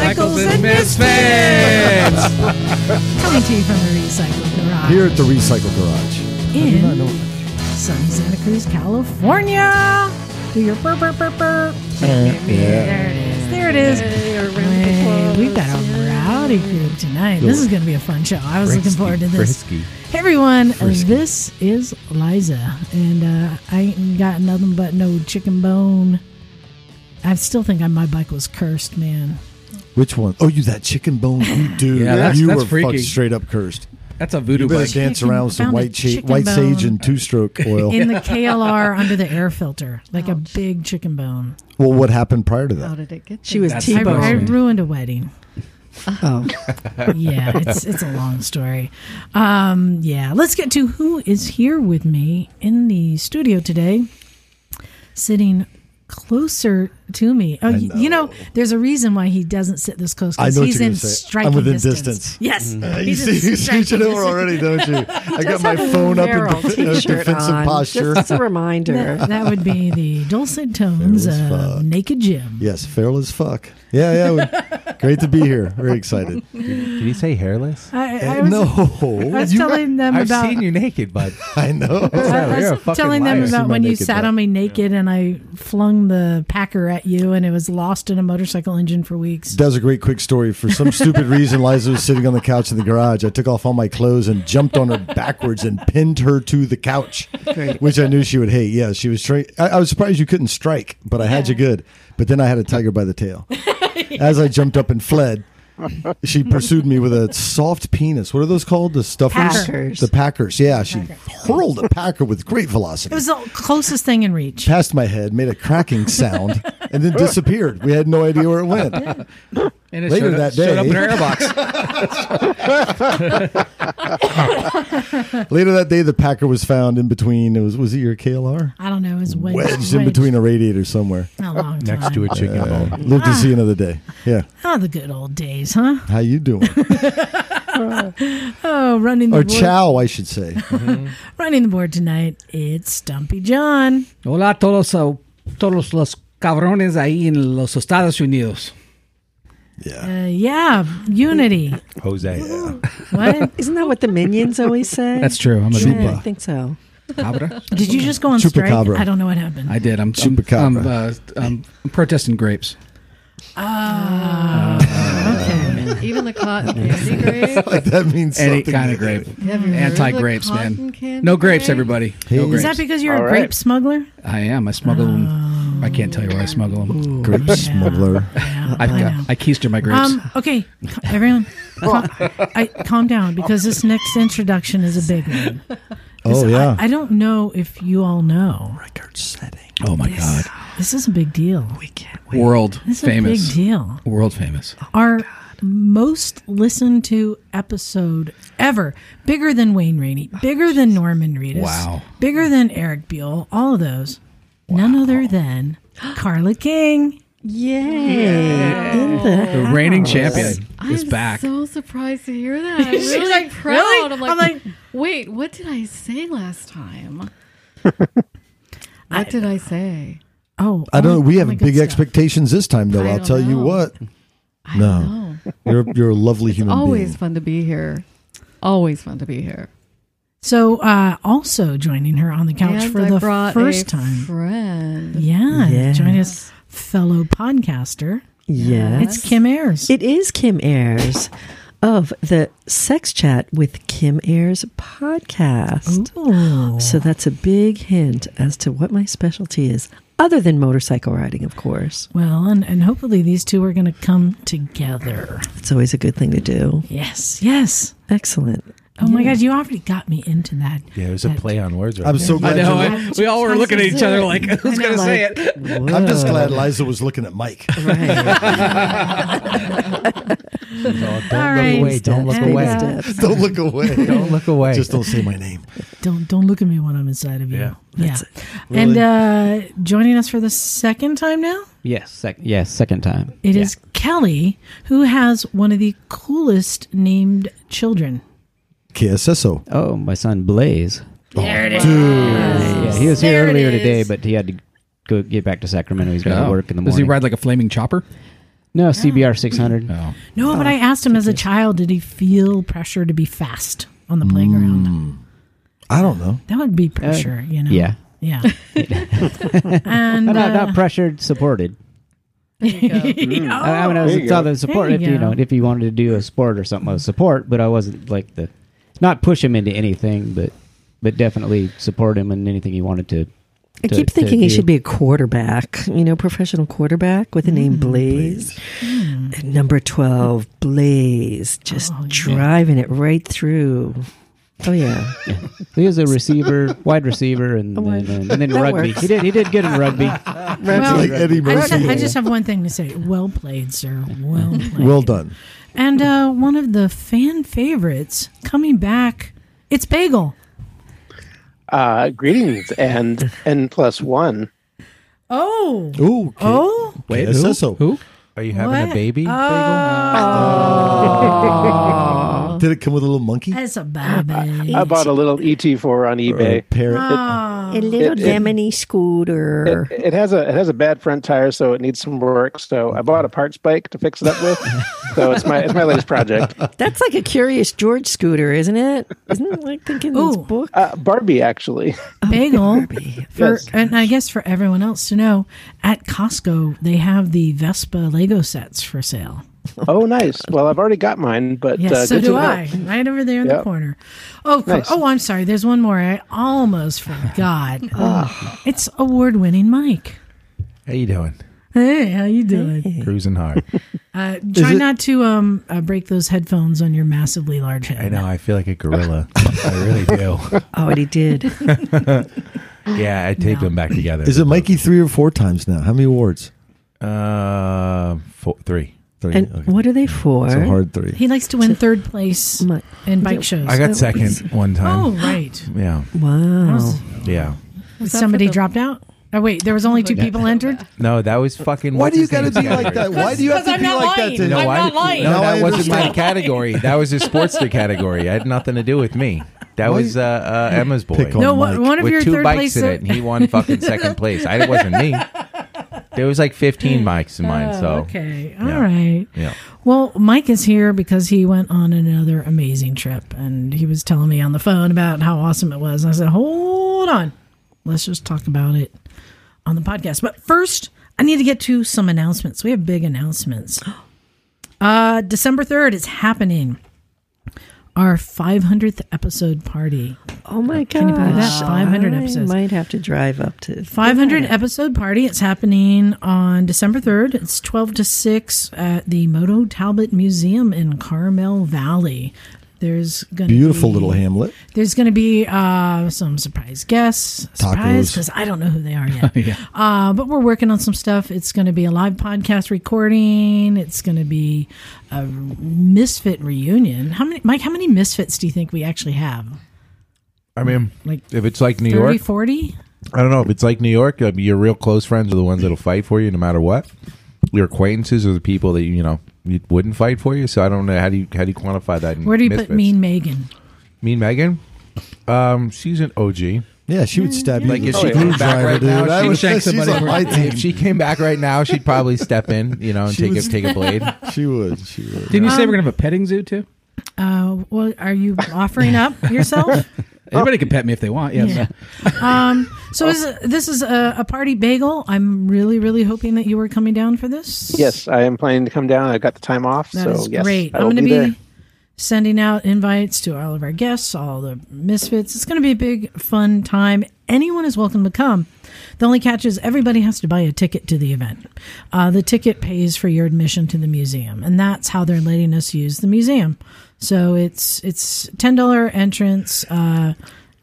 Welcome, to and Misfits. Coming to you from the Recycle Garage Here at the Recycle Garage. in sunny Santa Cruz, California. Do your burp, burp, burp, burr. Yeah. There it is. There it is. Hey, we've got a rowdy group tonight. This is going to be a fun show. I was looking forward to this. Frisky. Hey everyone, uh, this is Liza, and uh, I ain't got nothing but no chicken bone. I still think my bike was cursed, man. Which one? Oh, you that chicken bone you do. Yeah, that's- you that's were fucked freaky. straight up cursed. That's a voodoo You better bike. dance around with some white, cha- white sage and two stroke oil. In the KLR under the air filter, like a big chicken bone. well, what happened prior to that? How did it get She was That's I, T-bone. I man. ruined a wedding. Oh, Yeah, it's it's a long story. Um, yeah, let's get to who is here with me in the studio today, sitting closer to me. Oh, I y- you know, know. there's a reason why he doesn't sit this close I because know what he's you're in gonna striking I'm within distance. distance. Yes, Uh, you he's see, in you see striking already, don't you? I got my have a phone up in Meryl def- t-shirt defensive on, posture. Just a reminder. That, that would be the dulcet tones of fuck. Naked Jim. Yes, feral as fuck. Yeah, yeah. we- Great to be here. Very excited. Did he say hairless? I, I Uh, was, no, I was You- telling them I've about. seen you naked, bud. I know. I You're was telling them about when you sat on me naked and I flung the Packer at you and it was lost in a motorcycle engine for weeks. That was a great quick story. For some stupid reason, Liza was sitting on the couch in the garage. I took off all my clothes and jumped on her backwards and pinned her to the couch, Great. which I knew she would hate. Yeah, she was straight. I, I was surprised you couldn't strike, but I had you good. But then I had a tiger by the tail. As I jumped up and fled, she pursued me with a soft penis. What are those called? The stuffers? Packers. The packers. Yeah, she hurled a packer with great velocity It was the closest thing in reach. past my head, made a cracking sound, and then disappeared. We had no idea where it went. And it Later showed, that showed up day- in her airbox. Later that day, the Packer was found in between. It was was it your KLR? I don't know. It was wedged, Wedged in between a radiator somewhere. a long time. Next to a chicken Uh, bone. live to see another day. Yeah. Oh, the good old days, huh? How you doing? Oh, running the or board, chow, I should say. running the board tonight. It's Stumpy John. Hola todos, todos los cabrones ahí en los Estados Unidos. Yeah. Uh, yeah, Unity. Jose. Yeah. What Isn't that what the minions always say? That's true. I'm a Yeah, I think so. cabra. did you just go on strike? Chupacabra. I don't know what happened. I did. I'm, I'm, Chupacabra. I'm, uh, I'm protesting grapes. Ah, okay. Even the cotton candy grape. like that means Any something. kind of grape. Have you heard of the Anti-grapes, man. candy No grapes, everybody. No Is grapes. Is that because you're a grape smuggler? I am. I smuggle them. I can't tell you where I smuggle them. Grape smuggler. Yeah, I've I got. I keister my grapes. Um, okay, everyone, cal- I, calm down because this next introduction is a big one. 'Cause Oh yeah. I, I don't know if you all know. Record setting. oh my god. This is a big deal. We can't wait. World This is famous. a big deal. World famous. Our most listened to episode ever, bigger than Wayne Rainey, bigger than Norman Reedus, Wow. bigger than Erik Buell, all of those. None other than Carla King. Yay. In the The reigning house. champion is I'm back. so surprised to hear that. I'm She's really like, proud. "Really?" I'm like, I'm like- wait, what did I say last time? what did I say? Oh, I don't know. We have big good stuff. expectations this time, though. I I'll don't tell you what. I No. don't know. You're you're a lovely human Always being. fun to be here. Always fun to be here. So, uh, also joining her on the couch and for I the brought first a time. friend. Yeah, Yes. join us, fellow podcaster. Yes. It's Kim Ayers. It is Kim Ayers of the Sex Chat with Kim Ayers podcast. Ooh. So that's a big hint as to what my specialty is, other than motorcycle riding, of course. Well, and, and hopefully these two are going to come together. It's always a good thing to do. Yes, yes. Excellent. Oh my God, you already got me into that. Yeah, it was a play on words. Right I'm there. so I glad. know. I, we all were looking at each other like, who's going to say Like, it? I'm just glad Liza was looking at Mike. Right. So don't All look right. away. Don't look And, away. Steps. don't look away. Don't look away. Just don't say my name. Don't don't look at me when I'm inside of you. Yeah. yeah. Really? And uh, joining us for the second time now, Yes, sec- yes, second time. it is Yeah. Kelly, who has one of the coolest named children. KSSO. Oh, my son Blaze. There it is. Yeah, he was There here it earlier is. today, but he had to go get back to Sacramento. He's got to Oh. work in the morning. Does he ride like a flaming chopper? No, CBR 600. Oh. No, but I asked him as a child, did he feel pressure to be fast on the playground? I don't know. That would be pressure, you know. Yeah. Yeah. and Not, not, uh, not pressured, supported. I, I mean, I was you it's all the support. There If you you know, if you wanted to do a sport or something, of support. But I wasn't like the, not push him into anything, but but definitely support him in anything he wanted to. I to- keep to thinking he do. should be a quarterback, you know, professional quarterback with the name Mm, Blaze. And number 12, Blaze, just Oh, yeah. driving it right through. Oh, yeah. He was a receiver, wide receiver, and A then, and then rugby. works. He did he did good in rugby. well, like Eddie I just, I just have one thing to say. Well played, sir. Well played. Well done. And uh, one of the fan favorites coming back, it's Bagel. Uh, greetings and N plus one. Oh. Ooh. Okay. Oh. Wait, It who? says. Who? Are you having What? a baby? Bagel? Did it come with a little monkey? That's a baby. I bought a little ET4 on Or a eBay. parrot? Oh. A little It- it- scooter. It, it has a it has a bad front tire, so it needs some work. So I bought a parts bike to fix it up with. so it's my it's my latest project. That's like a Curious George scooter, isn't it? Isn't it like thinking this book? Uh, Barbie, actually. Bagel. For, Yes. And I guess for everyone else to know, at Costco, they have the Vespa Lego sets for sale. Oh, nice. Well, I've already got mine, but Yes, uh, so good to do know. I. Right over there in the corner. Oh, Nice. oh, I'm sorry. There's one more. I almost forgot. Oh, it's award-winning Mike. How you doing? Hey, how you doing? Cruising hard. Uh, try it- not to um uh, break those headphones on your massively large head. I know. I feel like a gorilla. I really do. Oh, and he did. Yeah, I taped No. them back together. Is it Mikey three or four times now? How many awards? Uh, four, three. Three. And okay. what are they for? It's a hard three. He likes to win third place My- in bike shows. I got second one time. oh, right. Yeah, Wow. yeah. Was Somebody the- dropped out. Oh wait, there was only two people entered. No, that was fucking. Why do you got to be like that? Why do you have to I'm be not like lying. that? No, I'm I, not lying. No, that I wasn't my category. That was a Sportster category. I had nothing to do with me. That Why was uh, uh, Emma's boy. On No, Mike. one, one of with your two third bikes place. in it, and he won fucking second place. I it wasn't me. There was like 15 bikes in mine. Oh, So okay, all yeah. right. yeah, Well, Mike is here because he went on another amazing trip, and he was telling me on the phone about how awesome it was. And I said, "Hold on, let's just talk about it on the podcast." But first, I need to get to some announcements. We have big announcements. Uh, December third is happening. Our 500th episode party. Oh my gosh. Can you believe that? 500 I episodes. might have to drive up to 500 episode party. It's happening on December 3rd. It's 12 to 6 at the Moto Talbott Museum in Carmel Valley. There's going to Beautiful be, little hamlet. There's going to be uh, some surprise guests. Surprise, Tacos. because I don't know who they are yet. Yeah. uh, but we're working on some stuff. It's going to be a live podcast recording. It's going to be a Misfit reunion. How many, Mike? How many Misfits do you think we actually have? I mean, Like if it's like New 30, York, 40? I don't know. If it's like New York, uh, your real close friends are the ones that'll fight for you no matter what. Your acquaintances are the people that you know you wouldn't fight for you. So I don't know how do you how do you quantify that? Where do you Misfits? put Mean Megan? Mean Megan? Um, she's an OG. Yeah, she would stab you. Like, with if a she comes back screwdriver, right dude. now, I she would shank somebody on my it. If she came back right now, she'd probably step in, you know, and She take was- a take a blade. She would. She would. Didn't you say Um, we're gonna have a petting zoo too? Uh, well, are you offering up yourself? Anybody can pet me if they want. Yes. Um, so is, this is a, a party bagel. I'm really, really hoping that you were coming down for this. Yes, I am planning to come down. I've got the time off, that so is yes, great. I I'm will going to be, be there. sending out invites to all of our guests, all the misfits. It's going to be a big, fun time. Anyone is welcome to come. The only catch is everybody has to buy a ticket to the event. Uh, the ticket pays for your admission to the museum, and that's how they're letting us use the museum. So it's it's ten dollar entrance. Uh,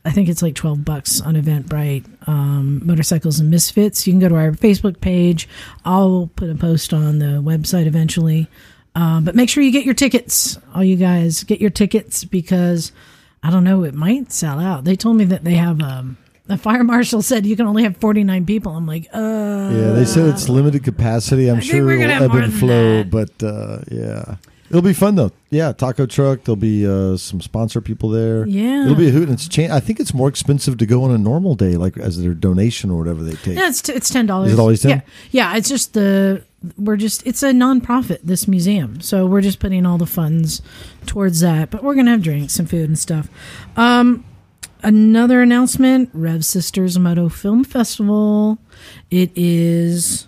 I think it's like twelve bucks on Eventbrite. Um, Motorcycles and Misfits. You can go to our Facebook page. I'll put a post on the website eventually. Um, but make sure you get your tickets. All you guys get your tickets because I don't know, it might sell out. They told me that they have um, the fire marshal said you can only have 49 people. I'm like, uh, Yeah, they said it's limited capacity. I'm sure it'll ebb and flow, that. but uh, yeah, it'll be fun though. Yeah, taco truck. There'll be uh, some sponsor people there. Yeah. it'll be a hoot. And it's cha- I think it's more expensive to go on a normal day, like as their donation or whatever they take. Yeah, it's, t- it's ten dollars. Is it always 10? Yeah, yeah. It's just the we're just it's a nonprofit this museum so we're just putting all the funds towards that but we're gonna have drinks and food and stuff um another announcement rev sisters moto film festival it is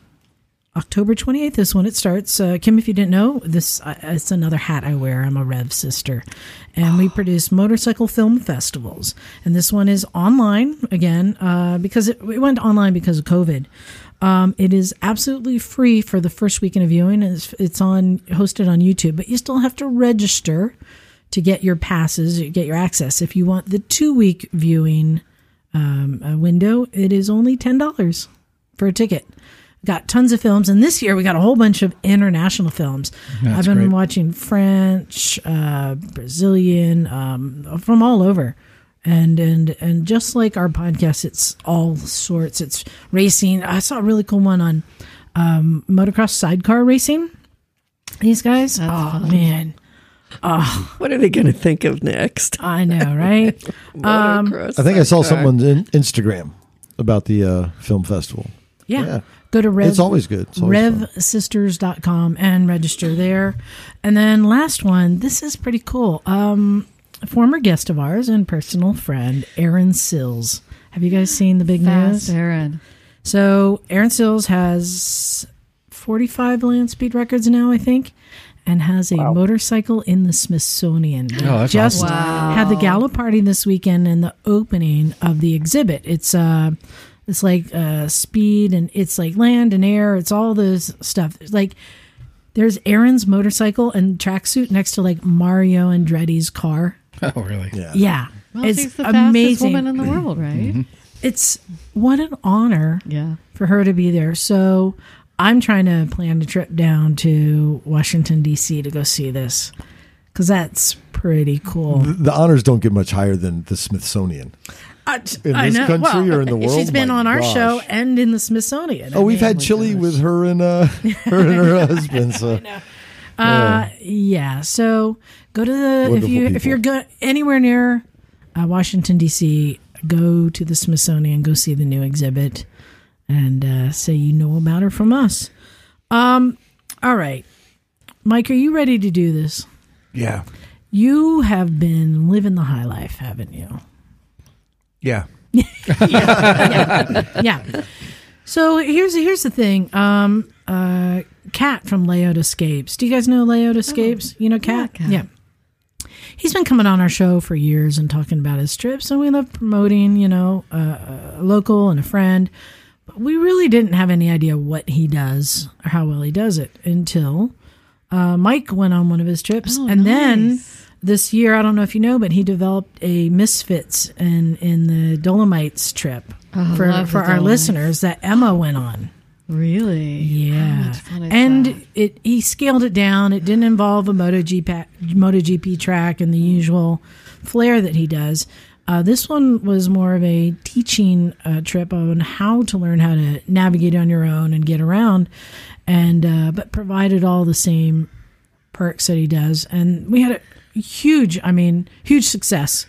october 28th is when it starts uh, kim if you didn't know this uh, it's another hat i wear i'm a rev sister and we produce motorcycle film festivals and this one is online again uh, because it, it went online because of covid um, it is absolutely free for the first weekend of viewing. It's, it's on hosted on YouTube, but you still have to register to get your passes, get your access. If you want the two week viewing um, uh, window, it is only ten dollars for a ticket. Got tons of films, and this year we got a whole bunch of international films. I've been great. watching French, uh, Brazilian, um, from all over and and and just like our podcast it's all sorts it's racing i saw a really cool one on um motocross sidecar racing these guys oh man Oh. What are they going to think of next? i know right Motocross I think I saw sidecar. someone's in Instagram about the uh, film festival. yeah, Yeah. Go to rev it's always good. It's always revsisters.com and register there and then last one this is pretty cool um a former guest of ours and personal friend Erin Sills have you guys seen the big news Erin. So Erin Sills has 45 land speed records now, I think, and has a motorcycle in the Smithsonian. Oh, that's just awesome. Wow. had the gala party this weekend and the opening of the exhibit. It's uh it's like uh speed and it's like land and air. It's all this stuff. It's like there's Erin's motorcycle and tracksuit next to like Mario Andretti's car. Oh, really? Yeah. Yeah. Well, it's she's the fastest amazing. woman in the world, right? it's what an honor Yeah. for her to be there. So I'm trying to plan a trip down to Washington D.C. to go see this because that's pretty cool. The, the honors don't get much higher than the Smithsonian. I, In this country or in the world? She's been My on our gosh. show and in the Smithsonian. Oh, we've mean, had chili with her and uh, her and her husband. So Uh, yeah. So go to the if Wonderful you if you're go, anywhere near uh, Washington D.C., go to the Smithsonian, go see the new exhibit, and uh, say you know about her from us. Um. All right, Mike, are you ready to do this? Yeah. You have been living the high life, haven't you? Yeah. yeah. yeah. So here's here's the thing. Um, uh, Cat from Layout Escapes. Do you guys know Layout Escapes? you know Cat? Kat. Yeah. He's been coming on our show for years and talking about his trips, and we love promoting, you know, uh, a local and a friend. But we really didn't have any idea what he does or how well he does it until uh, Mike went on one of his trips, Oh, and then nice. This year, I don't know if you know, but he developed a Misfits in in the Dolomites trip Oh, for for our listeners that Emma went on. Really? Yeah, is and that? it he scaled it down. It didn't involve a MotoGP MotoGP track and the usual flair that he does. Uh, this one was more of a teaching uh, trip on how to learn how to navigate on your own and get around, and uh, but provided all the same perks that he does. And we had a huge, I mean, huge success.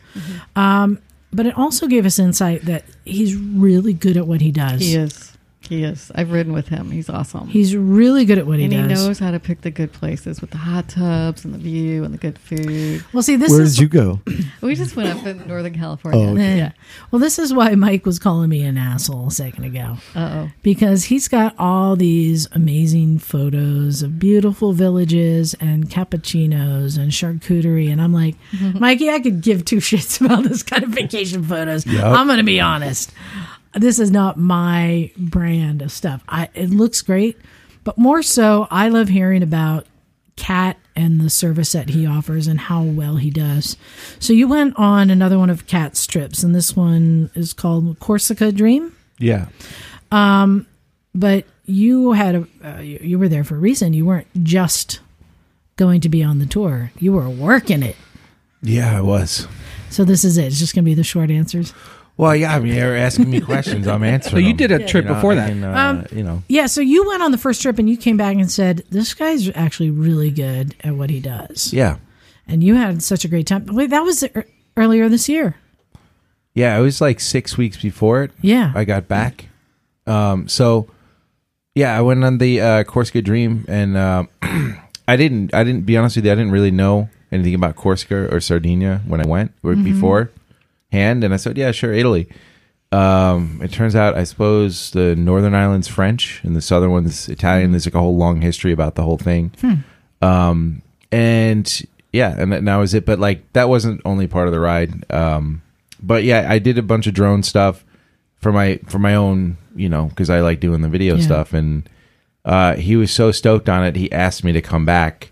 Um, but it also gave us insight that he's really good at what he does. He is. He is. I've ridden with him. He's awesome. He's really good at what he and he knows how to pick the good places with the hot tubs and the view and the good food. well, see, this where is did you go? We just went up in Northern California. Oh, okay. Yeah. Well, this is why Mike was calling me an asshole a second ago. Uh oh. Because he's got all these amazing photos of beautiful villages and cappuccinos and charcuterie. And I'm like, Mikey, I could give two shits about this kind of vacation photos. I'm going to be honest. This is not my brand of stuff. I, it looks great, but more so, I love hearing about Cat and the service that he offers and how well he does. So you went on another one of Cat's trips, and this one is called Corsica Dream. Yeah. But you had a uh, you were there for a reason. You weren't just going to be on the tour. You were working it. Yeah, I was. So this is it. It's just going to be the short answers. Well, yeah, I mean, you're asking me questions. I'm answering. So you them. did a trip You know, before I that. can, uh, Um, you know, Yeah. So you went on the first trip, and you came back and said, "This guy's actually really good at what he does." yeah, And you had such a great time. Wait, that was ear- earlier this year. yeah. It was like six weeks before it. Yeah. I got back. Um, so Yeah, I went on the uh, Corsica Dream, and uh, I didn't. I didn't be honest with you. I didn't really know anything about Corsica or Sardinia when I went or beforehand, and I said, "Yeah, sure, Italy." Um, it turns out, I suppose, the northern islands French and the southern ones Italian. There's like a whole long history about the whole thing. Um, and yeah, and that, that was it. But like that wasn't only part of the ride. Um, but yeah, I did a bunch of drone stuff for my for my own, you know, because I like doing the video Yeah. stuff. And uh, he was so stoked on it, he asked me to come back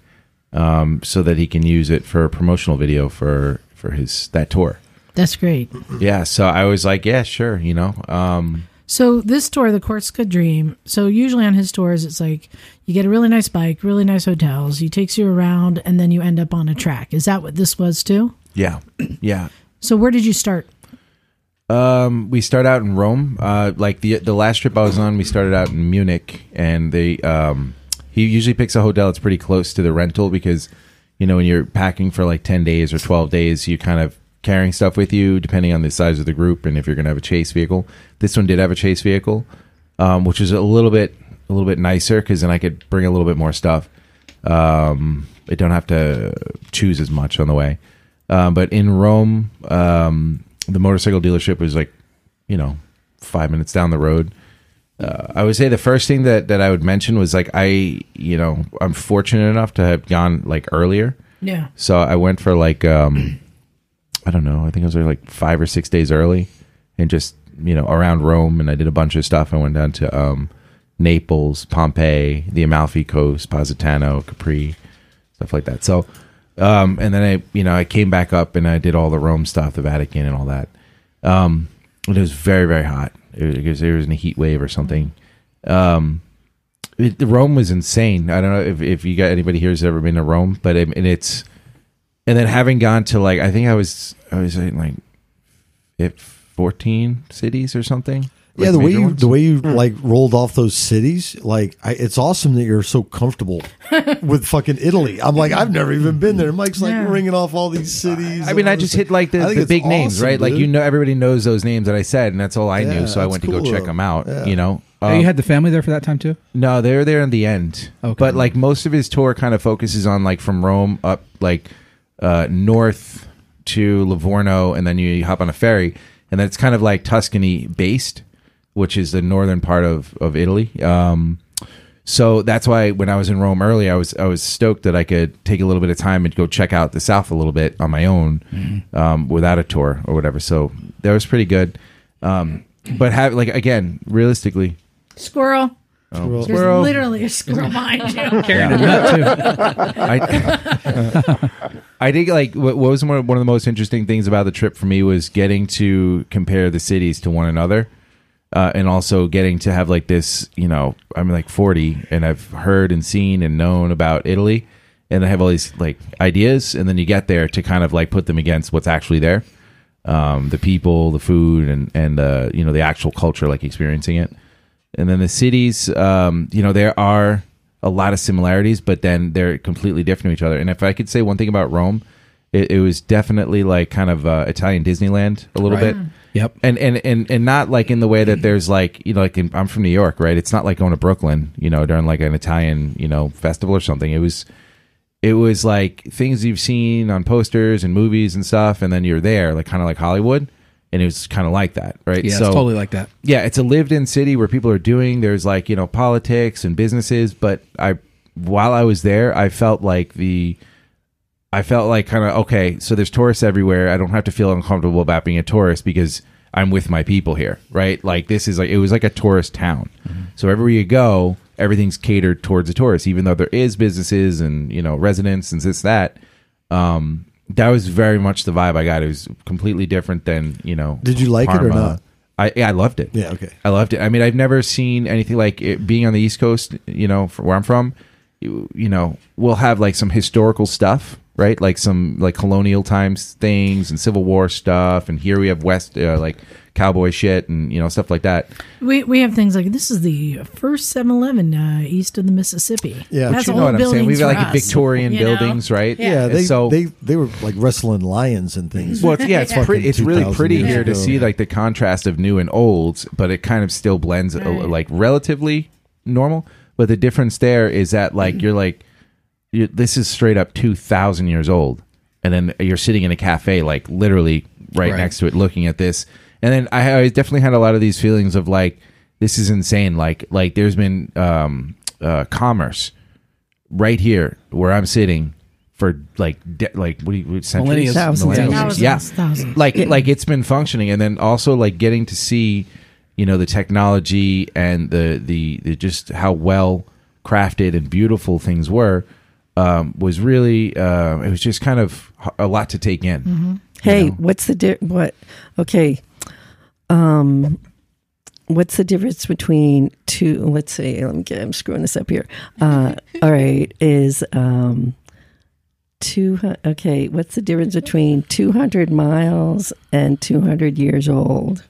um, so that he can use it for a promotional video for for his that tour. That's great. Yeah, so I was like, yeah, sure, you know. Um, So this tour, the Corsica Dream. So usually on his tours, it's like you get a really nice bike, really nice hotels. He takes you around, and then you end up on a track. Is that what this was too? yeah, yeah. So where did you start? Um, we start out in Rome. Uh, like the the last trip I was on, we started out in Munich, and they um, he usually picks a hotel that's pretty close to the rental because you know when you're packing for like ten days or twelve days, you kind of carrying stuff with you depending on the size of the group and if you're gonna have a chase vehicle. This one did have a chase vehicle, um, which is a little bit a little bit nicer because then I could bring a little bit more stuff. Um, I don't have to choose as much on the way. Um, but in Rome, um, the motorcycle dealership was like, you know, five minutes down the road. Uh, I would say the first thing that, that I would mention was like I, you know, I'm fortunate enough to have gone like earlier. Yeah. So I went for like, um, I don't know, I think it was like five or six days early, and just you know around Rome, and I did a bunch of stuff. I went down to um, Naples, Pompeii, the Amalfi Coast, Positano, Capri, stuff like that. So, um, and then I, you know, I came back up and I did all the Rome stuff, the Vatican, and all that. Um, it was very, very hot. It was, there was a heat wave or something. Um, it, the Rome was insane. I don't know if, if you got anybody here who's ever been to Rome, but it, and it's and then having gone to like I think I was I was in like it fourteen cities or something. Yeah, Like the way you ones. the way you like rolled off those cities, like I, it's awesome that you're so comfortable with fucking Italy. I'm like, I've never even been there. Mike's like Yeah. ringing off all these cities. I mean, I just hit like the, the it's big names, awesome, right? Like you know, everybody knows those names that I said, and that's all I Yeah, knew. So I that's went to go cool, check though. them out. Yeah. You know, Oh, Um, you had the family there for that time too? No, they're there in the end. Okay. But like most of his tour kind of focuses on like from Rome up like uh, north to Livorno, and then you hop on a ferry, and then it's kind of like Tuscany based, which is the northern part of of Italy. Um, so that's why when I was in Rome early, I was I was stoked that I could take a little bit of time and go check out the south a little bit on my own, um, without a tour or whatever. So that was pretty good. Um, but have like again, realistically, Squirrel. Well, There's Squirrel. literally a squirrel behind you. Carrying a nut too. I, I think like what, what was one of, one of the most interesting things about the trip for me was getting to compare the cities to one another, uh, and also getting to have like this. You know, I'm like 40, and I've heard and seen and known about Italy, and I have all these like ideas, and then you get there to kind of like put them against what's actually there, um, the people, the food, and and uh, you know the actual culture, like experiencing it and then the cities um, you know there are a lot of similarities but then they're completely different to each other. And if i could say one thing about rome it, it was definitely like kind of uh, italian disneyland a little Right. bit. Yep. and, and and and not like in the way that there's like you know like in, i'm from new york right? It's not like going to brooklyn you know during like an italian you know festival or something. It was it was like things you've seen on posters and movies and stuff and then you're there like kind of like hollywood and it was kind of like that right Yeah, it's totally like that. yeah, it's a lived in city where people are doing there's like, you know, politics and businesses, but I while I was there, I felt like the I felt like kind of okay, so there's tourists everywhere. I don't have to feel uncomfortable about being a tourist because I'm with my people here, right? Like this is like it was like a tourist town. So everywhere you go, everything's catered towards the tourists, even though there is businesses and, you know, residents and this that. Um that was very much the vibe I got. It was completely different than, you know. Did you like it or not? I yeah, I loved it. Yeah, okay. I loved it. I mean, I've never seen anything like it being on the East Coast. You know, where I'm from, you, you know, we'll have like some historical stuff, right? Like some like colonial times things and Civil War stuff, and here we have West uh, like cowboy shit and you know stuff like that. We we have things like this is the first 7-Eleven uh, east of the Mississippi. Yeah, that's you know what I'm saying? We've got like us, Victorian you know? buildings, right? Yeah, And they so they they were like wrestling lions and things. Well, it's, yeah, it's Fucking pretty. It's really pretty years here to see like the contrast of new and old, but it kind of still blends uh, Right. like relatively normal. But the difference there is that like you're like, you this is straight up two thousand years old, and then you're sitting in a cafe like literally right, Right. next to it, looking at this. And then I, I definitely had a lot of these feelings of like, this is insane. Like like there's been um, uh, commerce right here where I'm sitting for like de- like what do you what, centuries? Millennia. Thousands of Thousands, Yeah, thousands. like like it's been functioning, and then also like getting to see you know the technology and the the, the just how well crafted and beautiful things were um, was really uh, it was just kind of a lot to take in. Hey, know? what's the di- what? Okay, um, what's the difference between two? Let's see. Let me get. I'm screwing this up here. Uh, all right, is um, two. Okay, what's the difference between 200 miles and 200 years old?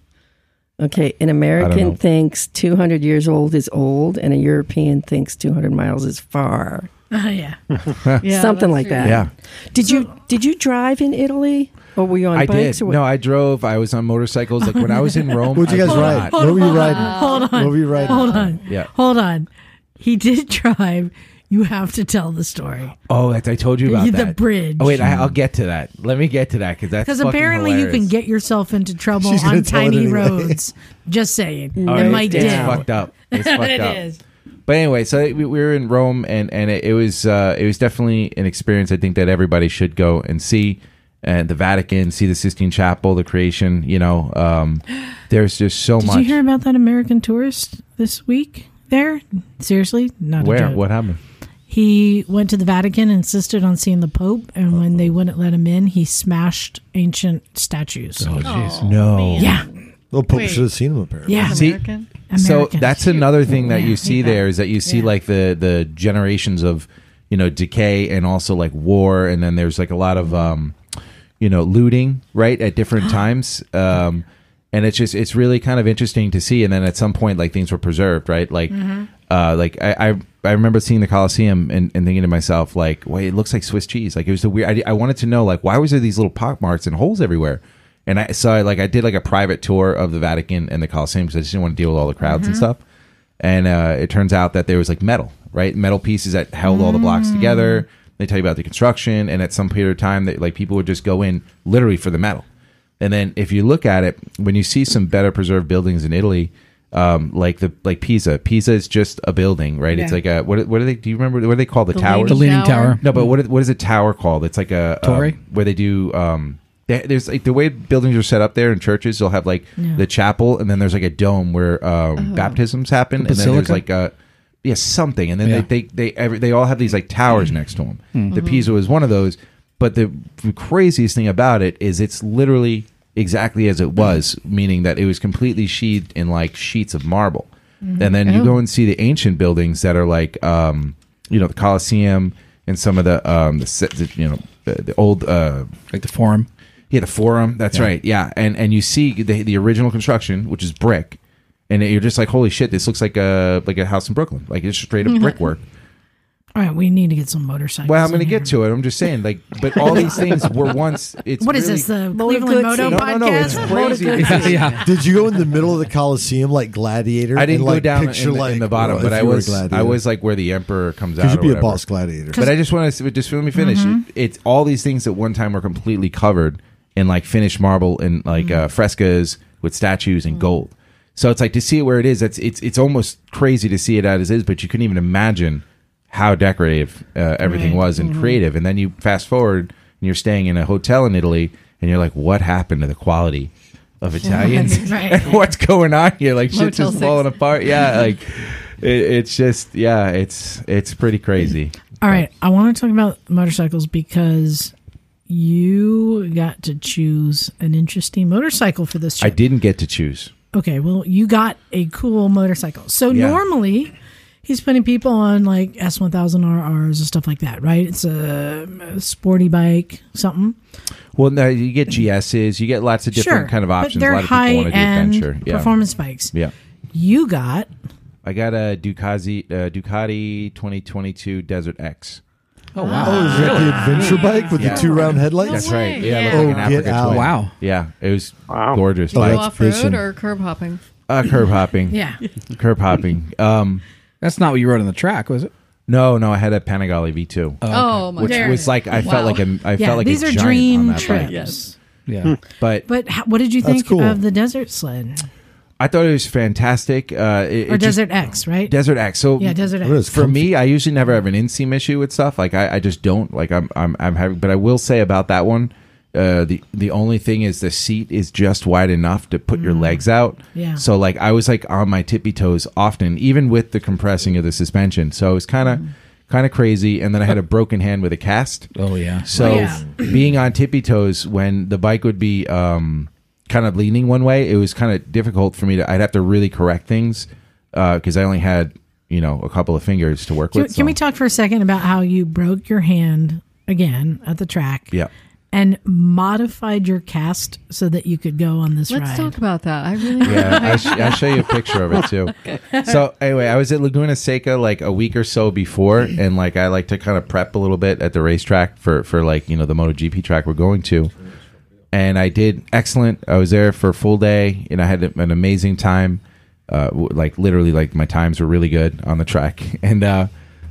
Okay, an. American thinks 200 years old is old, and a European thinks 200 miles is far. Uh, yeah. Yeah, Something like that. Yeah, Did you did you drive in Italy, or were you on I bikes? did. Or what? No, I drove. I was on motorcycles. Like when I was in Rome. What'd you guys ride? not- What were you riding? Hold on. What were you riding? Hold on. Yeah. Hold on. He did drive. You have to tell the story. Oh, that's, I told you about that. The that. bridge. Oh wait, I, I'll get to that. Let me get to that because that's Because fucking apparently you can get yourself into trouble on tiny anyway. roads. Just saying. It it's- might it's did. fucked up. It's fucked It up. is. But anyway, so we, we were in Rome, and and it, it was uh, it was definitely an experience. I think that everybody should go and see, and the Vatican, see the Sistine Chapel, the creation. You know, um, there's just so Did much. Did you hear about that American tourist this week there? Seriously? Not a Where? joke. What happened? He went to the Vatican, insisted on seeing the Pope, and when they wouldn't let him in, he smashed ancient statues. Oh, jeez. No. Yeah. Well, Pope Wait. should have seen him apparently. Yeah. See- American? So that's another thing that Yeah, you see that. there is that you see Yeah. like the the generations of you know decay and also like war, and then there's like a lot of um, you know looting right at different times. Um, and it's just it's really kind of interesting to see. And then at some point, like things were preserved, right? Like, uh, like I, I I remember seeing the Colosseum and, and thinking to myself, like, wait, it looks like Swiss cheese. Like it was the weird. I, I wanted to know, like, why was there these little pock marks and holes everywhere? And I so I, like I did like a private tour of the Vatican and the Colosseum because I just didn't want to deal with all the crowds and stuff. And uh, it turns out that there was like metal, right? Metal pieces that held all the blocks together. They tell you about the construction, and at some period of time, that like people would just go in literally for the metal. And then if you look at it, when you see some better preserved buildings in Italy, um, like the like Pisa, Pisa is just a building, right? It's Yeah. like a what? What are they? Do you remember what are they called? The, towers? The Leaning Tower. No, but what is, what is a tower called? It's like a um, Torre? where they do. Um, there's like the way buildings are set up there in churches. They'll have like Yeah. the chapel, and then there's like a dome where um, baptisms happen, and then there's like a yeah something, and then Yeah. they they they every, they all have these like towers next to them. The Pisa was one of those, but the craziest thing about it is it's literally exactly as it was, meaning that it was completely sheathed in like sheets of marble. And then you Oh. go and see the ancient buildings that are like, um, you know, the Colosseum and some of the, um, the, the you know, the, the old, uh, Like the forum. Yeah, the Forum. That's Yeah. right. Yeah, and and you see the the original construction, which is brick, and you're just like, holy shit, this looks like a like a house in Brooklyn, like it's straight up brickwork. All right, we need to get some motorcycles. Well, I'm going to get to it. I'm just saying, like, but all these things were once. It's What is really- this? The Motor Cleveland Goods. Moto No, podcast? no, no, it's crazy. Yeah, yeah. Did you go in the middle of the Coliseum like Gladiator? I didn't and, go like, down in picture, the, like, in the bottom, well, but if I you were was gladiator. I was like where the emperor comes out. Because you'd or be a whatever. boss gladiator. But I just want to just let me finish. Mm-hmm. It, it's all these things that one time were completely covered in like finished marble and like Mm-hmm. uh, frescoes with statues and gold. So it's like to see it where it is. It's it's it's almost crazy to see it as it is, but you couldn't even imagine how decorative uh, everything Right. was and creative. And then you fast forward and you're staying in a hotel in Italy, and you're like, what happened to the quality of Italians? Right. and what's going on here? Like shit's just six. falling apart. Yeah, like it, it's just yeah, it's it's pretty crazy. All right, I want to talk about motorcycles because you got to choose an interesting motorcycle for this trip. I didn't get to choose. Okay, well, you got a cool motorcycle. So Yeah. normally he's putting people on like S1000 RRs and stuff like that, right? It's a, a sporty bike, something. Well, no, you get GSs, you get lots of different sure. kind of options. But they're a lot of people high want to do end adventure. Yeah. performance bikes. Yeah. You got I got a Ducati uh, Ducati 2022 Desert X. Oh, wow. Oh, is that the adventure bike with Yeah. the two round headlights? That's right. Yeah, it Yeah. looked like Oh, get Africa out. twin. Wow. Yeah, it was Wow. gorgeous. Oh, Like, Go that's off road fishing. or curb hopping? uh, curb hopping. yeah. curb hopping. Um, That's not what you rode on the track, was it? No, no, I had a Panigale V2, Oh my which god. was like I Wow. felt like a I yeah, felt like these a are giant dream on that trips. bike. Yes. Yeah. But But how, what did you That's think cool. of the desert sled I thought it was fantastic. Uh, it, or it just- Desert X? Right? Desert X. So yeah, Desert X. for me, I usually never have an inseam issue with stuff. Like I, I just don't. Like I'm, I'm, I'm having. But I will say about that one, uh, the the only thing is the seat is just wide enough to put your legs out. Mm. Yeah. So like I was like on my tippy toes often, even with the compressing of the suspension. So it was kind of, Mm. kind of crazy. And then I had a broken hand with a cast. Oh yeah. So Oh, yeah. being on tippy toes when the bike would be um, kind of leaning one way, it was kind of difficult for me to. I'd have to really correct things uh, because I only had you know a couple of fingers to work Can, with. can we talk for a second about how you broke your hand again at the track? Yeah. And modified your cast so that you could go on this Let's ride. talk about that. I really Yeah, I sh- I'll show you a picture of it too. So anyway, I was at Laguna Seca like a week or so before, and like I like to kind of prep a little bit at the racetrack for for like you know the MotoGP track we're going to, and I did excellent. I was there for a full day, and I had an amazing time. Uh, like literally, like my times were really good on the track, and uh,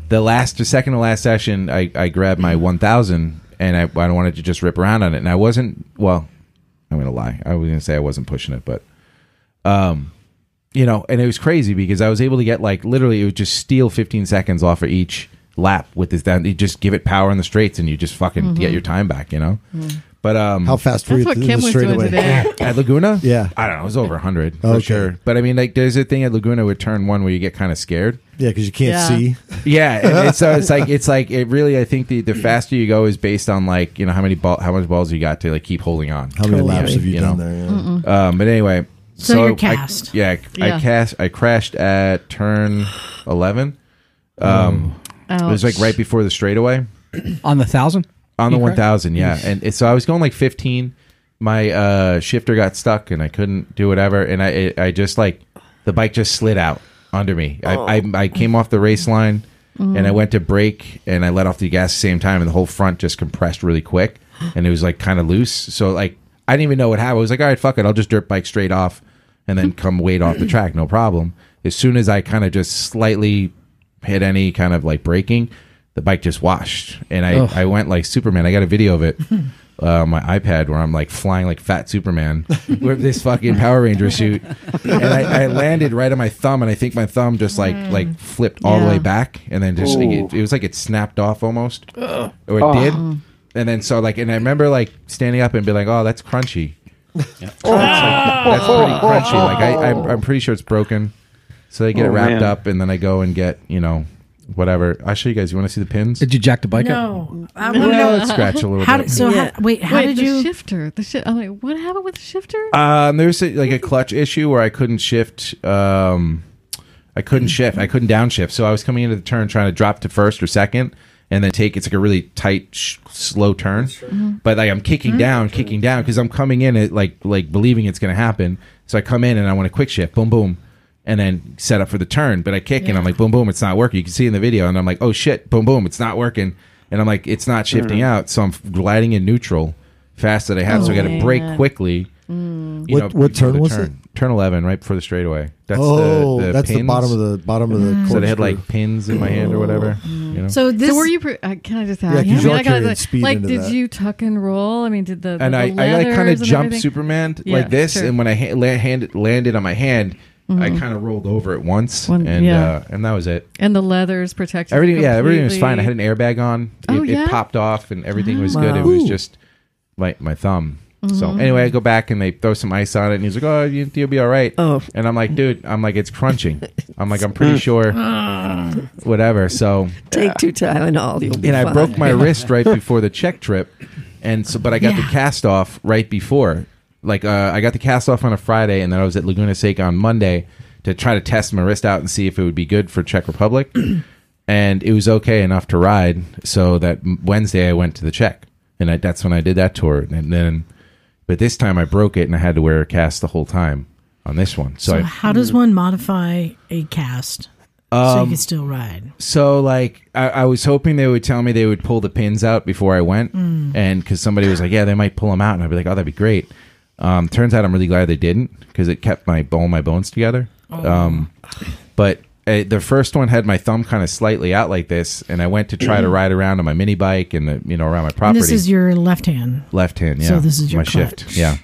the last, the second to last session, I I grabbed my 1000, and I I wanted to just rip around on it, and I wasn't well. I'm gonna lie. I was gonna say I wasn't pushing it, but um, you know, and it was crazy because I was able to get like literally it would just steal 15 seconds off of each lap with this down. You just give it power in the straights and you just fucking get your time back, you know. But um, How fast were That's you what th- Kim the was doing straightaway? today. at Laguna, Yeah. I don't know, it was over 100 for Okay. sure. But I mean, like, there's a thing at Laguna with turn one where you get kind of scared. Yeah, because you can't Yeah. see. Yeah, and it's, so it's like it's like it really. I think the, the faster you go is based on like you know how many ball how much balls you got to like keep holding on. How many laps have you, You done know. there? Yeah. Um, but anyway, So you're I- cast. yeah, I cast. I crashed at turn eleven. Um, it was like Ouch. right before the straightaway On the thousand? On the You one crashed? thousand. Yeah, and it- so I was going like fifteen. My uh, shifter got stuck, and I couldn't do whatever. And I, it, I just like the bike just slid out under me. I, I, I came off the race line, and I went to brake, and I let off the gas at the same time, and the whole front just compressed really quick, and it was like kind of loose. So like I didn't even know what happened. I was like, all right, fuck it, I'll just dirt bike straight off, and then come wait off the track, no problem. As soon as I kind of just slightly hit any kind of like braking, the bike just washed, and I Ugh. I went like Superman. I got a video of it. Uh, on my iPad where I'm like flying like fat Superman with this fucking Power Ranger suit, and I, I landed right on my thumb, and I think my thumb just like like flipped all the way back, and then just like, it, it was like it snapped off almost, or it did, and then so like, and I remember like standing up and be like, oh, that's crunchy, that's, like, that's pretty crunchy. Like I, I'm, I'm pretty sure it's broken, so they get Oh, it wrapped man. up, and then I go and get you know whatever. I'll show you guys. You want to see the pins? Did you jack the bike up? No. I wanna know- scratch a little How bit. did, so Yeah. how, wait, how Wait, did the you? shifter? The shi- I'm like, what happened with the shifter? Um, there's a, like a clutch issue where I couldn't shift. Um, I couldn't shift. I couldn't downshift. So I was coming into the turn trying to drop to first or second, and then take. It's like a really tight, sh- slow turn. But like I'm kicking down, kicking down because I'm coming in it like like believing it's going to happen. So I come in and I want to quick shift, boom, boom, and then set up for the turn. But I kick and I'm like, boom, boom, it's not working. You can see in the video, and I'm like, oh shit, boom, boom, it's not working. And I'm like, it's not shifting mm. out. So I'm gliding in neutral fast that I have. so I got to Oh, brake man. quickly. Mm. What- know, what turn was turn. Turn eleven, right before the straightaway. That's oh, the, the that's the bottom of the bottom of the. Mm. So they had like pins in my hand or whatever. You know. So this so were you? Pre- uh, can I just ask? 'cause I mean, you are I gotta- carrying speed like, into did that. you tuck and roll? I mean, did the, the and I, the I like kind of leathers and jumped? Superman Yeah, like this, sure. and when I ha- la- hand, landed on my hand, I kind of rolled over it once, One- and yeah. uh, and that was it. and the leathers protected. Everything, yeah, everything was fine. I had an airbag on. It, Oh, it popped off, and everything was good. It was just my my thumb. So Mm-hmm. anyway, I go back and they throw some ice on it, and he's like, "Oh, you, you'll be all right." Oh. and I'm like, "Dude, I'm like, it's crunching." I'm like, "I'm pretty sure." Whatever. So Take two Tylenol. You'll be and I broke my wrist right before the Czech trip, and so but I got the cast off right before. Like uh, I got the cast off on a Friday, and then I was at Laguna Seca on Monday to try to test my wrist out and see if it would be good for Czech Republic, and it was okay enough to ride. So that Wednesday I went to the Czech, and I, that's when I did that tour, and then. But this time I broke it, and I had to wear a cast the whole time on this one. So, So I, how does one modify a cast so Um, you can still ride? So like I, I was hoping they would tell me they would pull the pins out before I went, and because somebody was like, yeah, they might pull them out, and I'd be like, oh, that'd be great. Um, turns out I'm really glad they didn't because it kept my all my bones together. Um, but uh, the first one had my thumb kind of slightly out like this, and I went to try to ride around on my mini bike and the, you know around my And property. this is your left hand. left hand, yeah. So this is your my shift, clutch. yeah,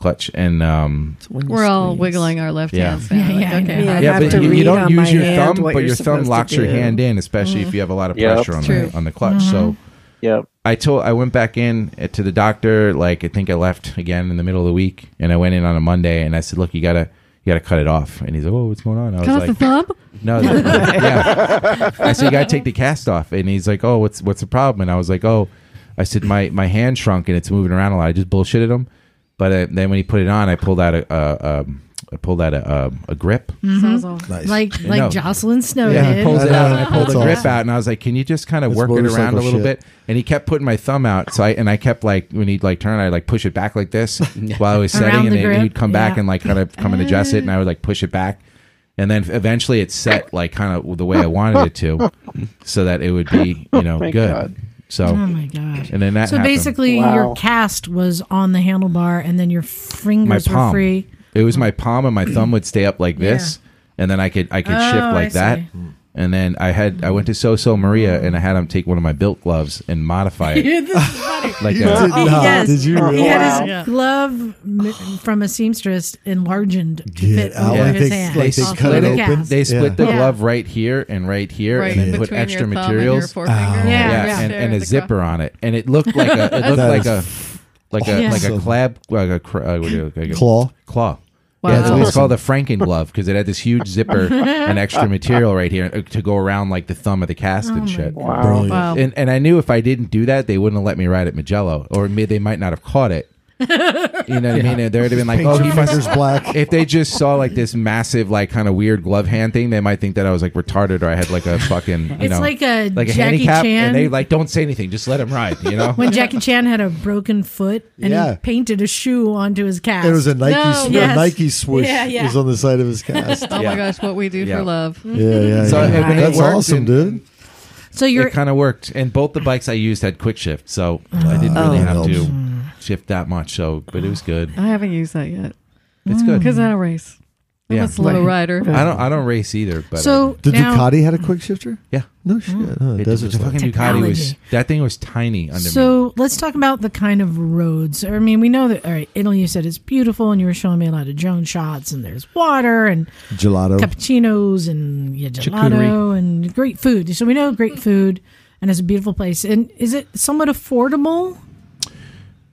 clutch, and um, We're all squeeze. wiggling our left Yeah. hands. now, Yeah, like, yeah, I okay, know. yeah, but you, you don't use your thumb, but your thumb locks your hand in, especially if you have a lot of Yep. pressure on the on the clutch. So. Yep. I told I went back in uh, to the doctor. Like I think I left again in the middle of the week, and I went in on a Monday, and I said, "Look, you gotta you gotta cut it off." And he's like, "Oh, what's going on?" I was Cut off like, the thumb? "No, no, no." yeah." I said, "You gotta take the cast off," and he's like, "Oh, what's what's the problem?" And I was like, "Oh," I said, "My my hand shrunk and it's moving around a lot." I just bullshitted him, but uh, then when he put it on, I pulled out a, a, um I pulled out a, uh, a, um, a grip. Mm-hmm. Sounds Nice. Like like know. Jocelyn Snow Yeah, I did. pulled it out and I pulled the grip awesome. out and I was like, "Can you just kind of work it around a little shit. bit?" And he kept putting my thumb out, so I and I kept like when he'd like turn, I would like push it back like this while I was Around setting, and the then he'd come back and like kind of come and adjust it, and I would like push it back, and then eventually it set like kind of the way I wanted it to, so that it would be you know good. God. So Oh my god. and then that So happened. basically, Wow. your cast was on the handlebar, and then your my fingers were free. It was my palm, and my thumb would stay up like this, and then I could I could Oh, shift I like that. see. And then I had I went to So So Maria, and I had him take one of my built gloves and modify it this is funny. like You a, did not. yes. Did you Oh, really? He had Wow. his glove m- from a seamstress enlarged to Get fit out. over Yeah. his They- hand. like they Off cut it the open. cast. They split Yeah. the Yeah. glove right here and right here, right and then between put extra your thumb materials. and your forefinger. Oh. Yeah, yeah, yeah. and, and a the zipper on it, and it looked like a it looked That like a is like a like a Awesome. clab like a, cr- uh, what do you- like a Claw. claw. Wow. Yeah, it's, it's called the Franken glove because it had this huge zipper and extra material right here uh, to go around like the thumb of the cast Oh and shit. Wow. Brilliant. Wow. And and I knew if I didn't do that, they wouldn't have let me ride at Mugello, or may, they might not have caught it. You know what I mean? And They would have been like, Paint "Oh, your he must." black. If they just saw like this massive, like kind of weird glove hand thing, they might think that I was like retarded or I had like a fucking, you It's know, like a like a Jackie handicap, Chan. and they like don't say anything, just let him ride. You know? when Jackie Chan had a broken foot and Yeah. he painted a shoe onto his cast. It was a Nike, No. sw- Yes. a Nike swoosh Yeah, yeah. was on the side of his cast. Oh Yeah. my gosh, what we do Yeah. for love. yeah, yeah, So, yeah. I it That's worked awesome, and- dude. so you're it kind of worked, and both the bikes I used had quick shift, so I didn't oh, really Oh. have to shift that much. So, but it was good. I haven't used that yet It's good. because I don't race. I'm Yeah. a slow Right. rider. I don't. I don't race either. But so The now, Ducati had a quick shifter? Yeah. No shit. Mm. Huh, I, it, Desert the Storm. fucking Ducati was Technology. that thing was tiny under me. So let's talk about the kind of roads. I mean, we know that. All right, Italy. You said it's beautiful, and you were showing me a lot of drone shots, and there's water and Gelato. cappuccinos and yeah, gelato Charcuterie. and great food. So we know great food, and it's a beautiful place. And is it somewhat affordable?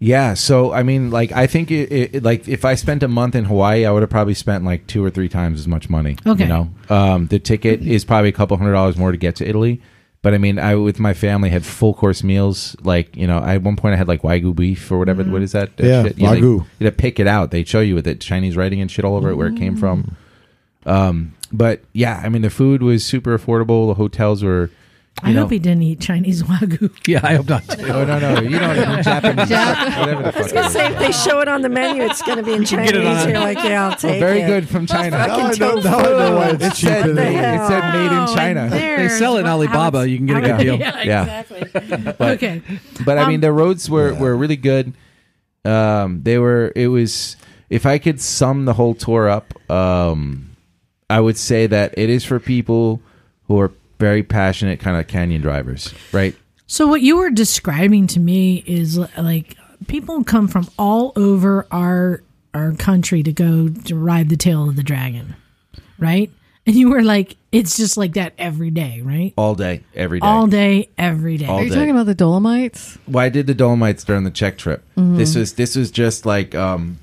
Yeah, so I mean, like, I think it, it, it- like if I spent a month in Hawaii, I would have probably spent like two or three times as much money. Okay. you know, um, the ticket is probably a couple hundred dollars more to get to Italy. But I mean, I with my family had full course meals. Like, you know, I, at one point I had like wagyu beef or whatever. What is that? that Yeah, shit? You, like, wagyu. you had to pick it out. They show you with it Chinese writing and shit all over it where it came from. Um, but yeah, I mean, the food was super affordable. The hotels were. You I know, hope he didn't eat Chinese wagyu. Yeah, I hope not. Oh no, no, you don't eat Japanese. whatever the fuck. to Say if they show it on the menu, it's going to be in Chinese. get it on- You're like, yeah, I'll take Very it. good from China. Now I know, now I know why it's It said, in made, it said made in China. They sell it in Alibaba. You can get a good deal. Yeah, Yeah. exactly. But- okay. But I mean, Um, the roads were, were really good. Um, they were. It was. If I could sum the whole tour up, um, I would say that it is for people who are very passionate, kind of canyon drivers, right? So what you were describing to me is like people come from all over our our country to go to ride the tail of the dragon, right? And you were like, it's just like that every day, right? All day, every day. All day, every day. All Are you day. talking about the Dolomites? Well, I did the Dolomites during the Czech trip. This was this was just like um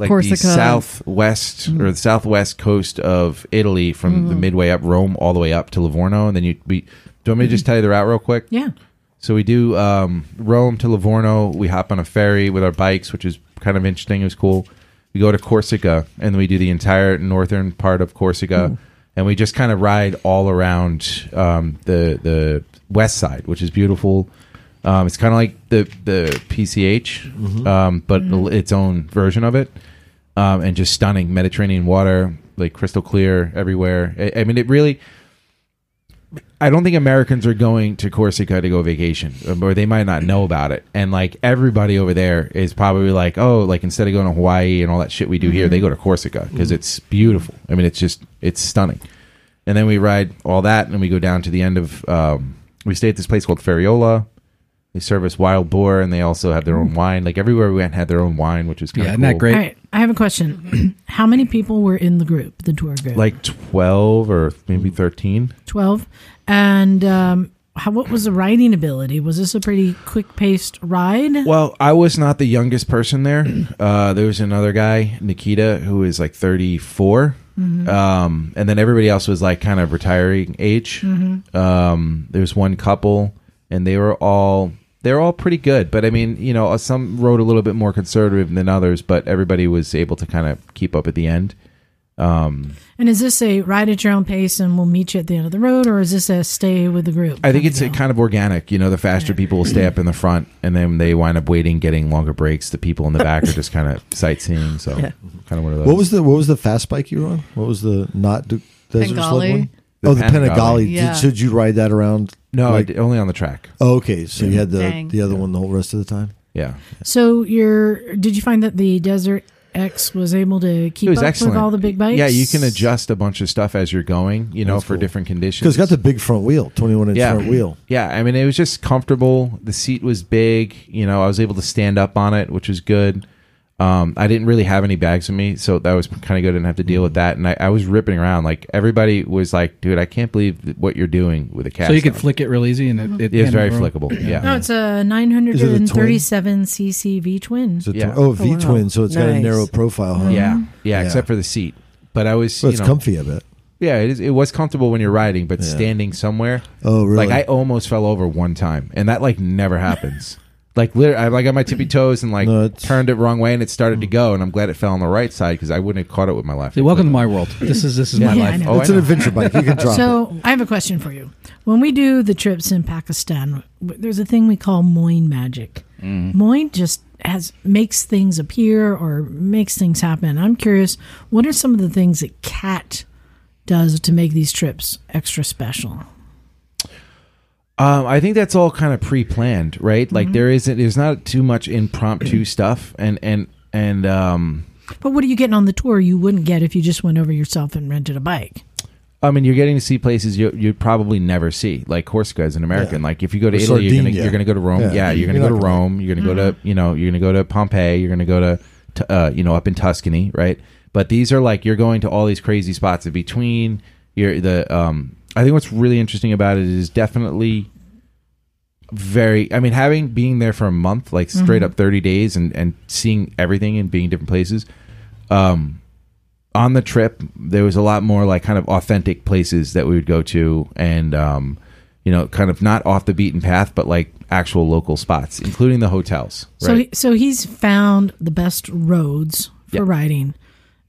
like the Corsica. southwest or the southwest coast of Italy from the midway up Rome all the way up to Livorno, and then you we. Do you want me to just tell you the route real quick? yeah. So we do um, Rome to Livorno. We hop on a ferry with our bikes, which is kind of interesting. It was cool. We go to Corsica, and we do the entire northern part of Corsica, and we just kind of ride all around um, the the west side, which is beautiful. Um, it's kind of like the the PCH, um, but its own version of it, um, and just stunning Mediterranean water, like crystal clear everywhere. I, I mean, it really. I don't think Americans are going to Corsica to go vacation, or they might not know about it. And like everybody over there is probably like, oh, like instead of going to Hawaii and all that shit we do here, they go to Corsica because it's beautiful. I mean, it's just it's stunning. and then we ride all that, and we go down to the end of. Um, we stay at this place called Ferriola. They service wild boar, and they also have their own wine. Like everywhere we went, had their own wine, which was kind Yeah, of isn't that great? All right, I have a question. How many people were in the group, the tour group? Like twelve or maybe thirteen. twelve. And um, how? What was the riding ability? Was this a pretty quick paced ride? Well, I was not the youngest person there. Uh, there was another guy, Nikita, who is like 34. Um, and then everybody else was like kind of retiring age. Um, there was one couple, and they were all they're all pretty good. But I mean, you know, uh, some rode a little bit more conservative than others, but everybody was able to kind of keep up at the end. Um, And is this a ride at your own pace and we'll meet you at the end of the road, or is this a stay with the group? I think it's a kind of organic. You know, the faster people will stay up in the front, and then they wind up waiting, getting longer breaks. The people in the back are just kind of sightseeing. So, Yeah. kind of one of those. What was the what was the fast bike you were on? What was the not de- desert sled Bengali. one? The oh, the Panigale. Panigale. Yeah. Did, should you ride that around? No, like- I did- only on the track. Oh, okay, so you had the Dang. the other one the whole rest of the time. Yeah, So, you're. Did you find that the Desert X was able to keep it was up excellent. with all the big bikes? Yeah, you can adjust a bunch of stuff as you're going. You know, That's for cool. different conditions. Because it's got the big front wheel, twenty one inch yeah, front wheel. Yeah, I mean, it was just comfortable. The seat was big. You know, I was able to stand up on it, which was good. Um, I didn't really have any bags with me, so that was kind of good. I didn't have to deal with that, and I, I was ripping around. Like everybody was like, "Dude, I can't believe what you're doing with a cast." So you can on." flick it real easy, and it, it It was and very roll. flickable. Yeah. No, it's a Is it a 937 cc V twin. It's a Yeah. tw- oh, V wow. twin, so it's got a narrow profile. Huh? yeah, yeah, Yeah. except for the seat. But I was, Well, you it's know, comfy. I bet. yeah, it, is, it was comfortable when you're riding, but Yeah. standing somewhere, Oh, really? like I almost fell over one time, and that like never happens. Like literally, I like got my tippy toes and like No, turned it wrong way, and it started to go, and I'm glad it fell on the right side because I wouldn't have caught it with my left. See, welcome to my world. This is this is my Yeah, I life. know. Oh, I it's an know. adventure bike. You can drop it. So I have a question for you. When we do the trips in Pakistan, w- there's a thing we call Moin magic. Mm. Moin just has makes things appear or makes things happen. I'm curious, what are some of the things that Cat does to make these trips extra special? Um, I think that's all kind of pre-planned, right? Like there isn't, there's not too much impromptu stuff, and and and um, But what are you getting on the tour you wouldn't get if you just went over yourself and rented a bike? I mean, you're getting to see places you you'd probably never see, like Corsica as an American. Yeah. Like if you go to Or Italy, you're gonna Sardinia. you're gonna go to Rome. Yeah. Yeah, you're gonna You're go not to gonna- Rome. You're gonna go to you know you're gonna go to Pompeii. You're gonna go to t- uh, you know up in Tuscany, right? But these are like you're going to all these crazy spots in between. You're the um. I think what's really interesting about it is definitely very. I mean, having being there for a month, like straight up thirty days, and and seeing everything and being in different places. Um, on the trip there was a lot more like kind of authentic places that we would go to and um you know kind of not off the beaten path but like actual local spots including the hotels So, right he, so he's found the best roads for Yeah. riding,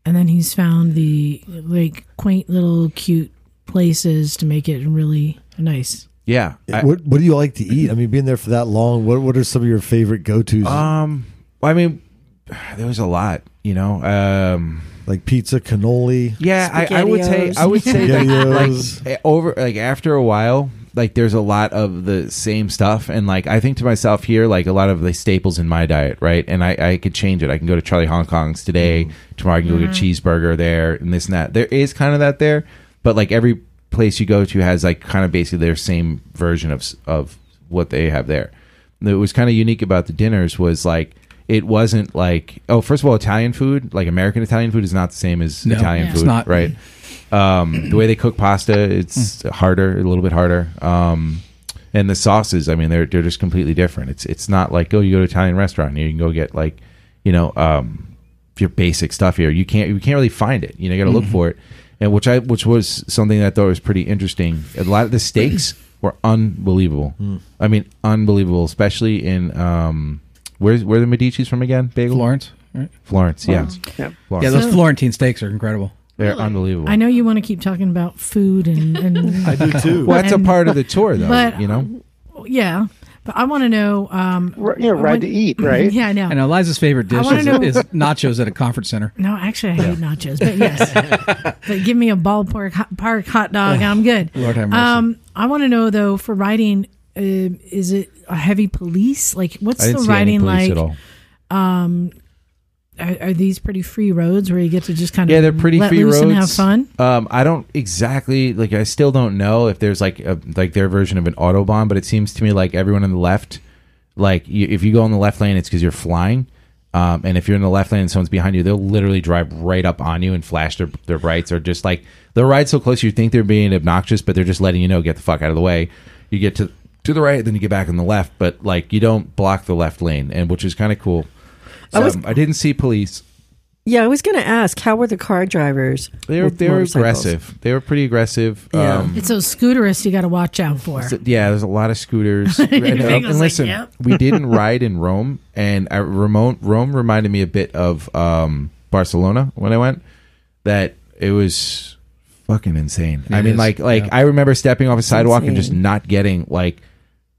and then he's found the like quaint little cute places to make it really nice. yeah I- what What do you like to eat? I mean, being there for that long, what What are some of your favorite go tos? um i mean there was a lot you know um like pizza, cannoli. Yeah, I, I would say I would say that like eh, over like after a while, like there's a lot of the same stuff, and like I think to myself here, like a lot of the staples in my diet, right? And I, I could change it. I can go to Charlie Hong Kong's today. Tomorrow I can go get a cheeseburger there, and this and that. There is kind of that there, but like every place you go to has like kind of basically their same version of of what they have there. What was kind of unique about the dinners was like it wasn't like oh first of all Italian food like American Italian food is not the same as No, Italian Yeah. food it's not. right? Um, the way they cook pasta it's harder a little bit harder. Um, and the sauces I mean they're they're just completely different. It's it's not like oh you go to an Italian restaurant you can go get like you know um, your basic stuff here. You can't you can't really find it. You know you got to look for it and which I which was something that I thought was pretty interesting a lot of the steaks were unbelievable I mean unbelievable especially in um, where's where are the Medici's from again Bagel Florence. Right? Florence yeah Yeah. Florence. Yeah, those Florentine steaks are incredible. they're unbelievable I know you want to keep talking about food and, and I do too. well that's a part of the tour though but you know yeah, but I want to know. Um, R- You know, ride when- to eat, right? Yeah, I know. And Eliza's favorite dish is, know- is nachos at a conference center. No, actually, I hate nachos, but yes. but give me a ballpark hot, park hot dog, and I'm good. Lord have mercy. Um, I want to know though, for riding, uh, is it a heavy police? Like, what's I didn't the see riding police like? at all are, are these pretty free roads where you get to just kind of Yeah, they're pretty free roads. and have fun? Um, I don't exactly like. I still don't know if there's like a, like their version of an autobahn, but it seems to me like everyone on the left, like you, if you go in the left lane, it's because you're flying. Um, and if you're in the left lane and someone's behind you, they'll literally drive right up on you and flash their, their brights, or just like they'll ride so close you think they're being obnoxious, but they're just letting you know get the fuck out of the way. You get to to the right, then you get back on the left, but like you don't block the left lane, and which is kind of cool. I was- Um, I didn't see police. Yeah, I was going to ask, how were the car drivers? They were they were aggressive. They were pretty aggressive. Yeah. Um, It's those scooterists you got to watch out for. Yeah, there's a lot of scooters. and, and- I was and like, listen, yep. we didn't ride in Rome, and I, Rome, Rome reminded me a bit of um, Barcelona when I went. That it was fucking insane. I mean, is, like, like yeah. I remember stepping off a sidewalk and just not getting like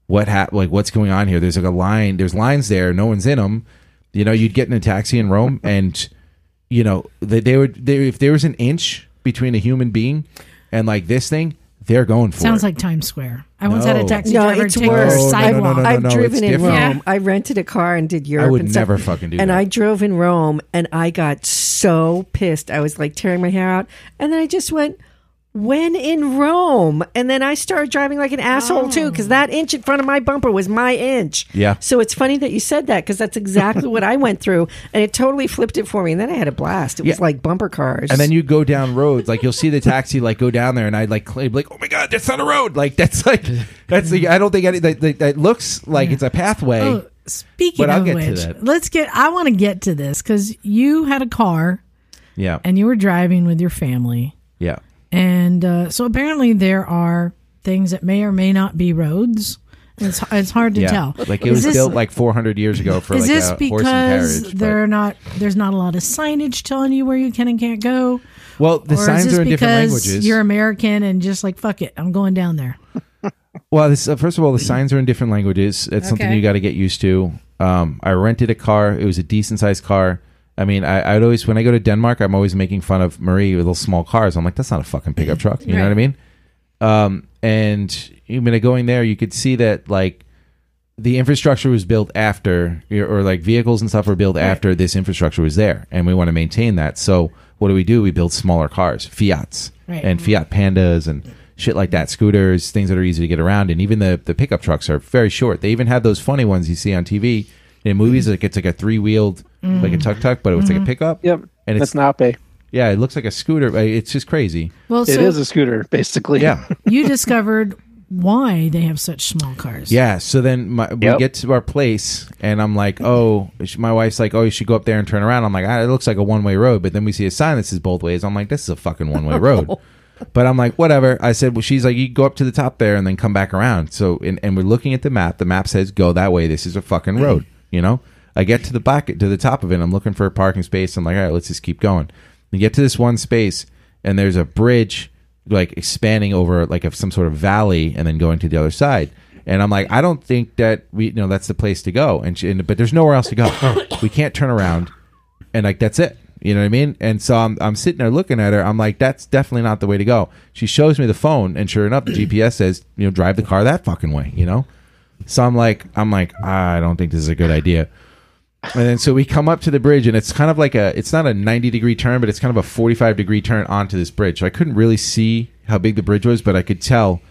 what hap- like what's going on here. There's like a line. There's lines there. No one's in them. You know, you'd get in a taxi in Rome, and you know they, they would. They, if there was an inch between a human being and like this thing, they're going for Sounds it. like Times Square. I once had a No. taxi No, driver it's take worse. the No, no, no, sidewalk. no, no, I've no, driven it's in different. Rome. I rented a car and did Europe. would and stuff. never fucking do And that. I drove in Rome, and I got so pissed. I was like tearing my hair out, and then I just went. When in Rome, and then I started driving like an asshole too, because that oh. inch in front of my bumper was my inch. Yeah. So it's funny that you said that because that's exactly what I went through, and it totally flipped it for me. And then I had a blast. It was like bumper cars. and then you go down roads like you'll see the taxi like go down there and i'd like claim like oh my god that's not a road like that's like that's the i don't think any that, that, that looks like it's a pathway Oh, speaking But I'll of get to which, that. let's get. I want to get to this because you had a car yeah and you were driving with your family, yeah and uh, so apparently there are things that may or may not be roads. It's it's hard to yeah tell. like it Is was this- built like 400 years ago for Is like this a horse and because carriage they're not there's not a lot of signage telling you where you can and can't go? well the or is signs are in different languages you're American and just like fuck it, I'm going down there. Well, this, uh, first of all, the signs are in different languages. It's something you got to get used to. Um, I rented a car. It was a decent sized car. I mean, I, I'd always when I go to Denmark, I'm always making fun of Marie with little small cars. I'm like, that's not a fucking pickup truck. You know what I mean? Um, and even going there, you could see that like the infrastructure was built after, or like vehicles and stuff were built after this infrastructure was there, and we want to maintain that. So what do we do? We build smaller cars, Fiats, Right. and Fiat Pandas, and shit like that, scooters, things that are easy to get around, and even the the pickup trucks are very short. They even have those funny ones you see on TV in movies. Like it's like a three wheeled, like a mm. tuk tuk, but it's like a mm-hmm. pickup. Yep. and it's That's Nape. yeah, it looks like a scooter. but It's just crazy. Well, It so is a scooter, basically. Yeah. you discovered why they have such small cars. Yeah. So then my, we Yep. get to our place, and I'm like, oh, she- my wife's like, oh, you should go up there and turn around. I'm like, ah, it looks like a one way road, but then we see a sign that says both ways. I'm like, this is a fucking one way road. But I'm like, whatever. I said, well, she's like, you go up to the top there and then come back around. So, and, and we're looking at the map. The map says go that way. This is a fucking mm. road. You know. I get to the back to the top of it. I'm looking for a parking space. I'm like, all right, let's just keep going. We get to this one space, and there's a bridge like expanding over like a, some sort of valley, and then going to the other side. And I'm like, I don't think that we, you know, that's the place to go. And, she, and but there's nowhere else to go. we can't turn around, and like that's it. You know what I mean? And so I'm I'm sitting there looking at her. I'm like, that's definitely not the way to go. She shows me the phone, and sure enough, the GPS says, you know, drive the car that fucking way. You know. So I'm like, I'm like, I don't think this is a good idea. And then so we come up to the bridge, and it's kind of like a, it's not a 90 degree turn, but it's kind of a 45 degree turn onto this bridge. So I couldn't really see how big the bridge was, but I could tell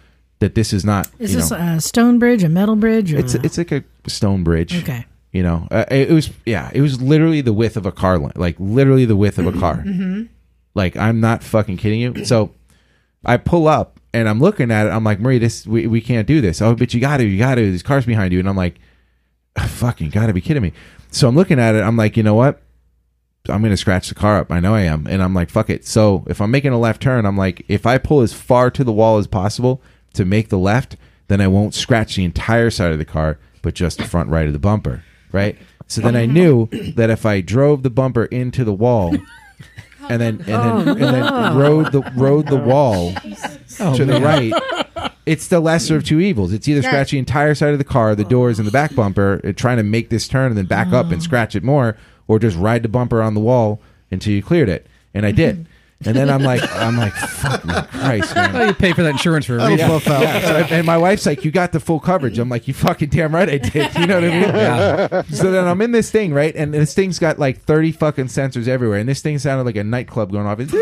that this is not. Is you this know, a stone bridge, a metal bridge? Or it's it's like a stone bridge. okay. You know, uh, it, it was yeah, it was literally the width of a car, like literally the width of a car. Like I'm not fucking kidding you. So I pull up and I'm looking at it. I'm like, Marie, this we, we can't do this. Oh, but you got to, you got to. There's cars behind you, and I'm like, "Ah, fucking got to be kidding me. So I'm looking at it. I'm like, you know what? I'm gonna scratch the car up. I know I am, and I'm like, fuck it. So if I'm making a left turn, I'm like, if I pull as far to the wall as possible to make the left, then I won't scratch the entire side of the car, but just the front right of the bumper, right? So then I knew that if I drove the bumper into the wall, and then and then and then oh, rode the rode the wall to the oh, right, it's the lesser of two evils. It's either scratch the entire side of the car, the doors, and the back bumper, uh, trying to make this turn and then back up and oh. scratch it more, or just ride the bumper on the wall until you cleared it. And I did. Mm-hmm. And then I'm like, I'm like, fuck me, Christ, man. Well, you pay for that insurance for a reason. buff out. Yeah, so- and my wife's like, "You got the full coverage." I'm like, "You fucking damn right I did." You know what I mean? Yeah. So then I'm in this thing, right? And this thing's got like 30 fucking sensors everywhere. And this thing sounded like a nightclub going off. It's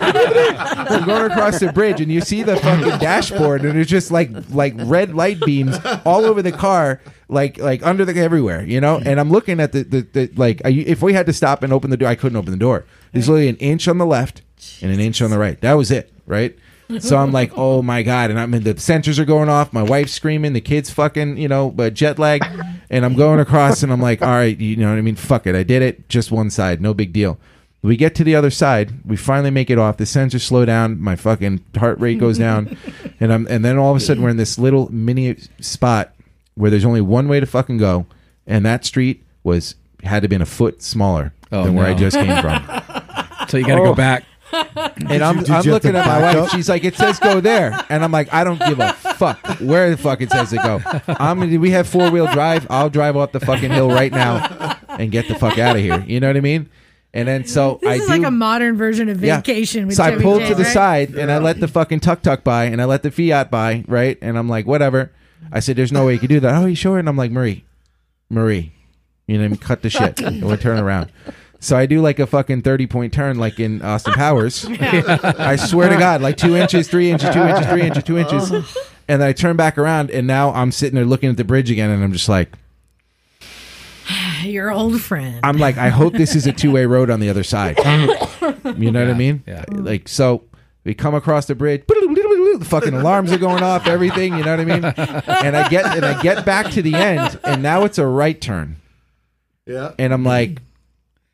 I'm going across the bridge, and you see the fucking dashboard, and it's just like like red light beams all over the car, like like under the everywhere, you know. Mm-hmm. And I'm looking at the the, the like, are you, if we had to stop and open the door, I couldn't open the door. There's literally an inch on the left and an inch on the right. That was it, right? So I'm like, oh my god, and I'm in the sensors are going off. My wife's screaming, the kids fucking, you know, but jet lag, and I'm going across, and I'm like, all right, you know what I mean? Fuck it, I did it, just one side, no big deal. We get to the other side, we finally make it off. The sensors slow down, my fucking heart rate goes down, and I'm, and then all of a sudden we're in this little mini spot where there's only one way to fucking go, and that street was had to been a foot smaller Oh, than where I no. just came from. So you got to go oh. back. And I'm, did I'm have looking to at my back wife. up? She's like, "It says go there," and I'm like, "I don't give a fuck where the fuck it says to go." I'm. gonna- We have four wheel drive. I'll drive up the fucking hill right now and get the fuck out of here. You know what I mean? And then so This I is do. like a modern version of yeah. vacation. With So I Chevy pulled Chase, to the right? side and I let the fucking tuk tuk by and I let the Fiat by, right? And I'm like, whatever. I said, "There's no way you could do that." Oh, you sure? And I'm like, Marie, Marie, you know, what I mean? cut the shit and we turn around. So I do like a fucking thirty point turn, like in Austin Powers. I swear to God, like two inches, three inches, two inches, three inches, two inches, oh. and then I turn back around, and now I'm sitting there looking at the bridge again, and I'm just like, Your old friend. I'm like, I hope this is a two way road on the other side. You know what I mean? yeah. Like so, we come across the bridge. The fucking alarms are going off. Everything. You know what I mean? And I get and I get back to the end, and now it's a right turn. Yeah. And I'm like,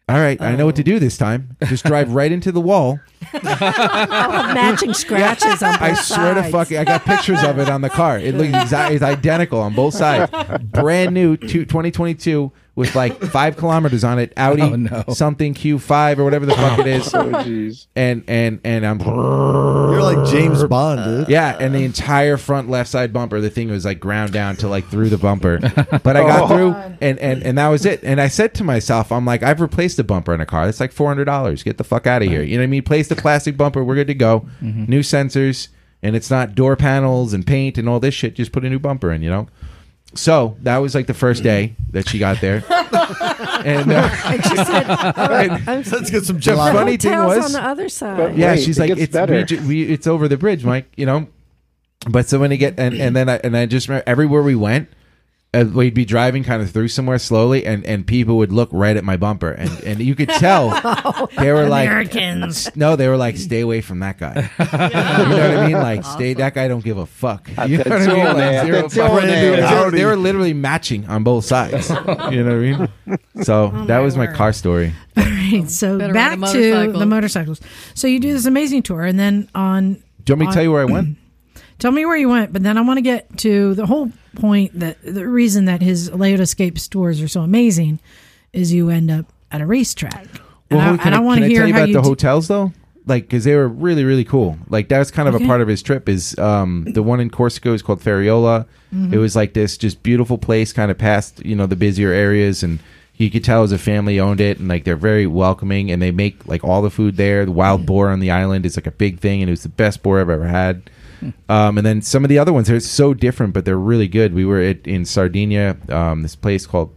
all right, I know what to do this time. Just drive right into the wall. Oh, matching scratches on both I swear to fucking, I got pictures of it on the car. It looks exactly it's identical on both sides. Brand new, two, 2022 with like five kilometers on it. Audi Oh, no. something Q5 or whatever the fuck it is. Oh, jeez. And and and I'm You're like James Bond, dude. yeah, and the entire front left side bumper, the thing was like ground down to like through the bumper. But I got oh. through, and, and and that was it. And I said to myself, I'm like, I've replaced the bumper in a car. That's like four hundred dollars. Get the fuck out of here. You know what I mean? Place the plastic bumper. We're good to go. Mm-hmm. New sensors, and it's not door panels and paint and all this shit. Just put a new bumper in. You know. So that was like the first day that she got there, and uh, And she said, "All right, I'm Let's get some The gelato. funny thing hotel's was- on the other side. But- yeah, Wait, she's it like, gets it's better. we, ju- we, it's over the bridge, Mike. You know. But so when it get and, and then I and I just remember everywhere we went, uh, we'd be driving kind of through somewhere slowly, and, and people would look right at my bumper, and, and you could tell they were like, Americans. no, they were like, stay away from that guy. you know what I mean? Like, stay. That guy don't give a fuck. You know what I mean? Like, zero fuck. They were- Howdy. They were literally matching on both sides. You know what I mean? So that was my word. car story. All right, so Better back ride a to motorcycle. the motorcycles. So you do this amazing tour, and then on Do you want me to tell you where I went? Tell me where you went, but then I want to get to the whole point that the reason that his Leod Escapes tours are so amazing is you end up at a racetrack. And I, can and I want to hear tell you about you the d- hotels though. Like, because they were really, really cool. Like that was kind of Okay. a part of his trip. Is um, the one in Corsica is called Ferriola. Mm-hmm. It was like this just beautiful place, kind of past you know the busier areas, and you could tell as a family owned it, and like they're very welcoming, and they make like all the food there. The wild boar on the island is like a big thing, and it was the best boar I've ever had. Um, and then some of the other ones are so different, but they're really good. We were at, in Sardinia, um, this place called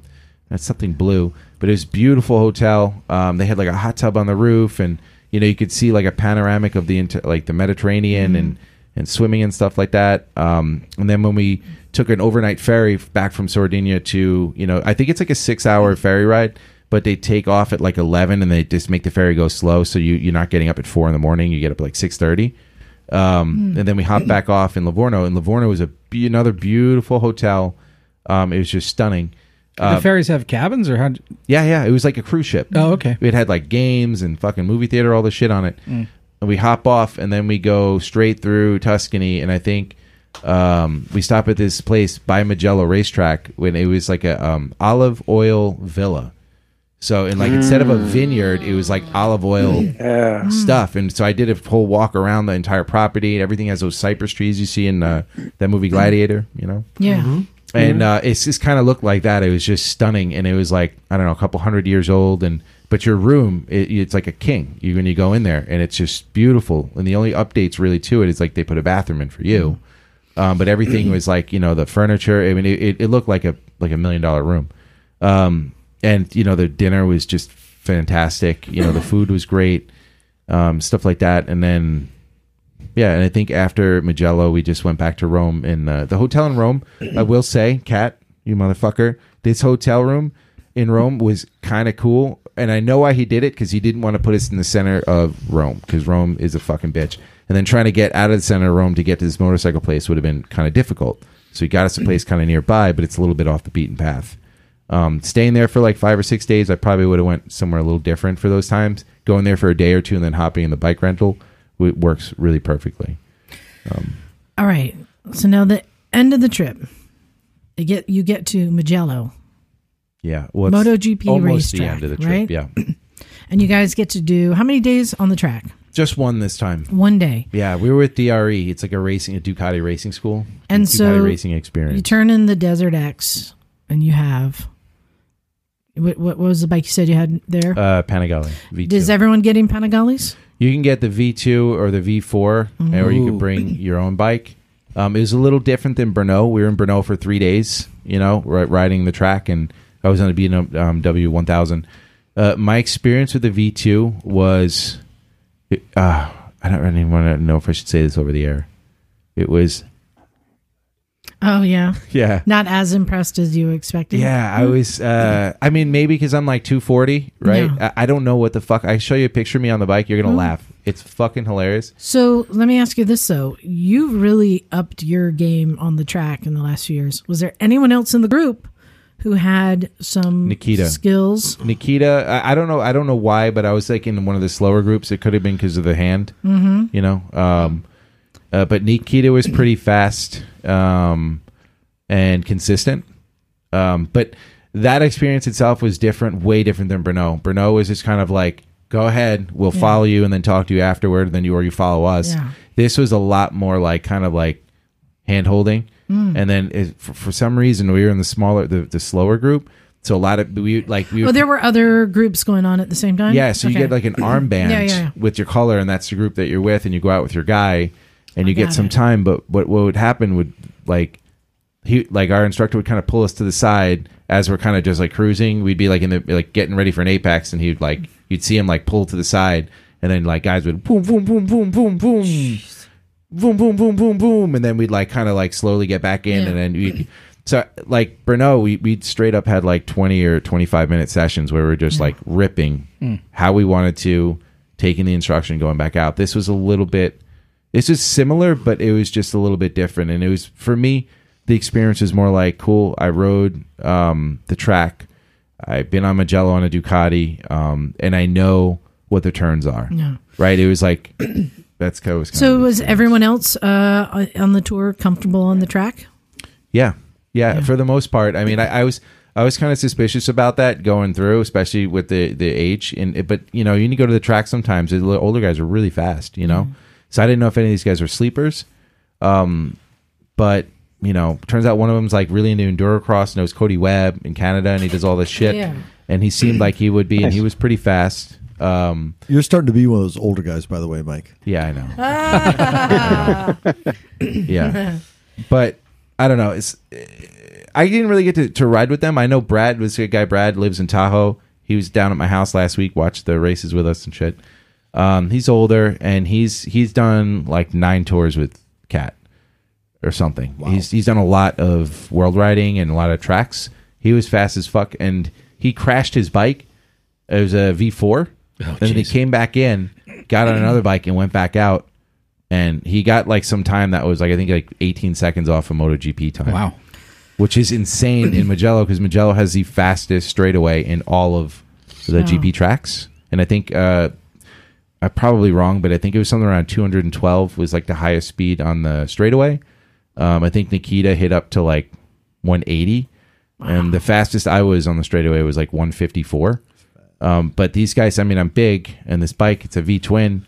that's something blue, but it was beautiful hotel. Um, they had like a hot tub on the roof, and you know you could see like a panoramic of the inter- like the Mediterranean mm-hmm. and and swimming and stuff like that. Um, and then when we took an overnight ferry back from Sardinia to you know I think it's like a six hour ferry ride but they take off at like 11 and they just make the ferry go slow so you you're not getting up at 4 in the morning you get up at like 6:30 um. Hmm. And then we hopped back off in Livorno, and Livorno is a be- another beautiful hotel. Um, it was just stunning. Uh, the um, ferries have cabins, or how? D- yeah, yeah. It was like a cruise ship. Oh, okay. It had like games and fucking movie theater, all the shit on it. Mm. And we hop off, and then we go straight through Tuscany, and I think um, we stop at this place by Mugello Racetrack when it was like a um, olive oil villa. So, and like instead of a vineyard, it was like olive oil Yeah. stuff. And so I did a whole walk around the entire property. And everything has those cypress trees you see in uh, that movie Gladiator, you know? Yeah. and uh, it's just kind of looked like that. It was just stunning, and it was like I don't know, a couple hundred years old, and but your room it, it's like a king. You when you go in there, and it's just beautiful. And the only updates really to it is like they put a bathroom in for you, um, but everything was like you know the furniture. I mean, it, it, it looked like a like a million dollar room, um, and you know the dinner was just fantastic. You know the food was great, um, stuff like that, and then yeah, and I think after Mugello, we just went back to Rome. And uh, the hotel in Rome, I will say, Cat, you motherfucker, this hotel room in Rome was kind of cool. And I know why he did it because he didn't want to put us in the center of Rome because Rome is a fucking bitch. And then trying to get out of the center of Rome to get to this motorcycle place would have been kind of difficult. So he got us a place kind of nearby, but it's a little bit off the beaten path. Um, staying there for like five or six days, I probably would have went somewhere a little different for those times. Going there for a day or two and then hopping in the bike rental w- works really perfectly. All right. So now the end of the trip, you get you get to Mugello, Yeah, well, MotoGP almost the end of the trip. right? Yeah, and you guys get to do how many days on the track? just one this time. One day. Yeah, we were with DRE. It's like a racing, a Ducati racing school, And Ducati so racing experience. You turn in the Desert X, and you have what, what was the bike you said you had there? uh, Panigale V2. Does everyone get in Panigales? you can get the V2 or the V4, or you can bring your own bike. Um, it was a little different than Brno. We were in Brno for three days, you know, ri- riding the track, and I was on a BMW 1000. Uh, my experience with the V2 was, uh, I don't really want to know if I should say this over the air. It was, Oh yeah, yeah, not as impressed as you expected. Yeah, I was. Uh, I mean, maybe because I'm like 240, right? I, I don't know what the fuck. I show you a picture of me on the bike, you're gonna laugh. It's fucking hilarious. So let me ask you this though: You've really upped your game on the track in the last few years. Was there anyone else in the group who had some Nikita. skills? Nikita, I, I don't know. I don't know why, but I was like in one of the slower groups. It could have been because of the hand, mm-hmm. you know. Um, uh, but Nikita was pretty fast um, and consistent. Um, but that experience itself was different, way different than Brno. Brno was just kind of like, go ahead, we'll follow you and then talk to you afterward, and then you or you follow us. Yeah. This was a lot more like kind of like hand holding, Mm. and then it, for, for some reason we were in the smaller, the, the slower group. So a lot of we like we Well, there were other groups going on at the same time. yeah, so you get like an armband Yeah, yeah, yeah. with your color, and that's the group that you're with, and you go out with your guy, and you get some it. time. But what what would happen would like he like our instructor would kind of pull us to the side as we're kind of just like cruising. We'd be like in the like getting ready for an apex, and he'd like you'd see him like pull to the side, and then like guys would boom boom boom boom boom boom. Boom, boom, boom, boom, boom, and then we'd like kind of like slowly get back in, Yeah. and then we, so like Brno, we we straight up had like twenty or twenty five minute sessions where we are just like ripping how we wanted to, taking the instruction, going back out. This was a little bit, this is similar, but it was just a little bit different, and it was for me, the experience was more like cool. I rode um, the track, I've been on Mugello on a Ducati, um, and I know what the turns are. Yeah. Right? It was like that's kind of was kind So was everyone else uh, on the tour comfortable on the track? Yeah. yeah, for the most part. I mean, I, I was I was kind of suspicious about that going through, especially with the the age. And but you know, you need to go to the track sometimes. The older guys are really fast, you know. So I didn't know if any of these guys were sleepers. Um, but you know, turns out one of them's like really into endurocross, knows Cody Webb in Canada, and he does all this shit. Yeah. And he seemed like he would be, and he was pretty fast. Um, You're starting to be one of those older guys, by the way, Mike. yeah, I know. yeah, but I don't know. It's I didn't really get to, to ride with them. I know Brad was a guy. Brad lives in Tahoe. He was down at my house last week, watched the races with us and shit. Um, he's older and he's he's done like nine tours with Cat or something. He's he's done a lot of world riding and a lot of tracks. He was fast as fuck and he crashed his bike. It was a V4. and then he came back in, got on another bike and went back out. And he got like some time that was like I think like 18 seconds off of MotoGP time Wow. which is insane in Mugello because Mugello has the fastest straightaway in all of the Oh. GP tracks, and I think uh, I'm probably wrong, but I think it was something around 212 was like the highest speed on the straightaway. Um, I think Nikita hit up to like 180, and the fastest I was on the straightaway was like 154. Um, but these guys, I mean, I'm big, and this bike, it's a V twin.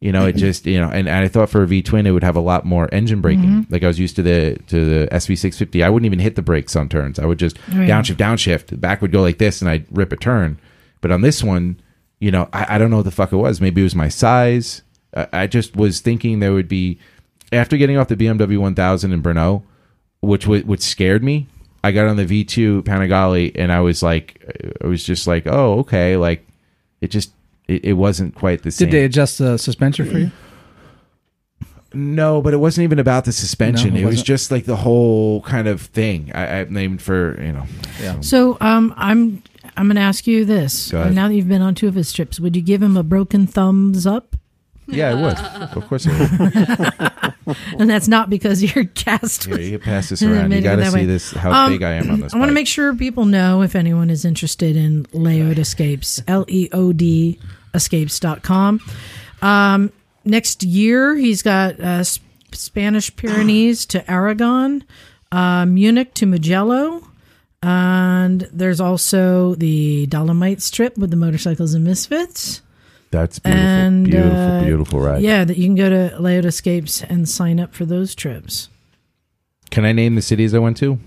You know, it just you know, and, and I thought for a V twin it would have a lot more engine braking. Like I was used to the to the SV six fifty. I wouldn't even hit the brakes on turns. I would just Right. downshift, downshift. The back would go like this, and I'd rip a turn. But on this one, you know, I, I don't know what the fuck it was. Maybe it was my size. I, I just was thinking there would be after getting off the BMW 1000 in Brno, which w- which scared me. I got on the V2 Panigale and I was like, I was just like, oh okay, like it just it, it wasn't quite the same. Did they adjust the suspension for you? No, but it wasn't even about the suspension. No, it it was just like the whole kind of thing. I, I've named for you know. Yeah. So um, I'm I'm going to ask you this. Now that you've been on two of his trips, would you give him a broken thumbs up? Yeah, I would. Of course, I would. And that's not because your cast was. you pass this around. You got to see way. this how Um, big I am on this. I want to make sure people know if anyone is interested in Leod Escapes, L E O D escapes.com. Um, next year, he's got uh, Spanish Pyrenees to Aragon, uh, Munich to Mugello. And there's also the Dolomite strip with the motorcycles and misfits. That's beautiful, and beautiful, uh, beautiful ride. Yeah, that you can go to Leod Escapes and sign up for those trips. Can I name the cities I went to?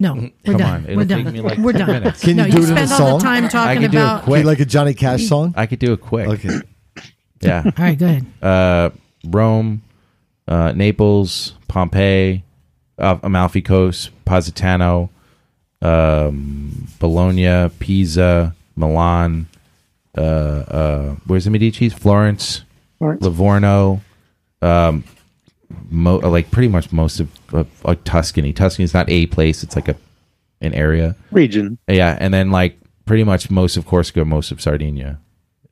No, we're Come done. on, it'll we're take done. me like we're 10 done. minutes. Can you no, do you it in a spend all the song? time I talking can do it about. quick. like a Johnny Cash song. I could do it quick. Okay. Yeah. All right, go ahead. uh, Rome, uh, Naples, Pompeii, uh, Amalfi Coast, Positano, um, Bologna, Pisa, Milan. Uh, uh, where's the Medici's? Florence, Florence. Livorno. Um, mo- uh, like pretty much most of, of like Tuscany. Tuscany's not a place; it's like a an area. Region. Yeah, and then like pretty much most of Corsica, most of Sardinia.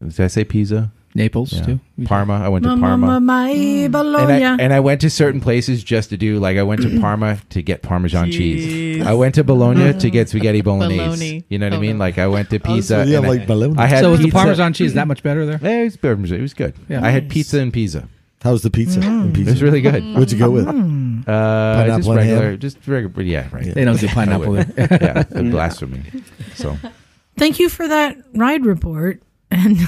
Did I say Pisa? Naples Yeah. too. Parma. I went to Mamma Parma. mai mm. And I, and I went to certain places just to do like I went to Parma to get Parmesan cheese. I went to Bologna mm. to get spaghetti bolognese. Bologna. You know what I Oh, mean? Like I went to Pisa. Oh, so yeah, and I- like bologna. I had So was the. Parmesan cheese that much better there? Yeah, it was, it was good. Yeah. I had pizza in Pisa. How's the pizza? Mm. in It was really good. What'd you go with? Uh, just Pineapple and regular, ham? just regular. Yeah, right. They don't do pineapple yeah, blasphemy. So Thank you for that ride report. And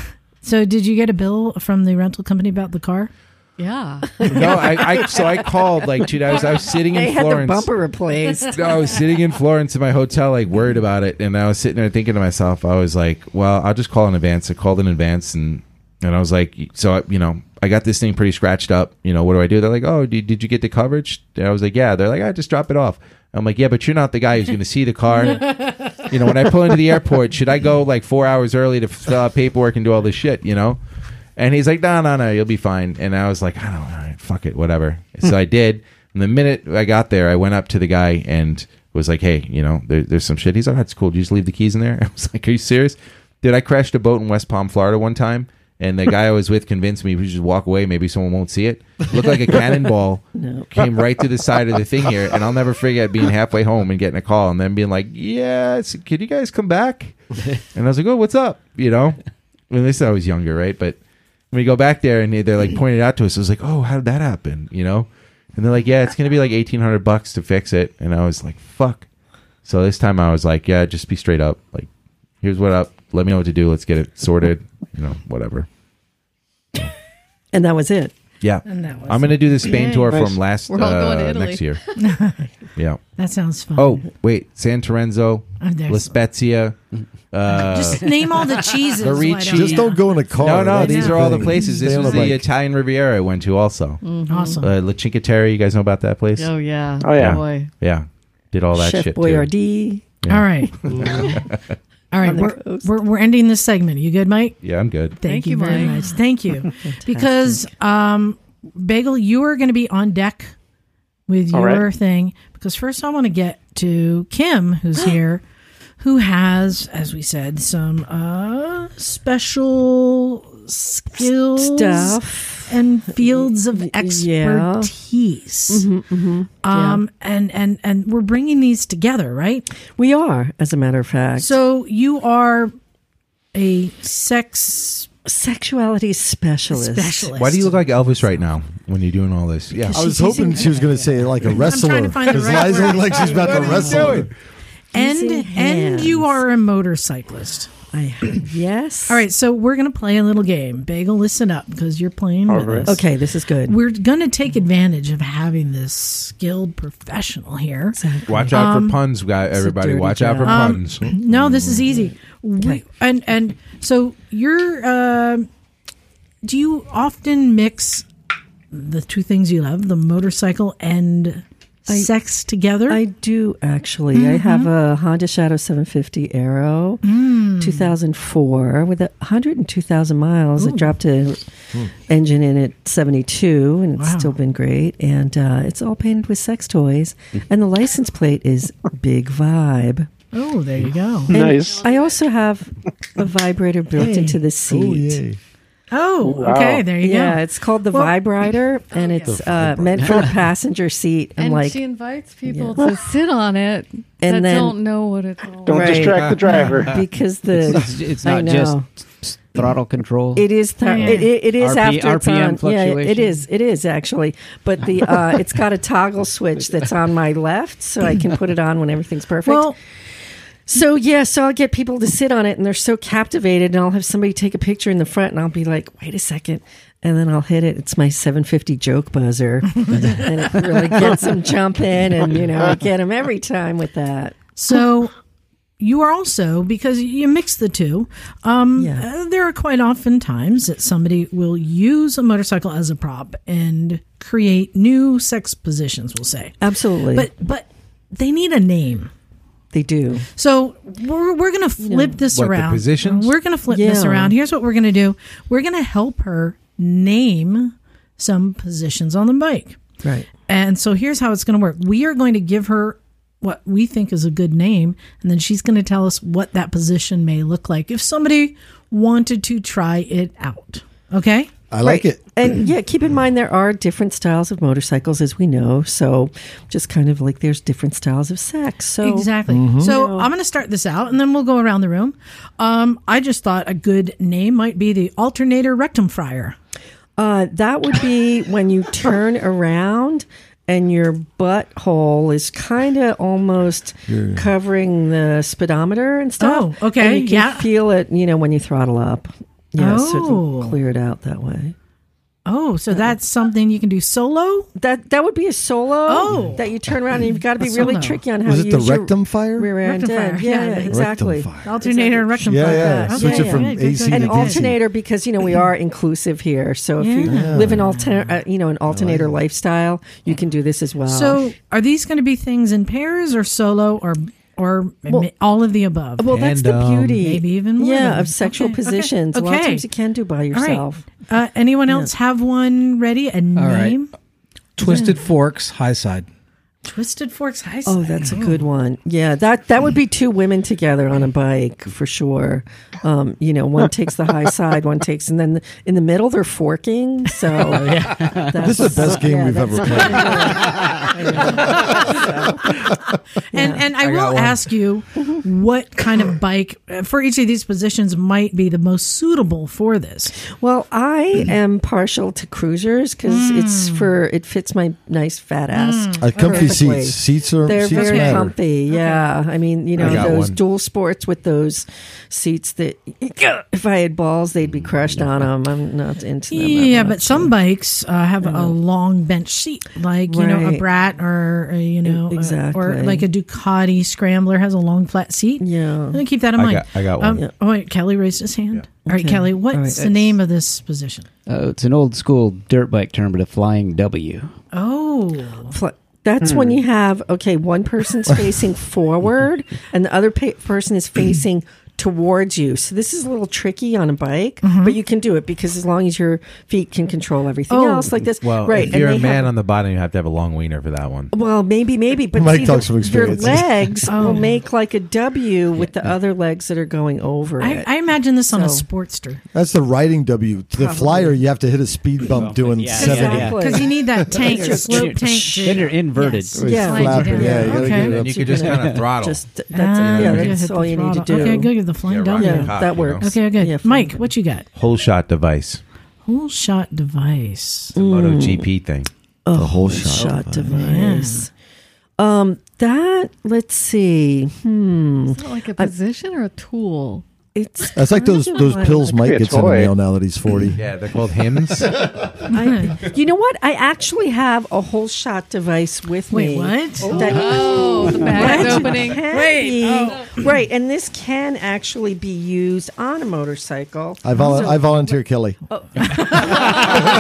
so, did you get a bill from the rental company about the car? Yeah. no, I, I so I called like two days. I was sitting in They had the Florence. bumper replaced. No, I was sitting in Florence in my hotel, like worried about it, and I was sitting there thinking to myself, I was like, "Well, I'll just call in advance." I called in advance, and and I was like, "So, I, you know, I got this thing pretty scratched up. You know, what do I do?" They're like, "Oh, did, did you get the coverage?" And I was like, "Yeah." They're like, "I just drop it off." I'm like, "Yeah, but you're not the guy who's going to see the car." you know, when I pull into the airport, should I go like four hours early to fill out uh, paperwork and do all this shit? You know. And he's like, no, no, no, you'll be fine. And I was like, I don't know, fuck it, whatever. Hmm. So I did. And the minute I got there, I went up to the guy and was like, hey, you know, there, there's some shit. He's like, oh, that's cool. Did you just leave the keys in there? I was like, are you serious? Dude, I crashed a boat in West Palm, Florida one time. And the guy I was with convinced me we should just walk away. Maybe someone won't see it. Looked like a cannonball. Came right to the side of the thing here. And I'll never forget being halfway home and getting a call and then being like, yes, can you guys come back? And I was like, oh, what's up? You know? And they said I was younger, right? But when we go back there and they- they're like pointed out to us, I was like, oh, how did that happen? You know? And they're like, yeah, it's gonna be like eighteen hundred bucks to fix it. And I was like, fuck. So this time I was like, yeah, just be straight up. Like, here's what up. Let me know what to do. Let's get it sorted. You know, whatever. and that was it. Yeah, And that was I'm gonna do the Spain Yay. tour Nice. from last We're all going to uh, Italy. next year. yeah. That sounds fun. Oh wait, San Terenzo, Oh, there's- La Spezia. Uh, just name all the cheeses. the why don't Just you? don't go in a car. no, no, That's these are all the thing. places. This Stay on was the bike. Italian Riviera I went to also. Awesome. Uh, La Cinqueterre, you guys know about that place? Oh yeah. Oh, yeah. Boy. Yeah, did all that Chef shit too. Boyardee. Yeah. All right. All right. We're, we're, we're ending this segment. You good, Mike? Yeah, I'm good. Thank, Thank you you, very Mike. much. Thank you. because um, Bagel, you are going to be on deck with All your right. thing. Because first, I want to get to Kim, who's here, who has, as we said, some uh, special skills Stuff. And fields of Yeah. expertise. Um, and and and we're bringing these together, right? We are, as a matter of fact. So you are a sex sexuality specialist. specialist. Why do you look like Elvis right now when you're doing all this? Yeah. I was hoping she was going to say like a wrestler. trying to find the Because right Liza word. looked like she's about to wrestle. and and you are a motorcyclist. I, yes. All right, so we're gonna play a little game. Bagel, listen up because you're playing with right. us. Okay, this is good. We're gonna take advantage of having this skilled professional here. Watch out for puns, guy. Everybody, dirty watch out for job. puns. No, this is easy. we, and and so you're. Uh, do you often mix the two things you love, the motorcycle and sex together? I do actually. I mm-hmm. have a Honda Shadow 750 Aero, mm. 2004, with a 102,000 miles. It dropped a hmm. engine in at 72, and it's Wow. still been great. And uh, it's all painted with sex toys, hmm. and the license plate is Big Vibe. oh, there you go. And Nice. I also have a vibrator built Hey. into the oh, seat. Oh, yay. Oh, Wow. okay, there you Yeah, go. Yeah, it's called the Well- Vibrator, and it's uh, meant for the passenger seat. And And like, she invites people to sit on it And that then- don't know what it's all Don't Right. distract the driver. because the It's, it's not just throttle control. It is. Th- Yeah. it, it, it is RP after it's RPM on. Yeah, it fluctuation. is. It is actually. But the uh, it's got a toggle switch that's on my left, so I can put it on when everything's perfect. Well, so yeah, so I'll get people to sit on it, and they're so captivated, and I'll have somebody take a picture in the front, and I'll be like, "Wait a second. And then I'll hit it. It's my 750 joke buzzer, and it really gets them jumping, and you know, I get them every time with that. so you are also because you mix the two. Um, Yeah. uh, there are quite often times that somebody will use a motorcycle as a prop and create new sex positions. We'll say, Absolutely, but but they need a name. They do. So we're, we're going to flip this What, the around. positions? We're going to flip this around. Here's what we're going to do. We're going to help her name some positions on the bike. Right. And so here's how it's going to work. We are going to give her what we think is a good name, and then she's going to tell us what that position may look like if somebody wanted to try it out. Okay? I like Right. it. And yeah, keep in mind there are different styles of motorcycles, as we know. So just kind of like there's different styles of sex. So Exactly. Mm-hmm. So I'm going to start this out, and then we'll go around the room. Um, I just thought a good name might be the alternator rectum fryer. uh, that would be when you turn around and your butthole is kind of almost covering the speedometer and stuff. Oh, okay, And you can yeah. feel it, you know, when you throttle up. Yeah, Oh. it'll clear it out that way. Oh, so that's something you can do solo? That that would be a solo. Oh. that you turn around and you've got to be really solo. tricky on how Was to it the use your rectum fire? rear end. Rectum fire, yeah, Yeah, yeah, exactly. Rectum fire. Alternator and rectum Yeah, fryer. yeah. Okay, Switch it from yeah, AC good, An to good. DC. alternator because you know we are inclusive here. So if you Yeah. live an alter, uh, you know, an alternator lifestyle, you can do this as well. So, are these going to be things in pairs or solo or or Well- all of the above? well, that's the Tandem. beauty, Maybe even more yeah, of sexual okay, okay, positions. A lot of times you can do by all right. yourself. Uh, anyone else have one ready? A right. name? Twisted Forks, high side. Twisted Forks High side. Oh, that's a good one. Yeah, that that would be two women together on a bike for sure. Um, you know, one takes the high side, one takes, and then in the middle they're forking. So that's- This is the best game yeah, we've ever kinda played. And and I, I will ask you what kind of bike uh, for each of these positions might be the most suitable for this. Well, I am partial to cruisers because it's for it fits my nice fat ass. Uh, comfy perfectly. seats. Seats are They're seats very matter. comfy. Yeah, I mean, you know, those one. dual sports with those seats that if I had balls, they'd be crushed on them. I'm not into them. Yeah, much. but some bikes uh, have a long bench seat, like you know a Brat or uh, you know, uh, or like a Ducati Scrambler has a long flat seat. Yeah. I'm keep that in I mind. got- I got Um, one. Yeah. Oh wait, Kelly raised his hand. All right, Okay. Kelly, what's All right. the name of this position? Uh, it's an old school dirt bike term, but a flying W. Oh, Fl- That's when hmm. you have okay, one person's facing forward and the other pa- person is facing towards you. So this is a little tricky on a bike, but you can do it because as long as your feet can control everything Oh. else like this, Well, right? if you're a man have- on the bottom, you have to have a long wiener for that one. Well, maybe, maybe, but Mike see, talks the- from experience. Your legs Oh. will make like a W with the other legs that are going over I, it. I imagine this on a Sportster That's the riding W. The Probably. flyer, you have to hit a speed bump doing Yeah, seventy. yeah, Exactly. because you need that tank, You're- slope tank. Then you're inverted. Yes. Or Yeah. Slide you flapping. down. Yeah, you Okay. get And you could just kind of throttle. Just that's Ah, yeah, that's all you need to do. Okay, good. The flying Yeah, W. Yeah, the cop, that you know. works. Okay, good. Yeah, Mike, what you got? Whole shot device. Whole shot device. The MotoGP thing. a whole shot, shot device. Um, that let's see. Hmm. Is it like a position or a tool? It's That's like those those of pills Could be Mike gets in the toy. mail now that he's forty. Yeah, they're called Hims. I, you know what? I actually have a whole shot device with Wait, me. what? That Oh, oh the bag is opening. can Wait, be- right, and this can actually be used on a motorcycle. I vol- I volunteer Kelly. Oh.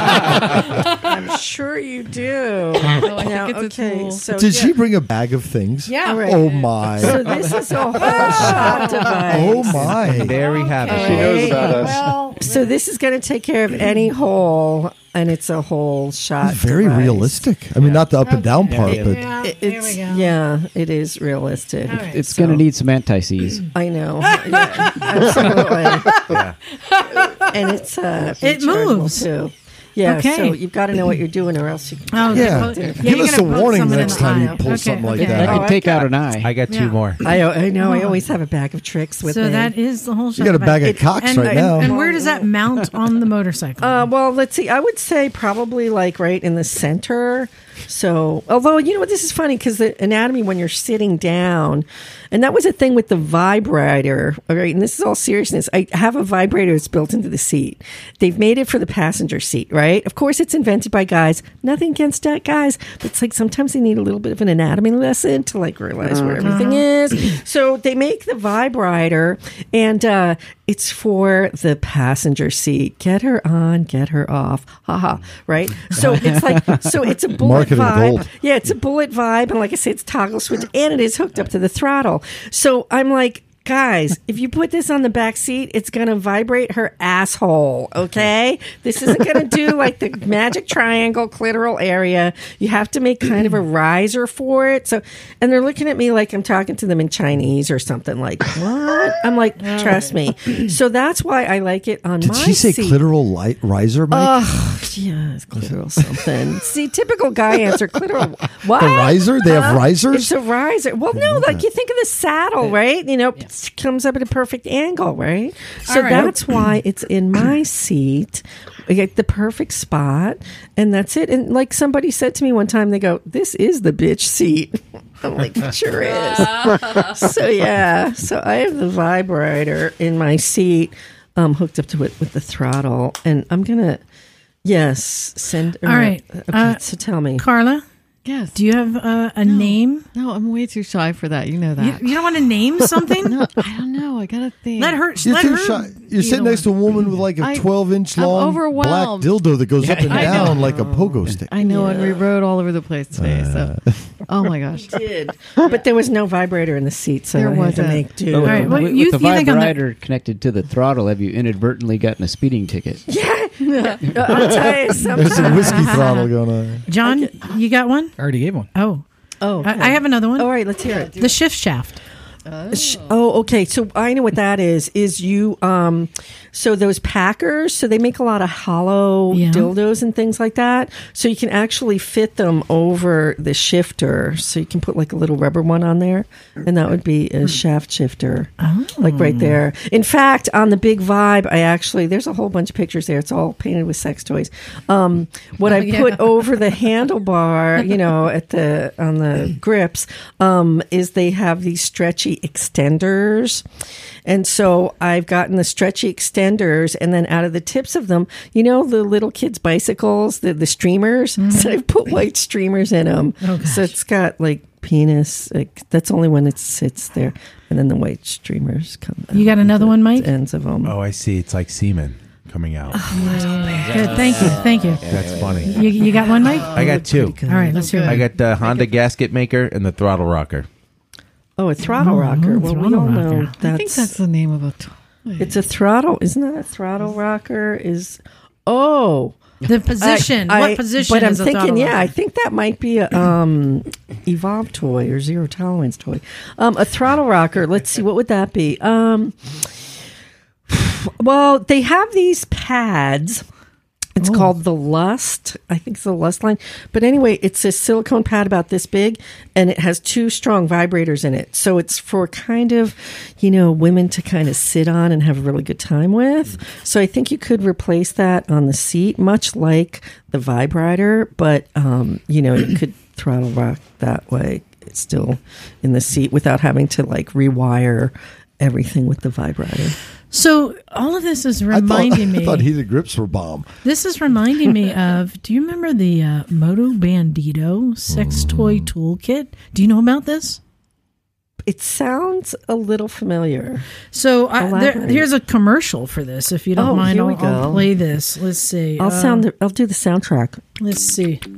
I'm sure you do. I Now, think it's a okay, tool. so Did yeah. she bring a bag of things? Yeah. All right. Oh my. So this is a whole shot device. Oh my. Very happy. She knows about us. Well, So this is going to take care of any hole, and it's a whole shot. Very device. realistic. I mean, not the up and down part, yeah. but yeah, It- there It's we go. yeah, it is realistic. All right. It's going to need some anti-seize. I know, yeah, absolutely. Yeah. And it's uh, It moves. too. Yeah, Okay. so you've got to know what you're doing, or else you. Can Oh, yeah. yeah. Give us a warning next time you pull Okay. something like I that. Oh, could take I've out an eye. I got two Yeah. more. I, I know. I always have a bag of tricks with So me. that is the whole. You got a bag of It- cocks and, right and, now. and where does that mount on the motorcycle? Uh, well, let's see. I would say probably like right in the center. So, although you know what, this is funny because the anatomy when you're sitting down, and that was a thing with the vibrator. All right, and this is all seriousness. I have a vibrator that's built into the seat. They've made it for the passenger seat, right? Of course, it's invented by guys. Nothing against that, guys. But it's like sometimes they need a little bit of an anatomy lesson to like realize where everything is. So they make the vibrator, and uh, it's for the passenger seat. Get her on, get her off. Haha. Right. So it's like so it's a bullet Marketing vibe. gold. Yeah, it's a bullet vibe, and like I said, it's toggle switch, and it is hooked up to the throttle. So I'm like. Guys, if you put this on the back seat, it's going to vibrate her asshole, okay? This isn't going to do like the magic triangle clitoral area. You have to make kind of a riser for it. So, and they're looking at me like I'm talking to them in Chinese or something like, what? I'm like, trust me. So that's why I like it on Did my she say seat. clitoral light riser, Mike? Oh, yeah, it's clitoral something. See, typical guy answer clitoral. What? the riser? They have Huh? risers? It's a riser. Well, no, like you think of the saddle, right? You know, comes up at a perfect angle, right? So right. that's why it's in my seat. Get the perfect spot, and that's it. And like somebody said to me one time, they go, "This is the bitch seat." I'm like, "It sure is." so yeah, so I have the vibrator in my seat, um, hooked up to it with the throttle, and I'm gonna, yes, send. All right. Okay, Uh, so tell me. Carla, Yes. do you have uh, a name? no, I'm way too shy for that. You know that. you don't want to name something? no, I don't know. I gotta think. Let her. You're let too her shy. You're sitting next to a woman with like a I- 12 inch long black dildo that goes up and I know. down like a pogo stick. I know, and we rode all over the place today. So, oh my gosh. did, but there was no vibrator in the seat, so There I had to wasn't. make do. All right, well, with, you- with the you think the- vibrator connected to the throttle, have you inadvertently gotten a speeding ticket? Yeah, I'll tell you something. There's some whiskey throttle going on. John, you got one? I already gave one. Oh, Oh, I, I have another one. All right, let's hear it. The shift shaft. Sh- Oh, okay. So I know what that is. Is you um so those packers, so they make a lot of hollow Yeah. dildos and things like that. So you can actually fit them over the shifter. So you can put like a little rubber one on there, and that would be a shaft shifter. Like right there. In fact, on the big vibe, I actually there's a whole bunch of pictures there. It's all painted with sex toys. Um what I put over the handlebar, you know, at the on the grips, um, is they have these stretchy extenders. And so I've gotten the stretchy extenders, and then out of the tips of them, you know, the little kids' bicycles, the, the streamers. So mm-hmm. I've put white streamers in them. Oh, so it's got like penis. Like, that's only when it sits there, and then the white streamers come. You got another one, Mike? Ends of them. Oh, I see. It's like semen coming out. Oh, oh, good. Thank you. Thank you. That's funny. You, you got one, Mike? I got two. All right, let's hear it. I got the Honda gasket maker and the throttle rocker. Oh, a throttle Oh, rocker. Well, we throttle all know rocker. that's, I think that's the name of a toy. it's a throttle. Isn't that a throttle rocker? Is oh. The position. I- what I- position But I'm a thinking, throttle yeah, I think that might be a um, Evolve toy or Zero Tolerance toy. Um, a throttle rocker. Let's see, what would that be? Um, well, they have these pads. It's called the Lust. I think it's the Lust line. But anyway, it's a silicone pad about this big, and it has two strong vibrators in it. So it's for kind of, you know, women to kind of sit on and have a really good time with. So I think you could replace that on the seat, much like the vibrator, but um, you know, you could throttle rock that way. Still in the seat without having to like rewire everything with the vibrator. So all of this is I thought, reminding I me. thought heated grips were bomb. This is reminding me of. Do you remember the uh, Moto Bandido sex Mm. toy toolkit? Do you know about this? It sounds a little familiar. So I, there, here's a commercial for this. If you don't Oh, mind, here I'll, we I'll go. play this. Let's see. I'll Uh, sound. The, I'll do the soundtrack. Let's see.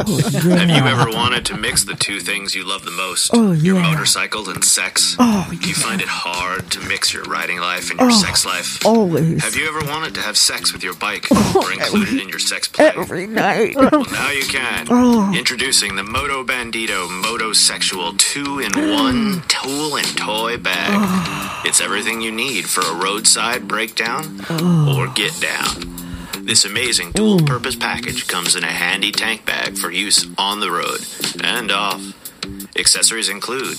Oh, have you ever wanted to mix the two things you love the most? Oh, Your yeah. motorcycle and sex? Oh, Do you find it hard to mix your riding life and your oh, sex life? Always. Have you ever wanted to have sex with your bike oh, or include it in your sex play? Every night. Well, now you can. Oh. Introducing the Moto Bandido Moto Sexual 2 in 1 tool and toy bag. Oh. It's everything you need for a roadside breakdown Oh. or get down. This amazing dual purpose package comes in a handy tank bag for use on the road and off. Accessories include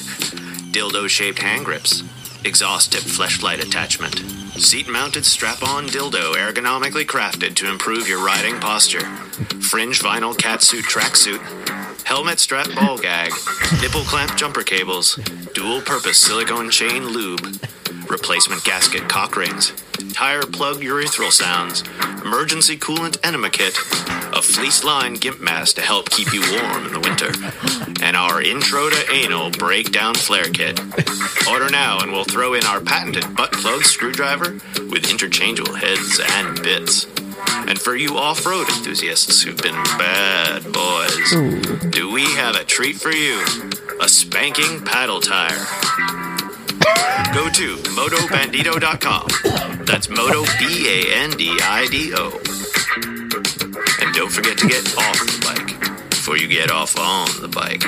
dildo shaped hand grips, exhaust tip fleshlight attachment, seat mounted strap on dildo ergonomically crafted to improve your riding posture, fringe vinyl catsuit tracksuit, helmet strap ball gag, nipple clamp jumper cables, dual purpose silicone chain lube, replacement gasket cock rings, tire plug urethral sounds, emergency coolant enema kit, a fleece lined gimp mask to help keep you warm in the winter, and our intro to anal breakdown flare kit. Order now and we'll throw in our patented butt plug screwdriver with interchangeable heads and bits. And for you off road enthusiasts who've been bad boys, do we have a treat for you? A spanking paddle tire. Go to MotoBandido.com. That's Moto B A N D I D O. And don't forget to get off the bike before you get off on the bike.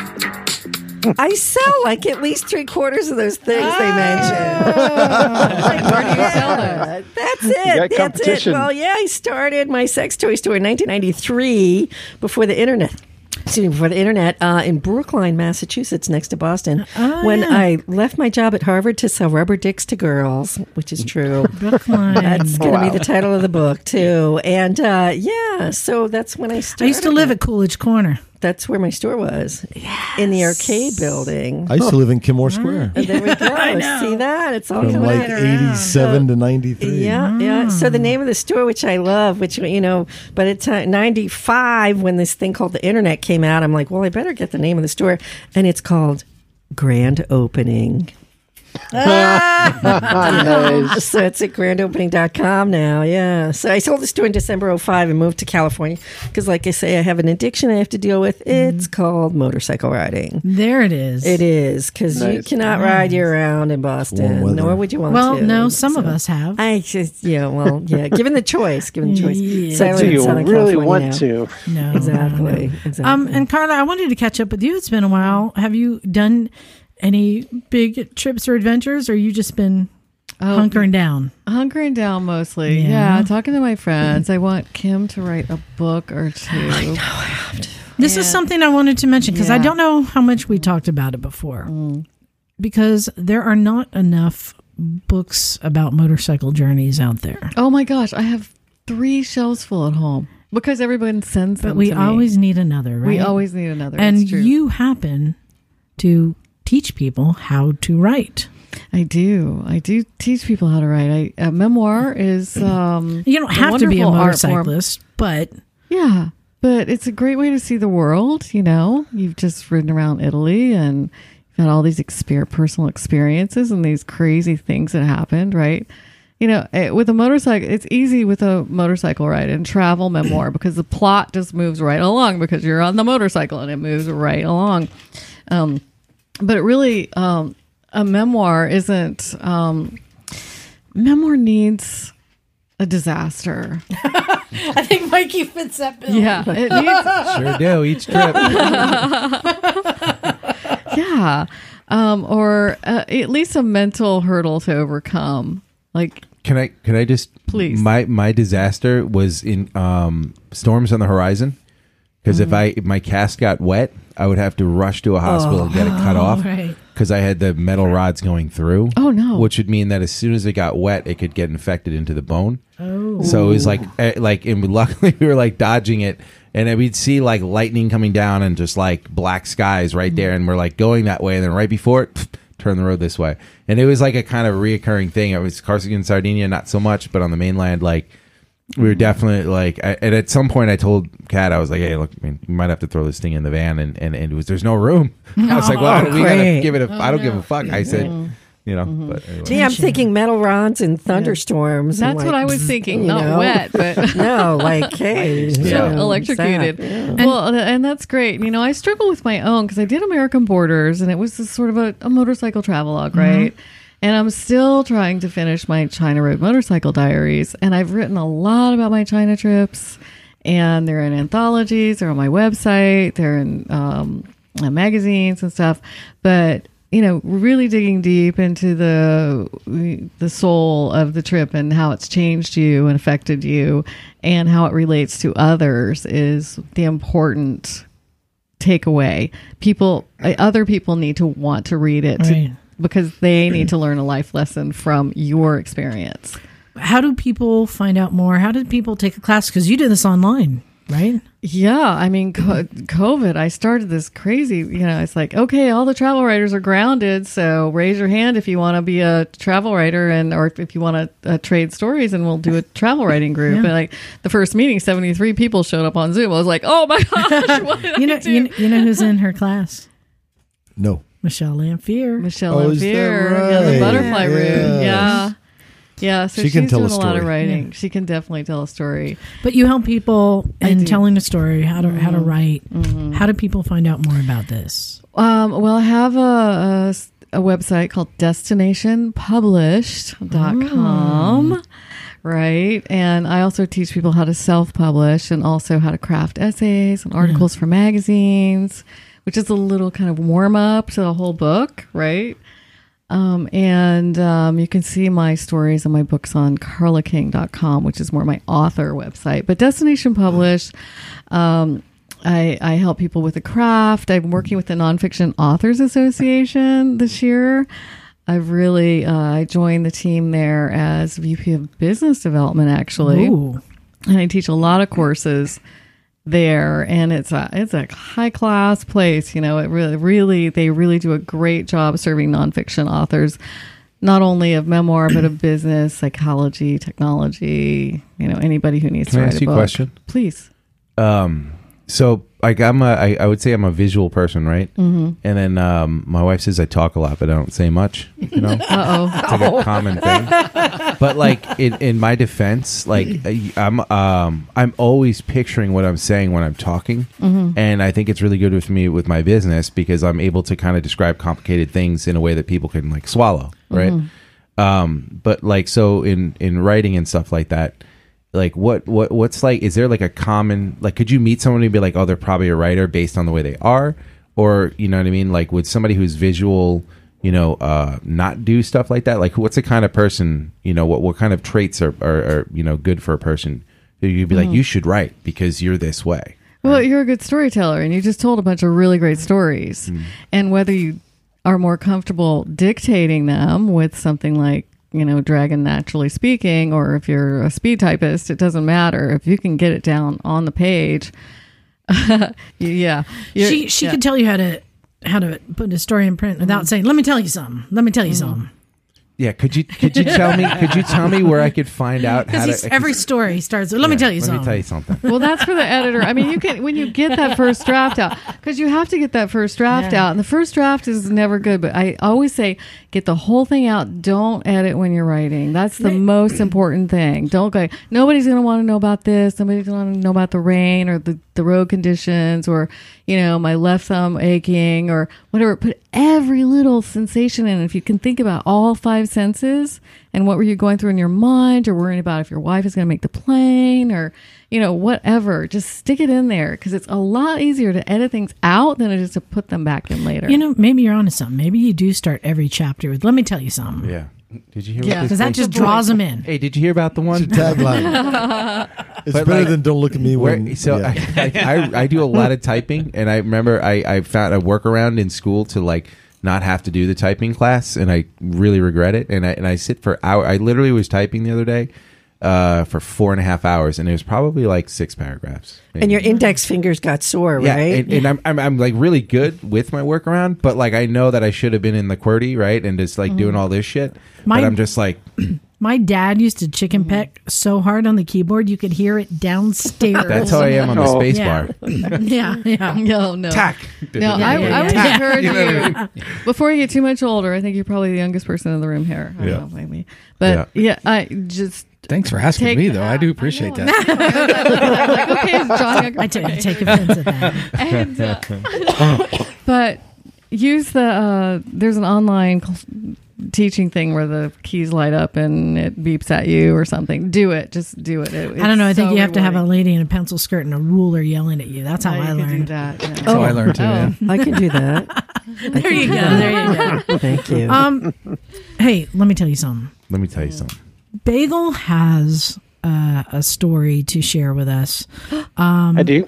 I sell like at least three quarters of those things Ah. they mentioned. Where do you sell those? That's it. That's it. competition. Well, yeah, I started my sex toy store in 1993 before the internet. Excuse me, before the internet uh, in Brookline, Massachusetts, next to Boston. Oh, when yeah. I left my job at Harvard to sell rubber dicks to girls, which is true. Brookline. That's going to be the title of the book too. And uh, yeah, so that's when I started. I used to live at Coolidge Corner. That's where my store was in the arcade building. I used to live in Kenmore Square And there we go. know. See that? It's all from coming like out. 87 to 93. Yeah, yeah. So the name of the store, which I love, which you know, but it's uh, ninety five when this thing called the internet came out. I'm like, well, I better get the name of the store, and it's called Grand Opening. Nice. So it's at grandopening.com now. Yeah. So I sold the store in December 05 and moved to California because, like I say, I have an addiction I have to deal with. It's called motorcycle riding. There it is. It is because you Nice. cannot ride year round in Boston, nor would you want Well, to. no, some of us have. I just, yeah, well, yeah. Given the choice, given the choice. Yeah. So Do you really California want now. to? no, Exactly. Exactly. Um, and Carla, I wanted to catch up with you. It's been a while. Have you done any big trips or adventures, or you just been Oh, hunkering down? Hunkering down mostly. Yeah. Yeah. talking to my friends. I want Kim to write a book or two. Now I have to. This is something I wanted to mention because I don't know how much we talked about it before. Mm. Because there are not enough books about motorcycle journeys out there. Oh my gosh, I have three shelves full at home because everyone sends But them. we to me. always need another, right? we always need another. and you happen to teach people how to write. I do. I do teach people how to write. I, a memoir is. Um, You don't have to be a wonderful art form. motorcyclist, but Yeah, but it's a great way to see the world. You know, you've just ridden around Italy and you've had all these exper- personal experiences and these crazy things that happened, right? You know, eh, with a motorcycle, it's easy with a motorcycle ride and travel memoir because the plot just moves right along because you're on the motorcycle and it moves right along. Um, but it really, um, a memoir isn't. Um, memoir needs a disaster. I think Mikey fits that bill. Yeah, it needs Sure do. Each trip. yeah um or uh, at least a mental hurdle to overcome like Can I can I just Please. My my disaster was in um, storms on the horizon because if I if my cast got wet, I would have to rush to a hospital and get it cut off right. because I had the metal rods going through. Oh, no. Which would mean that as soon as it got wet, it could get infected into the bone. Oh. So it was like eh, like and luckily we were like dodging it and we'd see like lightning coming down and just like black skies right there, and we're like going that way, and then right before it. pff, Turn the road this way, and it was like a kind of reoccurring thing. It was Corsica, Sardinia, not so much, but on the mainland, like we were definitely like, I, and at some point, I told Kat, I was like, "Hey, look, I mean, you might have to throw this thing in the van," and and, and it was there's no room. I was like, "Well, we gotta give it a." I don't give a fuck." I said, you know, Mm-hmm. but anyway. See, I'm thinking metal rods and thunderstorms. and That's like, what I was thinking. Not know? wet, but no, like hey, you Yeah. electrocuted. zap, yeah. well, and, and that's great. You know, I struggle with my own because I did American Borders, and it was this sort of a, a motorcycle travelogue, right? And I'm still trying to finish my China Road motorcycle diaries, and I've written a lot about my China trips, and they're in anthologies, they're on my website, they're in um, uh, magazines and stuff, but. You know, really digging deep into the the soul of the trip and how it's changed you and affected you, and how it relates to others is the important takeaway. People, uh, other people need to want to read it Right. Because they need to learn a life lesson from your experience. How do people find out more? How did people take a class? Because you did this online, right? Yeah, I mean, COVID, I started this crazy, you know, it's like, okay, all the travel writers are grounded, so raise your hand if you want to be a travel writer and or if you want to uh, trade stories and we'll do a travel writing group. Yeah. And like the first meeting, 73 people showed up on Zoom. I was like, "Oh my gosh, what did You I know, do?" you, you know who's in her class? No. Michelle Lamphere. Michelle Oh, is that Lamphere, yeah, the right? butterfly room, yeah, yeah. So She can she's tell a doing a, lot of story. writing. She can definitely tell a story. But you help people I in do. telling a story, how to how to mm-hmm. write. Mm-hmm. How do people find out more about this? Um, well, I have a a website called destinationpublished.com. Ah. Right. And I also teach people how to self publish and also how to craft essays and articles for magazines, which is a little kind of warm up to the whole book. Right. Um, and um, you can see my stories and my books on carlaking.com, which is more my author website. But Destination Published, um, I, I help people with the craft. I'm working with the Nonfiction Authors Association this year. I've really uh, I joined the team there as VP of Business Development, actually Ooh. and I teach a lot of courses there and it's a it's a high class place you know it really really they really do a great job serving nonfiction authors not only of memoir but of business psychology technology you know anybody who needs Can to I write ask a you a book question? please Um, so like I'm a, I, I would say I'm a visual person, right? Mm-hmm. And then um, my wife says I talk a lot, but I don't say much. You know, uh-oh it's like a common thing. But like in, in my defense, like I'm um I'm always picturing what I'm saying when I'm talking, and I think it's really good with me with my business because I'm able to kind of describe complicated things in a way that people can like swallow, right? Um, but like so in in writing and stuff like that, like what what what's like is there like a common like could you meet someone and be like oh they're probably a writer based on the way they are? Or you know what i mean? Like would somebody who's visual you know uh not do stuff like that? Like what's the kind of person you know what what kind of traits are are, are you know good for a person? Who you'd be like you should write because you're this way. Well, you're a good storyteller, and you just told a bunch of really great stories. And whether you are more comfortable dictating them with something like, you know, Dragon Naturally Speaking, or if you're a speed typist, it doesn't matter. If you can get it down on the page, yeah. you're- She she yeah. could tell you how to how to put a story in print without mm. saying, "Let me tell you something." Let me tell you mm. something. Yeah could you could you tell me could you tell me where i could find out how Because to every story starts with, "Let me tell you let something." me tell you something well, that's for the editor. I mean, you can when you get that first draft out because you have to get that first draft Yeah. out, and the first draft is never good. But I always say get the whole thing out. Don't edit when you're writing. That's the most important thing. Don't go. Nobody's going to want to know about this. Nobody's going to want to know about the rain or the the road conditions or you know my left thumb aching or whatever. Put every little sensation in. If you can think about all five senses and what were you going through in your mind or worrying about if your wife is going to make the plane or you know whatever just stick it in there because it's a lot easier to edit things out than it is to put them back in later You know, maybe you're onto something. Maybe you do start every chapter with, "Let me tell you something," yeah did you hear Yeah, because that just draws them in. hey did you hear about the one Tagline. it's But, better like, than don't look at me Where, when. so yeah. I, I, I do a lot of typing, and I remember I, I found a workaround in school to like not have to do the typing class, and I really regret it. And I and I sit for hour. I literally was typing the other day, uh, for four and a half hours, and it was probably like six paragraphs. And your index fingers got sore, yeah, right? and, and I'm, I'm I'm like really good with my workaround, but like I know that I should have been in the QWERTY, right, and just like doing all this shit. My- but I'm just like, My dad used to chicken peck so hard on the keyboard you could hear it downstairs. that's how I am on the Oh. space Yeah. bar. yeah, yeah. No, no. Tack. No, Yeah, I, yeah, I would yeah. encourage You know you, before you get too much older. I think you're probably the youngest person in the room here. I Yeah. don't know, maybe, but yeah, I just Thanks for asking take me, though. I do appreciate know, that. I'm like, okay, is John? I take, take offense at that. and, uh, but use the uh, there's an online cl- teaching thing where the keys light up and it beeps at you or something. Do it. Just do it. It- I don't know. I think so you have to have a lady in a pencil skirt and a ruler yelling at you. That's how Yeah, I you can do learned. that. yeah. That's how I learned too. Oh. Yeah. I can do that. There you go. There you go. Thank you. Um, hey, let me tell you something. Let me tell you something. Bagel has uh, a story to share with us Um, I do.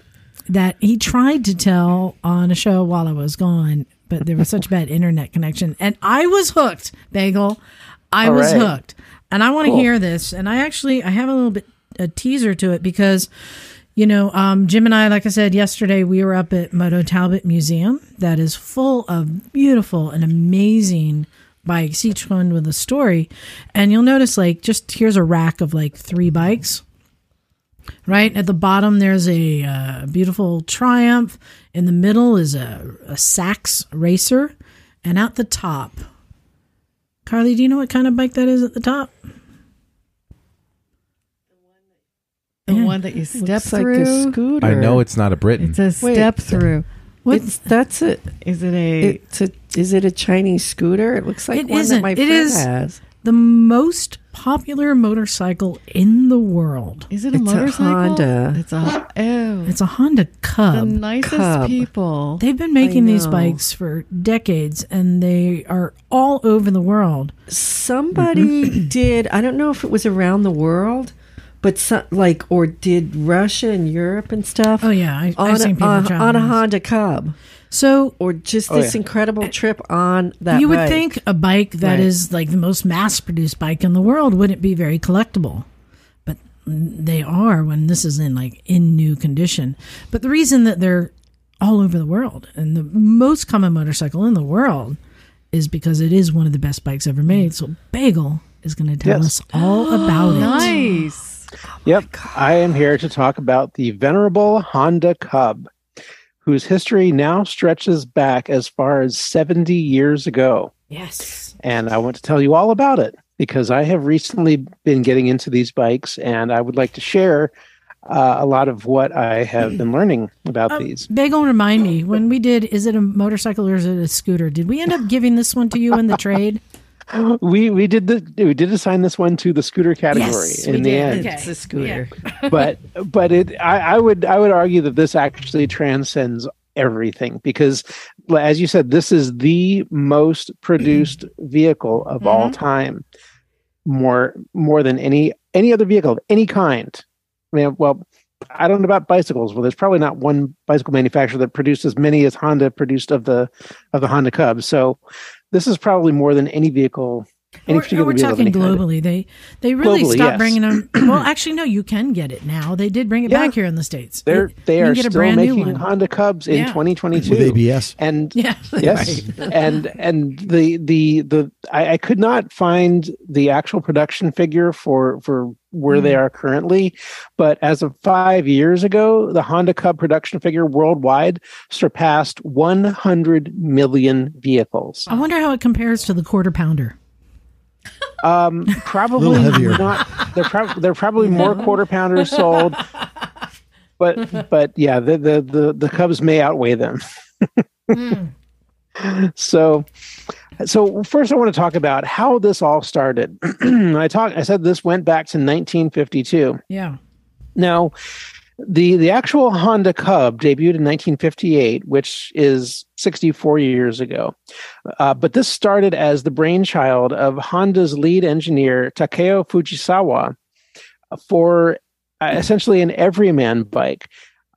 that he tried to tell on a show while I was gone, but there was such bad internet connection, and I was hooked. Bagel, I All was right. hooked, and I want to Cool. hear this. And I actually I have a little bit a teaser to it because. You know, um, Jim and I, like I said yesterday, we were up at Moto Talbott Museum that is full of beautiful and amazing bikes, each one with a story. And you'll notice, like, just here's a rack of like three bikes. Right at the bottom, there's a uh, beautiful Triumph. In the middle is a, a Sax Racer. And at the top, Carly, do you know what kind of bike that is at the top? The Yeah. one that you step Looks like through. a scooter. I know it's not a Briton. it's a Wait. step through. It's that's it. Is it a? It's a. Is it a Chinese scooter? It looks like It one isn't. that my It friend is- has. The most popular motorcycle in the world. is it a it's a? Honda. It's a. Oh, It's a Honda Cub. the nicest Cub. people. They've been making these bikes for decades and they are all over the world. Somebody mm-hmm. did. I don't know if it was around the world, but some, like or did Russia and Europe and stuff. Oh, yeah. I, on I've seen a, people on, on a. Honda Cub, So or just Oh, this yeah. incredible trip on that. you would bike. think a bike that is Right. like the most mass produced bike in the world wouldn't be very collectible. But they are when this is in like in new condition. But the reason that they're all over the world and the most common motorcycle in the world is because it is one of the best bikes ever made. So Bagel is going to tell Yes. us all oh, about it. nice. Yep. I am here to talk about the venerable Honda Cub, whose history now stretches back as far as 70 years ago. Yes. And I want to tell you all about it because I have recently been getting into these bikes and I would like to share uh, a lot of what I have been learning about Um, these. Bagel, remind me when we did. Is it a motorcycle or is it a scooter? Did we end up giving this one to you in the trade? We we did the we did assign this one to the scooter category Yes, in we the did. end. Okay. it's a scooter. but but it I, I would I would argue that this actually transcends everything because as you said this is the most produced vehicle of mm-hmm. all time more more than any any other vehicle of any kind i mean well i don't know about bicycles well there's probably not one bicycle manufacturer that produced as many as honda produced of the of the honda cub so this is probably more than any vehicle any We're, particular we're talking any kind. globally. They they really Globally, stopped yes. bringing them. Well, actually, no. You can get it now. They did bring it Yeah. back here in the states. they're You- they you are can get a still brand new making one. honda cubs in Yeah. 2022 with ABS. and Yeah. yes and and the the the I, I could not find the actual production figure for for where Hmm. they are currently but as of five years ago the honda cub production figure worldwide surpassed 100 million vehicles I wonder how it compares to the quarter pounder. Um probably not. They're, they're probably more quarter pounders sold. But but yeah the the the, the cubs may outweigh them. So so first i want to talk about how this all started. I talked i said this went back to 1952 Yeah. now the the actual honda cub debuted in 1958 which is 64 years ago. Uh, but this started as the brainchild of honda's lead engineer takeo fujisawa for uh, essentially an everyman bike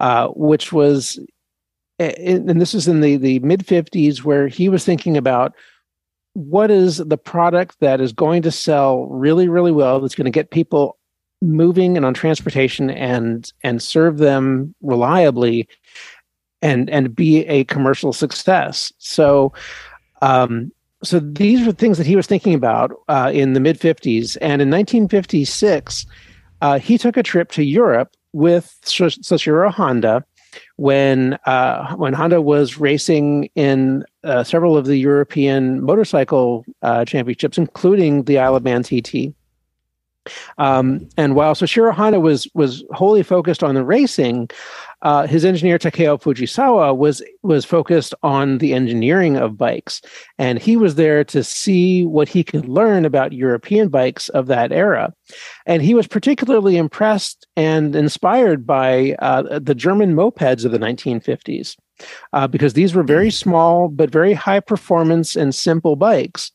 uh, which was and and this is in the, the mid 50s where he was thinking about what is the product that is going to sell really really well that's going to get people moving and on transportation and and serve them reliably and and be a commercial success so um so these were things that he was thinking about uh, in the mid 50s and in 1956 uh, he took a trip to europe with Soichiro Honda when uh, when Honda was racing in uh, several of the European motorcycle uh, championships, including the Isle of Man TT. Um, and while Soichiro Honda was was wholly focused on the racing, uh, his engineer Takeo Fujisawa was was focused on the engineering of bikes, and he was there to see what he could learn about European bikes of that era. And he was particularly impressed and inspired by uh, the German mopeds of the 1950s, uh, because these were very small but very high performance and simple bikes.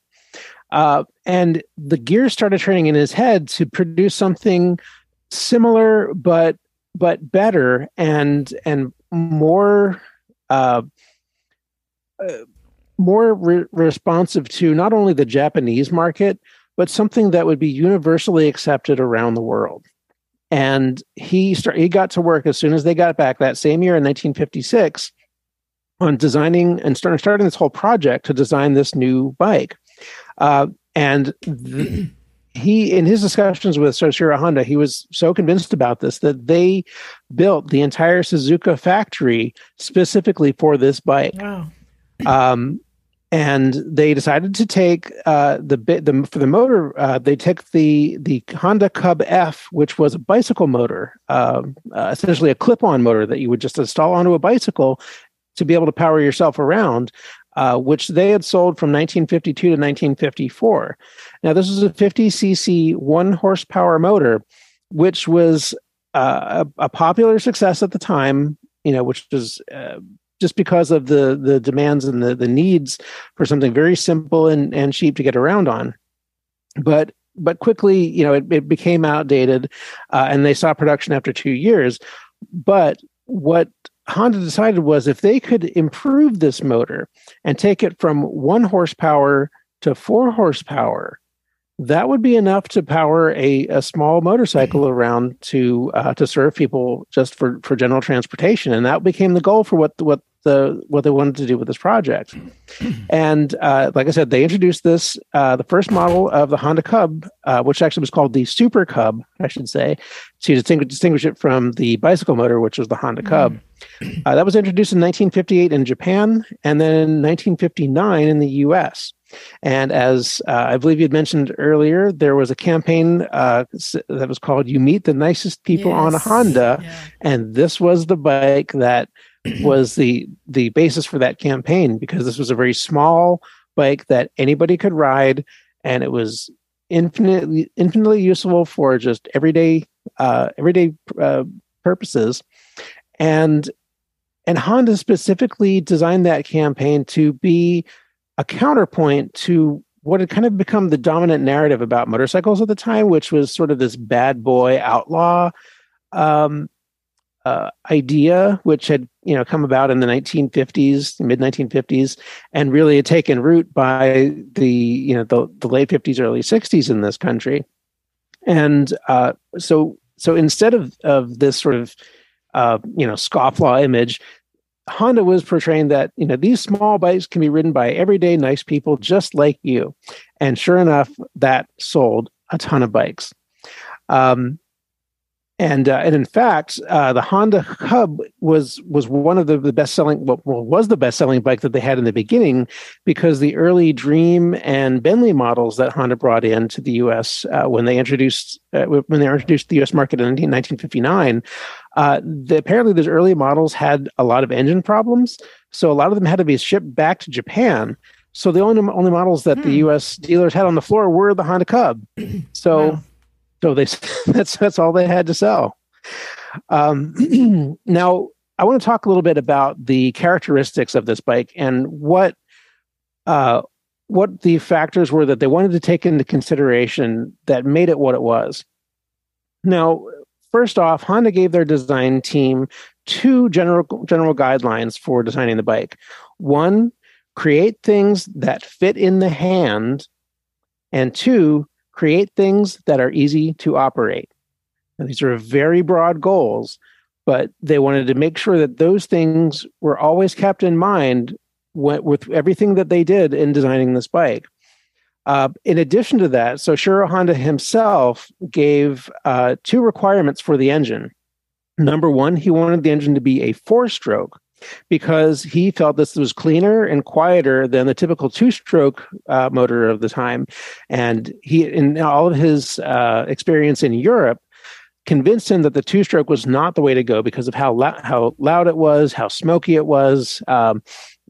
Uh, and the gears started turning in his head to produce something similar but but better and and more uh, uh, more re- responsive to not only the Japanese market but something that would be universally accepted around the world. And he start, he got to work as soon as they got back that same year in 1956 on designing and starting starting this whole project to design this new bike. Uh, and th- he, in his discussions with Soichiro Honda, he was so convinced about this that they built the entire Suzuka factory specifically for this bike. Wow. Um, and they decided to take uh, the bit the for the motor. Uh, they took the the Honda Cub F, which was a bicycle motor, uh, uh essentially a clip-on motor that you would just install onto a bicycle to be able to power yourself around uh, which they had sold from 1952 to 1954. Now, this was a 50cc one horsepower motor, which was uh, a, a, popular success at the time. You know, which was uh, just because of the the demands and the the needs for something very simple and and cheap to get around on. But but quickly, you know, it, it became outdated, uh, and they saw production after two years. But what Honda decided was if they could improve this motor and take it from one horsepower to four horsepower, that would be enough to power a, a small motorcycle around to uh, to serve people just for, for general transportation, and that became the goal for what what the what they wanted to do with this project. And uh, like I said, they introduced this uh, the first model of the Honda Cub, uh, which actually was called the Super Cub, I should say, to distinguish, distinguish it from the bicycle motor, which was the Honda Cub. Mm. Uh, that was introduced in 1958 in Japan, and then in 1959 in the U.S. And as uh, I believe you had mentioned earlier, there was a campaign uh, that was called "You Meet the Nicest People yes. on a Honda," yeah. and this was the bike that was the the basis for that campaign because this was a very small bike that anybody could ride, and it was infinitely infinitely useful for just everyday uh, everyday uh, purposes, and and Honda specifically designed that campaign to be a counterpoint to what had kind of become the dominant narrative about motorcycles at the time, which was sort of this bad boy outlaw um, uh, idea, which had you know come about in the 1950s, mid 1950s, and really taken root by the you know the, the late 50s, early 60s in this country. And uh, so so instead of of this sort of uh, you know scofflaw image, Honda was portraying that you know these small bikes can be ridden by everyday nice people just like you, and sure enough, that sold a ton of bikes. Um, and uh, and in fact, uh, the Honda Cub was was one of the, the best selling well, was the best selling bike that they had in the beginning because the early Dream and Benly models that Honda brought in to the U.S. Uh, when they introduced uh, when they introduced the U.S. market in 1959, uh, the, apparently those early models had a lot of engine problems, so a lot of them had to be shipped back to Japan. So the only only models that hmm. the U.S. dealers had on the floor were the Honda Cub. So. Wow so they that's that's all they had to sell. Um, now, I want to talk a little bit about the characteristics of this bike and what uh, what the factors were that they wanted to take into consideration that made it what it was. Now, first off, Honda gave their design team two general general guidelines for designing the bike. One, create things that fit in the hand, and two, create things that are easy to operate. Now, these are very broad goals, but they wanted to make sure that those things were always kept in mind with everything that they did in designing this bike. Uh, in addition to that, Soichiro Honda himself gave uh, two requirements for the engine. Number one, he wanted the engine to be a four stroke because he felt this was cleaner and quieter than the typical two stroke uh, motor of the time. And he, in all of his uh, experience in Europe, convinced him that the two stroke was not the way to go because of how, how loud it was, how smoky it was, um,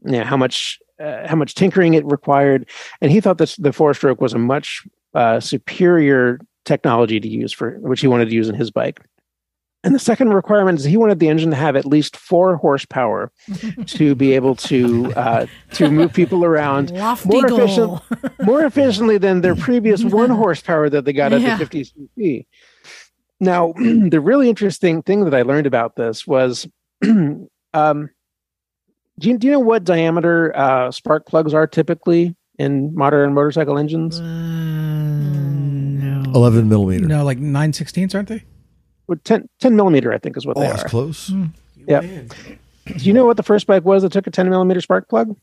you know, how much uh, how much tinkering it required, and he thought that the four stroke was a much uh, superior technology to use for which he wanted to use in his bike. And the second requirement is he wanted the engine to have at least four horsepower to be able to uh, to move people around Lofty more efficient, more efficiently than their previous one horsepower that they got at Yeah. the 50 cc. Now, the really interesting thing that I learned about this was, um, do you, do you know what diameter uh, spark plugs are typically in modern motorcycle engines? Uh, no. 11 millimeter. No, like nine sixteenths, aren't they? Well, 10, 10 millimeter, I think, is what Oh, they that's are. close. Hmm. Yeah. Do you know what the first bike was that took a 10 millimeter spark plug?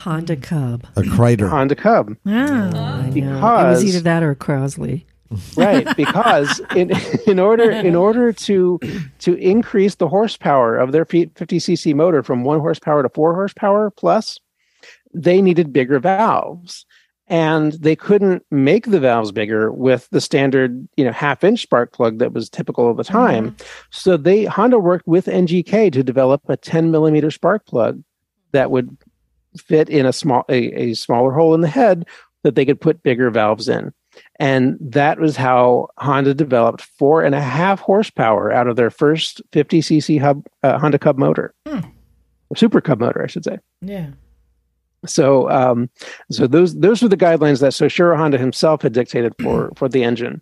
Honda Cub. A Crider. Honda Cub. Yeah. I know. it Because- was either that or a Crosley. right because in in order in order to to increase the horsepower of their 50 cc motor from 1 horsepower to 4 horsepower plus they needed bigger valves and they couldn't make the valves bigger with the standard you know half inch spark plug that was typical of the time so they honda worked with ngk to develop a 10 millimeter spark plug that would fit in a small a, a smaller hole in the head that they could put bigger valves in and that was how Honda developed four and a half horsepower out of their first 50cc hub, uh, Honda Cub motor, Hmm. Super Cub motor, I should say. Yeah. So, um, so those those were the guidelines that Soichiro Honda himself had dictated for for the engine.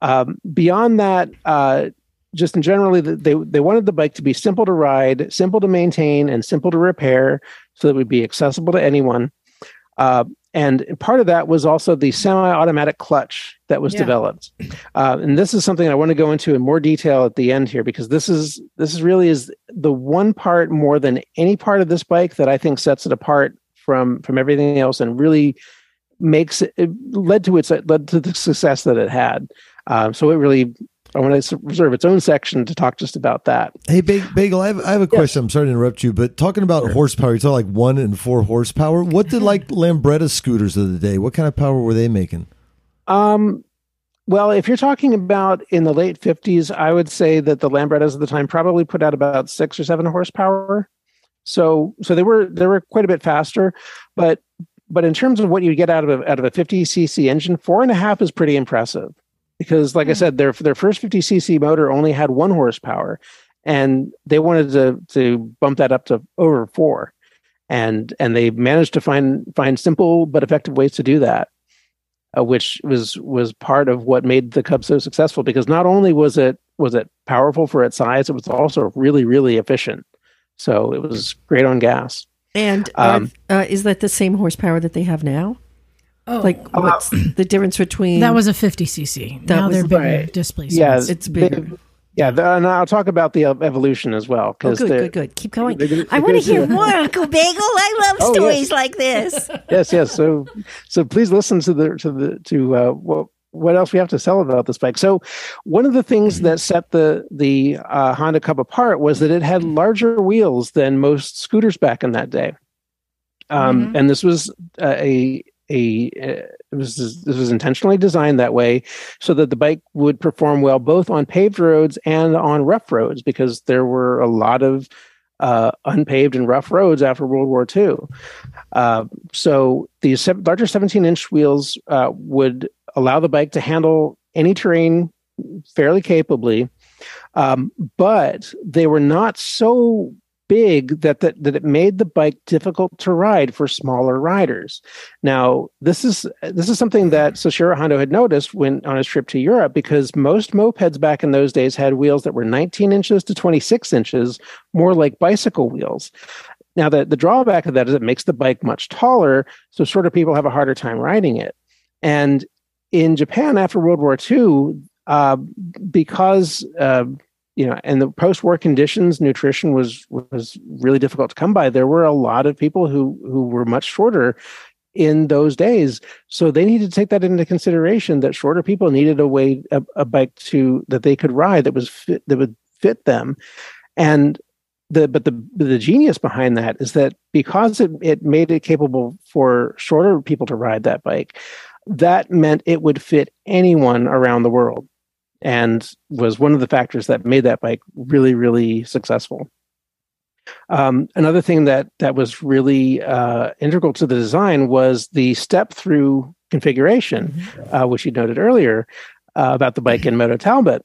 Um, beyond that, uh, just in generally, they they wanted the bike to be simple to ride, simple to maintain, and simple to repair, so that it would be accessible to anyone. Uh, and part of that was also the semi-automatic clutch that was Yeah. developed. Uh, and this is something I want to go into in more detail at the end here because this is this is really is the one part more than any part of this bike that I think sets it apart from from everything else and really makes it, it led to its led to the success that it had. Um, so it really I want to reserve its own section to talk just about that. Hey, Bagel, I have, I have a question. I'm sorry to interrupt you, but talking about horsepower, you talk like one and four horsepower. What did like Lambretta scooters of the day? What kind of power were they making? Um, well, if you're talking about in the late 50s, I would say that the Lambrettas of the time probably put out about six or seven horsepower. So, so they were they were quite a bit faster, but but in terms of what you get out of a, out of a 50 cc engine, four and a half is pretty impressive because, like I said, their their first 50 cc motor only had one horsepower, and they wanted to to bump that up to over four, and and they managed to find find simple but effective ways to do that uh, which was was part of what made the Cub so successful. Because not only was it was it powerful for its size, it was also really really efficient. So it was great on gas. And Um, uh, is that the same horsepower that they have now? Oh, Like, what's the difference between that was a 50cc. That now was- they're bigger Right. displacements. Yeah, It's bigger. they- yeah, the, and I'll talk about the evolution as well. Oh, Because good, good, good. Keep going. they're gonna- I want to hear more, Uncle Bagel. I love Oh, stories yes. like this. yes, yes. So, so please listen to the to the to uh, what what else we have to tell about this bike. So, one of the things that set the the uh, Honda Cub apart was that it had larger wheels than most scooters back in that day. Um, And this was uh, a a uh, it was this was intentionally designed that way so that the bike would perform well both on paved roads and on rough roads because there were a lot of uh, unpaved and rough roads after World War II. Uh, so these se- larger 17 inch wheels uh, would allow the bike to handle any terrain fairly capably, um, but they were not so big that, that that it made the bike difficult to ride for smaller riders. Now, this is this is something that Soichiro Honda had noticed when on his trip to Europe because most mopeds back in those days had wheels that were 19 inches to 26 inches, more like bicycle wheels. Now, the, the drawback of that is it makes the bike much taller, so shorter people have a harder time riding it. And in Japan after World War II, uh, because uh, you know, in the post-war conditions, nutrition was was really difficult to come by. There were a lot of people who who were much shorter in those days, so they needed to take that into consideration. That shorter people needed a way a, a bike to that they could ride that was fit, that would fit them, and the but the the genius behind that is that because it, it made it capable for shorter people to ride that bike, that meant it would fit anyone around the world and was one of the factors that made that bike really, really successful. Um, another thing that that was really uh, integral to the design was the step through configuration, mm-hmm. uh, which you noted earlier uh, about the bike in Moto Talbott,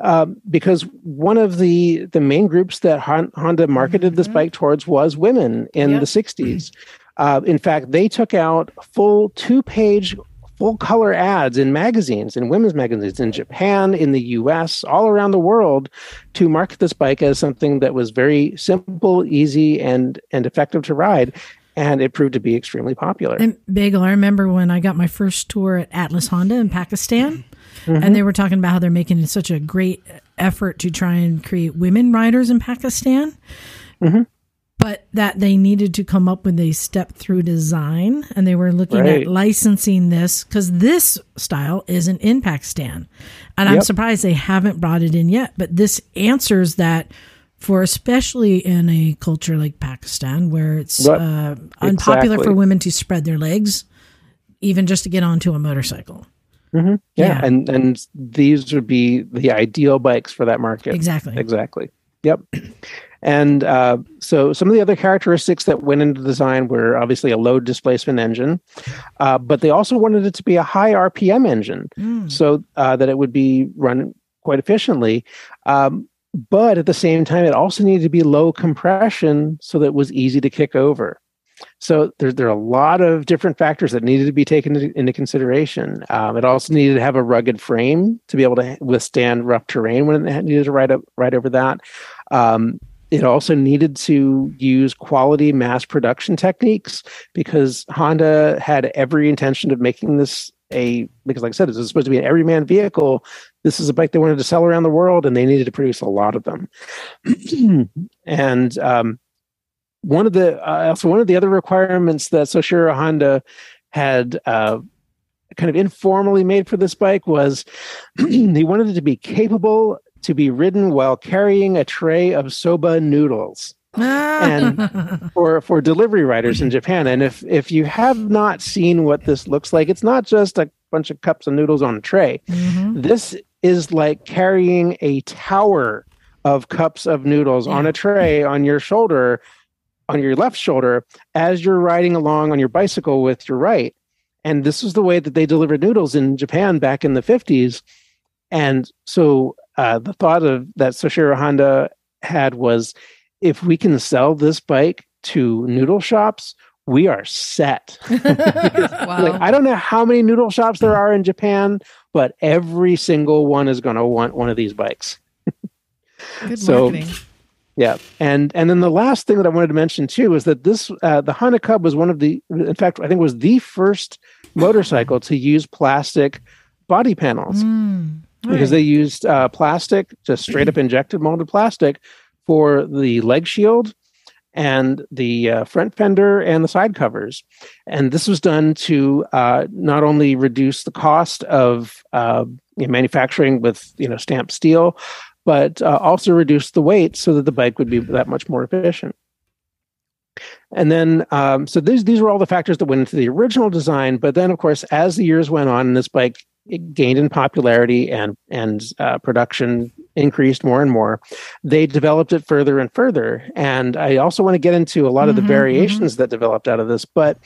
um, because one of the the main groups that Honda marketed mm-hmm. this bike towards was women in yep. the '60s. Uh, in fact, they took out full two page full color ads in magazines, in women's magazines in Japan, in the US, all around the world to market this bike as something that was very simple, easy, and, and effective to ride. And it proved to be extremely popular. And Bagel, I remember when I got my first tour at Atlas Honda in Pakistan, mm-hmm. and they were talking about how they're making such a great effort to try and create women riders in Pakistan. Mm-hmm but that they needed to come up with a step through design and they were looking right. at licensing this because this style is an impact stand And yep. I'm surprised they haven't brought it in yet, but this answers that for especially in a culture like Pakistan where it's uh, unpopular exactly. for women to spread their legs, even just to get onto a motorcycle. Mm-hmm. Yeah. yeah, and and these would be the ideal bikes for that market. Exactly. Exactly. Yep. And uh, so some of the other characteristics that went into design were obviously a low displacement engine, uh, but they also wanted it to be a high RPM engine mm. so uh, that it would be run quite efficiently. Um, but at the same time, it also needed to be low compression so that it was easy to kick over. So there, there are a lot of different factors that needed to be taken into, into consideration. Um, it also needed to have a rugged frame to be able to withstand rough terrain when it needed to ride up right over that. Um, it also needed to use quality mass production techniques because Honda had every intention of making this a because like I said, this is supposed to be an everyman vehicle. This is a bike they wanted to sell around the world, and they needed to produce a lot of them. and um, one of the uh, also one of the other requirements that Soichiro Honda had uh, kind of informally made for this bike was he wanted it to be capable to be ridden while carrying a tray of soba noodles. and for for delivery riders in Japan. And if if you have not seen what this looks like, it's not just a bunch of cups of noodles on a tray. Mm-hmm. This is like carrying a tower of cups of noodles on a tray on your shoulder, on your left shoulder, as you're riding along on your bicycle with your right. And this is the way that they delivered noodles in Japan back in the 50s. And so uh, the thought of that Soichiro Honda had was if we can sell this bike to noodle shops, we are set. wow. like, I don't know how many noodle shops there are in Japan, but every single one is going to want one of these bikes. Good so, marketing. Yeah, and and then the last thing that I wanted to mention too is that this uh, the Honda Cub was one of the, in fact, I think was the first motorcycle to use plastic body panels. Mm because they used uh, plastic, just straight up injected molded plastic for the leg shield and the uh, front fender and the side covers. And this was done to uh, not only reduce the cost of uh, you know, manufacturing with you know stamped steel, but uh, also reduce the weight so that the bike would be that much more efficient. And then, um, so these these were all the factors that went into the original design. But then, of course, as the years went on, and this bike it gained in popularity and and uh, production increased more and more. They developed it further and further. And I also want to get into a lot of the mm-hmm, variations mm-hmm. that developed out of this. But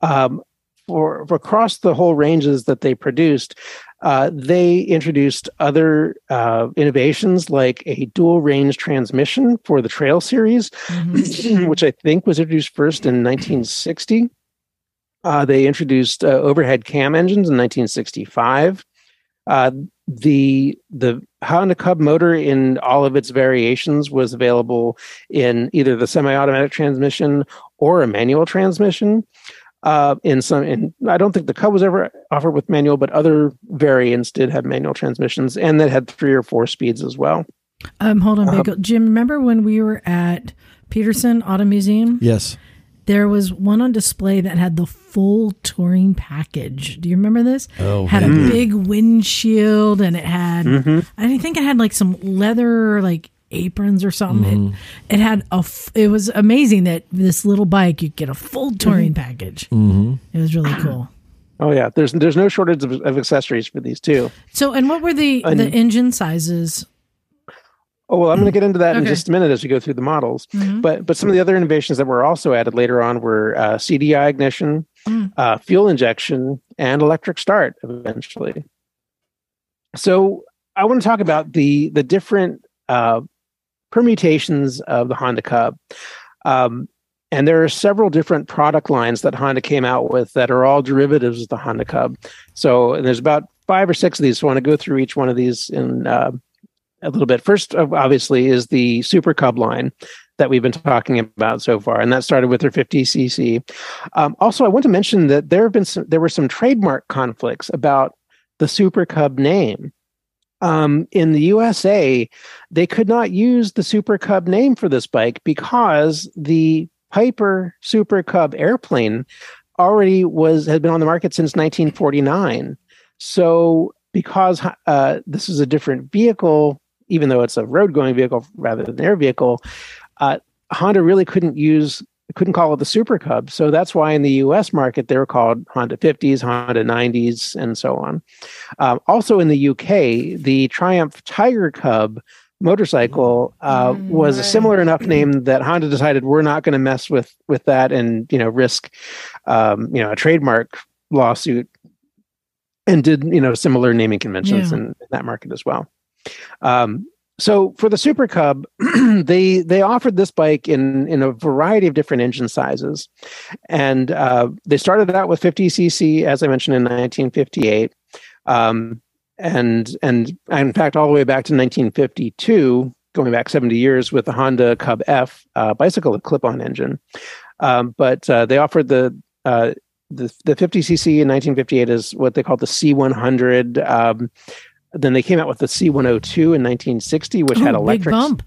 um, for, for, across the whole ranges that they produced, uh, they introduced other uh, innovations like a dual range transmission for the Trail series, mm-hmm. which I think was introduced first in 1960. Uh, they introduced uh, overhead cam engines in 1965. Uh, the the Honda Cub motor in all of its variations was available in either the semi-automatic transmission or a manual transmission. Uh, in some, in I don't think the Cub was ever offered with manual, but other variants did have manual transmissions, and that had three or four speeds as well. Um, hold on, Uh-huh. Bagel. Jim. Remember when we were at Peterson Auto Museum? Yes. There was one on display that had the full touring package. Do you remember this? Oh, had maybe. a big windshield and it had Mhm. I think it had like some leather like aprons or something. Mhm. It, it had a f- it was amazing that this little bike you get a full touring package. Mm-hmm. It was really cool. Oh yeah, there's there's no shortage of, of accessories for these too. So and what were the And- the engine sizes? Oh well, I'm going to get into that in just a minute as we go through the models. Mhm. But but some of the other innovations that were also added later on were uh, CDI ignition, Mm. uh, fuel injection, and electric start eventually. So I want to talk about the the different uh, permutations of the Honda Cub. Um, and there are several different product lines that Honda came out with that are all derivatives of the Honda Cub. So and there's about five or six of these. So I want to go through each one of these in uh, a little bit. First, uh, obviously, is the Super Cub line that we've been talking about so far, and that started with their 50cc. Um, also, I want to mention that there have been some, there were some trademark conflicts about the Super Cub name. Um, in the USA, they could not use the Super Cub name for this bike because the Piper Super Cub airplane already was had been on the market since 1949. So, because uh, this is a different vehicle, even though it's a road going vehicle rather than an air vehicle, uh, Honda really couldn't use couldn't call it the Super Cub. So that's why in the U.S. market they were called Honda 50s, Honda 90s, and so on. Um, also in the U.K., the Triumph Tiger Cub motorcycle uh, was a similar enough name that Honda decided we're not going to mess with with that and you know risk um, you know a trademark lawsuit and did you know similar naming conventions Yeah. in, in that market as well. Um, so for the Super Cub, they they offered this bike in in a variety of different engine sizes, and uh, they started out with 50 cc as I mentioned in 1958, um, and and in fact all the way back to 1952, going back 70 years with the Honda Cub F uh, bicycle clip-on engine, um, but uh, they offered the uh, the the 50cc in 1958 is what they called the C100. Um, then they came out with the C102 in 1960, which had Ooh, big electric. bump.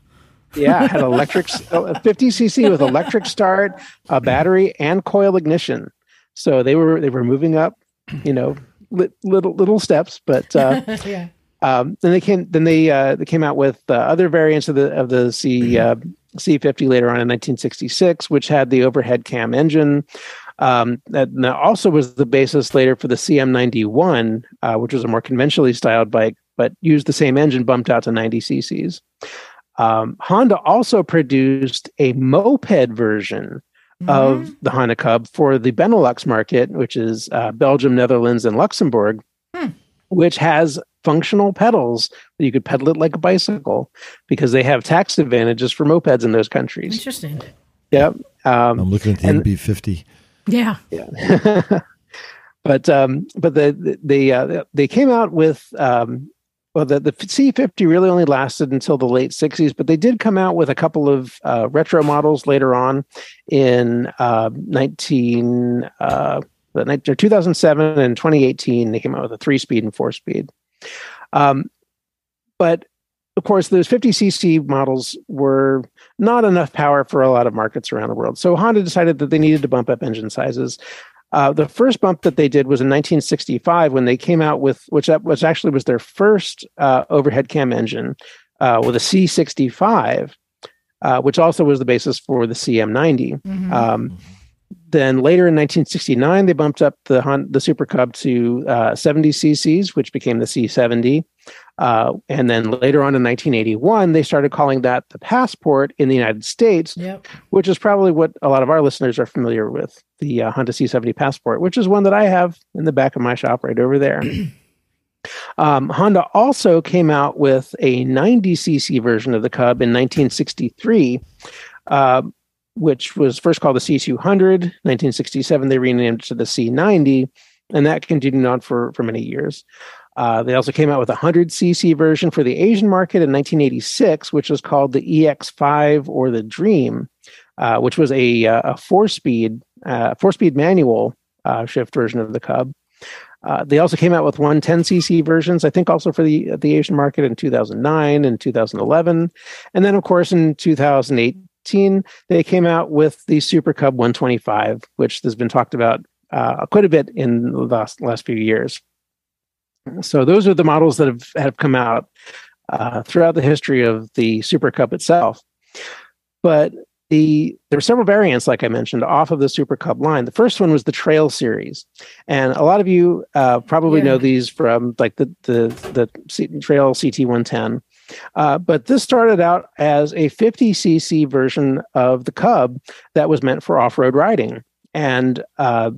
Yeah, had electric uh, 50cc with electric start, a battery, and coil ignition. So they were they were moving up, you know, li- little little steps. But uh, yeah. um, then they came then they uh, they came out with uh, other variants of the of the C uh, C50 later on in 1966, which had the overhead cam engine. Um, that that also was the basis later for the CM91, uh, which was a more conventionally styled bike, but used the same engine bumped out to 90 cc's. Um, Honda also produced a moped version of the Honda Cub for the Benelux market, which is uh, Belgium, Netherlands, and Luxembourg, which has functional pedals that you could pedal it like a bicycle because they have tax advantages for mopeds in those countries. Interesting. Yep. Um, I'm looking at the and- MB50. Yeah. yeah. but um, but the the uh, they came out with um, well the the C50 really only lasted until the late 60s, but they did come out with a couple of uh, retro models later on in uh, 19 uh, the 2007 and 2018. They came out with a three speed and four speed. Um, but of course, those 50cc models were not enough power for a lot of markets around the world. So Honda decided that they needed to bump up engine sizes. Uh, the first bump that they did was in 1965 when they came out with, which that was actually was their first uh, overhead cam engine uh, with a C65, uh, which also was the basis for the CM90. Um, then later in 1969, they bumped up the Hon- the Super Cub to uh, 70 cc's, which became the C70. Uh, and then later on in 1981, they started calling that the Passport in the United States, Yep. which is probably what a lot of our listeners are familiar with the uh, Honda C70 Passport, which is one that I have in the back of my shop right over there. Um, Honda also came out with a 90cc version of the Cub in 1963, uh, which was first called the C200. 1967, they renamed it to the C90, and that continued on for, for many years. Uh, they also came out with a 100cc version for the Asian market in 1986, which was called the EX5 or the Dream, uh, which was a, uh, a four-speed uh, four-speed manual uh, shift version of the Cub. Uh, they also came out with 110cc versions, I think, also for the the Asian market in 2009 and 2011, and then of course in 2018 they came out with the Super Cub 125, which has been talked about uh, quite a bit in the last last few years. So those are the models that have have come out uh, throughout the history of the Super Cub itself. But the there were several variants, like I mentioned, off of the Super Cub line. The first one was the Trail series, and a lot of you uh, probably Yeah. know these from like the the the C- Trail CT one ten. Uh, but this started out as a 50cc version of the Cub that was meant for off road riding, and uh,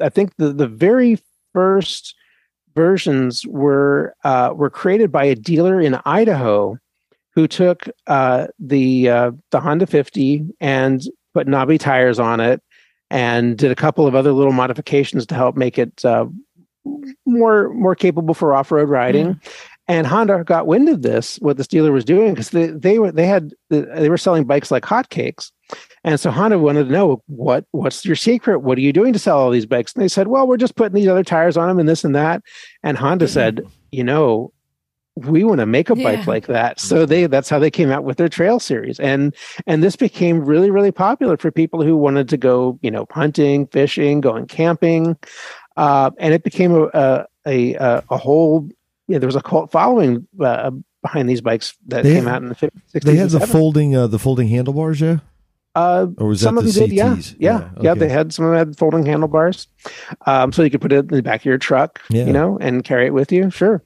I think the the very first versions were uh, were created by a dealer in Idaho who took uh, the uh, the Honda 50 and put knobby tires on it and did a couple of other little modifications to help make it uh, more more capable for off road riding. And Honda got wind of this, what this dealer was doing, because they, they were they had they were selling bikes like hotcakes, and so Honda wanted to know what what's your secret? What are you doing to sell all these bikes? And they said, well, we're just putting these other tires on them and this and that. And Honda said, you know, we want to make a bike Yeah. like that. So they that's how they came out with their trail series. And and this became really, really popular for people who wanted to go, you know, hunting, fishing, going camping. Uh, and it became a a, a, a whole yeah, there was a cult following uh, behind these bikes that They came had- out in the 50s, 60s. They had the 70s. folding uh, the folding handlebars, yeah. Uh, Or was some that of the them did, yeah, CTs? yeah, Yeah, yeah. They had some of them had folding handlebars, um, so you could put it in the back of your truck, Yeah. you know, and carry it with you. Sure.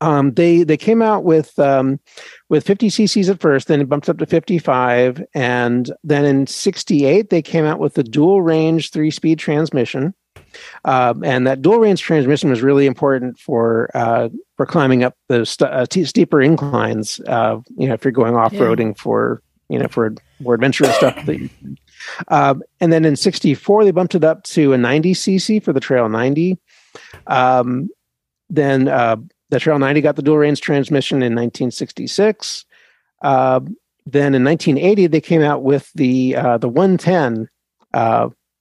Um, they they came out with um, with 50 cc's at first, then it bumped up to 55, and then in 68 they came out with the dual range three speed transmission. Um, and that dual range transmission was really important for uh, for climbing up the st- uh, steeper inclines. Uh, you know, if you're going off roading for you know for more adventurous stuff. That you, um, and then in '64 they bumped it up to a 90 cc for the Trail 90. Um, then uh, the Trail 90 got the dual range transmission in 1966. Uh, then in 1980 they came out with the uh, the 110.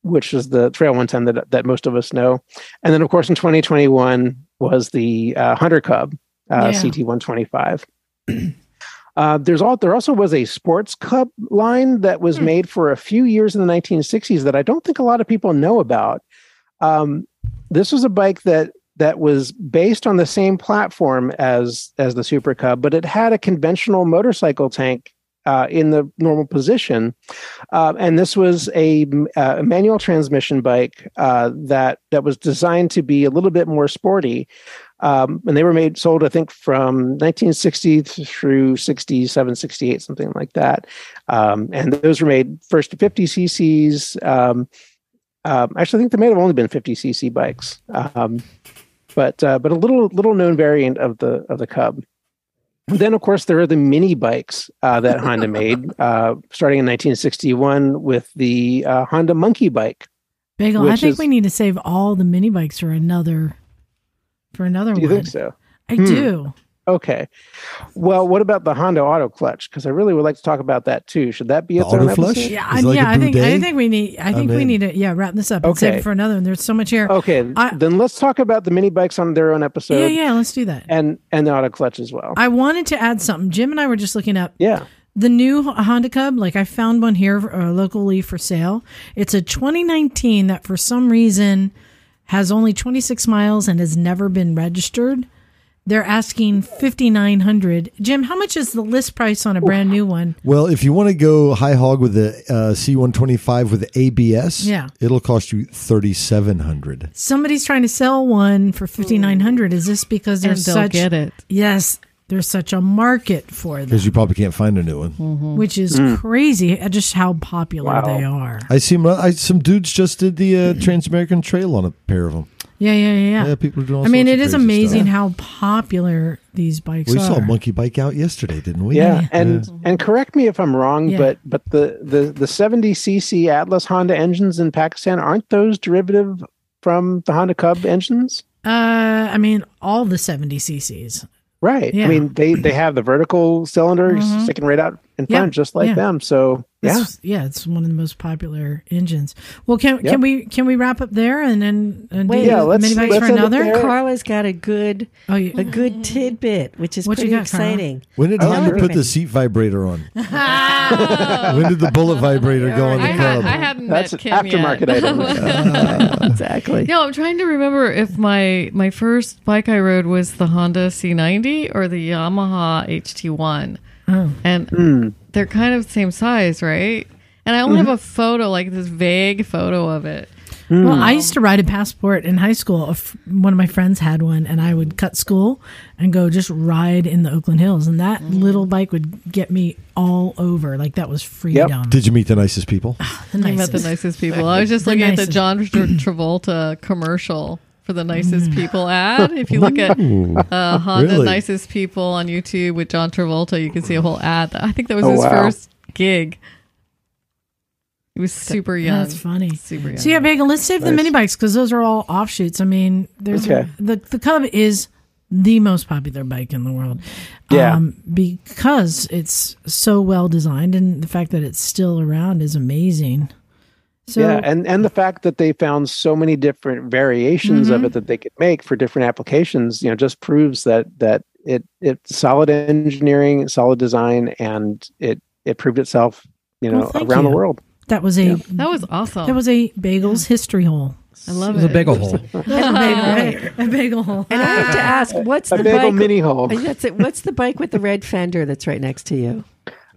Which is the Trail 110 that that most of us know, and then of course in 2021 was the uh, Hunter Cub uh, Yeah. CT 125. Uh, there's all there also was a sports cub line that was made for a few years in the 1960s that I don't think a lot of people know about. Um, this was a bike that that was based on the same platform as as the Super Cub, but it had a conventional motorcycle tank uh, in the normal position, uh, and this was a, uh, a manual transmission bike uh, that that was designed to be a little bit more sporty. Um, and they were made sold, I think, from 1960 through 67, 68, something like that. Um, and those were made first to 50 cc's. Um, um, actually, I think they may have only been 50 cc bikes, um, but uh, but a little little known variant of the of the Cub. Then, of course, there are the mini bikes uh, that Honda made, uh, starting in 1961 with the uh, Honda Monkey Bike. Bagel, I think is- we need to save all the mini bikes for another for another Do you one. think so? I Hmm. do. Okay. Well, what about the Honda Auto Clutch? Because I really would like to talk about that too. Should that be The its own Auto Flush? episode? Yeah, I, like yeah. a I think I think we need. I think I'm we in. need to yeah wrap this up and save Okay. it for another. And there's so much here. Okay, I- then let's talk about the mini bikes on their own episode yeah, yeah. Let's do that. and and the Auto Clutch as well. I wanted to add something. Jim and I were just looking up yeah. the new Honda Cub. Like I found one here uh, locally for sale. It's a 2019 that for some reason has only 26 miles and has never been registered. They're asking 5900. Jim, how much is the list price on a brand new one? Well, if you want to go high hog with the uh, C125 with ABS, Yeah. it'll cost you 3700 Somebody's trying to sell one for 5900. Is this because And there's they'll such get it. Yes, there's such a market for them, because you probably can't find a new one. Mm-hmm. which is crazy just how popular Wow. they are. I see 'em- I, some dudes just did the uh, Trans-American Trail on a pair of them. Yeah, yeah, yeah. yeah. Yeah, people are doing all I mean, sorts it of is crazy amazing stuff. how popular these bikes are. We are. saw a monkey bike out yesterday, didn't we? Yeah, and and correct me if I'm wrong, Yeah. but but the the the 70 cc Atlas Honda engines in Pakistan aren't those derivative from the Honda Cub engines? Uh, I mean, all the 70 cc's. Right. Yeah. I mean, they they have the vertical cylinder Mhm. sticking right out in Yeah, front, just like yeah. them. So yeah, It's, yeah, it's one of the most popular engines. Well, can Yep. can we can we wrap up there and then and Wait, do Yeah, let's- mini bikes let's for another? Carla's got a good Oh, you, a good tidbit, which is What you pretty got, Carla? exciting. When did Honda put the seat vibrator on? when did the bullet vibrator go on the I, had, club? I hadn't That's met an Kim aftermarket yet. item. Exactly. No, I'm trying to remember if my my first bike I rode was the Honda C90 or the Yamaha HT1, oh. and Hmm. they're kind of the same size, right? And I only have a photo, like this vague photo of it. Hmm. Well, I used to ride a passport in high school. A f- One of my friends had one, and I would cut school and go just ride in the Oakland Hills, and that hmm. little bike would get me all over. Like that was freedom. Did you meet the nicest people? Ah, the I met the nicest. nicest people. I was just The looking at the. John Tra- Travolta commercial for the nicest hmm. people ad. If you look at uh, Honda Really? nicest people on YouTube with John Travolta, you can see a whole ad. I think that was Oh, his wow. first gig. He was super young. That's funny. Super young. So yeah, Bagel, let's save the Nice. mini bikes because those are all offshoots. I mean, there's Okay. the the Cub is the most popular bike in the world. Yeah. Um, because it's so well designed and the fact that it's still around is amazing. So yeah, and and the fact that they found so many different variations of it that they could make for different applications, you know, just proves that that it it's solid engineering, solid design, and it it proved itself, you know, Well, thank around you. the world. That was a that was awesome. that was a Bagel's history hole. I love It was it. a bagel hole. a, bagel, a bagel hole. And I have to ask, what's A the bagel bike? mini hole. That's it. What's the bike with the red fender that's right next to you?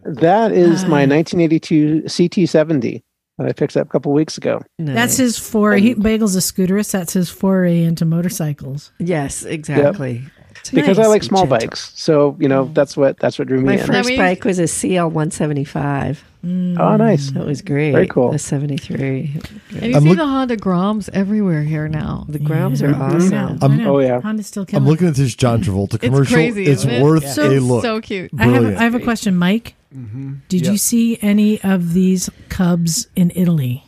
That is my Ah. 1982 CT70 that I picked up a couple weeks ago. That's his foray. He, Bagel's a scooterist. That's his foray into motorcycles. yes, exactly. It's Because I like small gentle. bikes, so you know mm. that's what that's what drew me My in. first means- bike was a CL 175. Mm. oh, nice. That was great. Very cool. The 73. and you I'm see look- the Honda Groms everywhere here now. The Groms are Yeah. I awesome. Oh, know, I I'm- know. Oh, yeah. Honda's still killing. I'm looking at this John Travolta It's commercial. crazy, it's isn't it? worth So- a look. So cute. I have, Brilliant. I have a question, Mike. Mm-hmm. Did you see any of these cubs in Italy?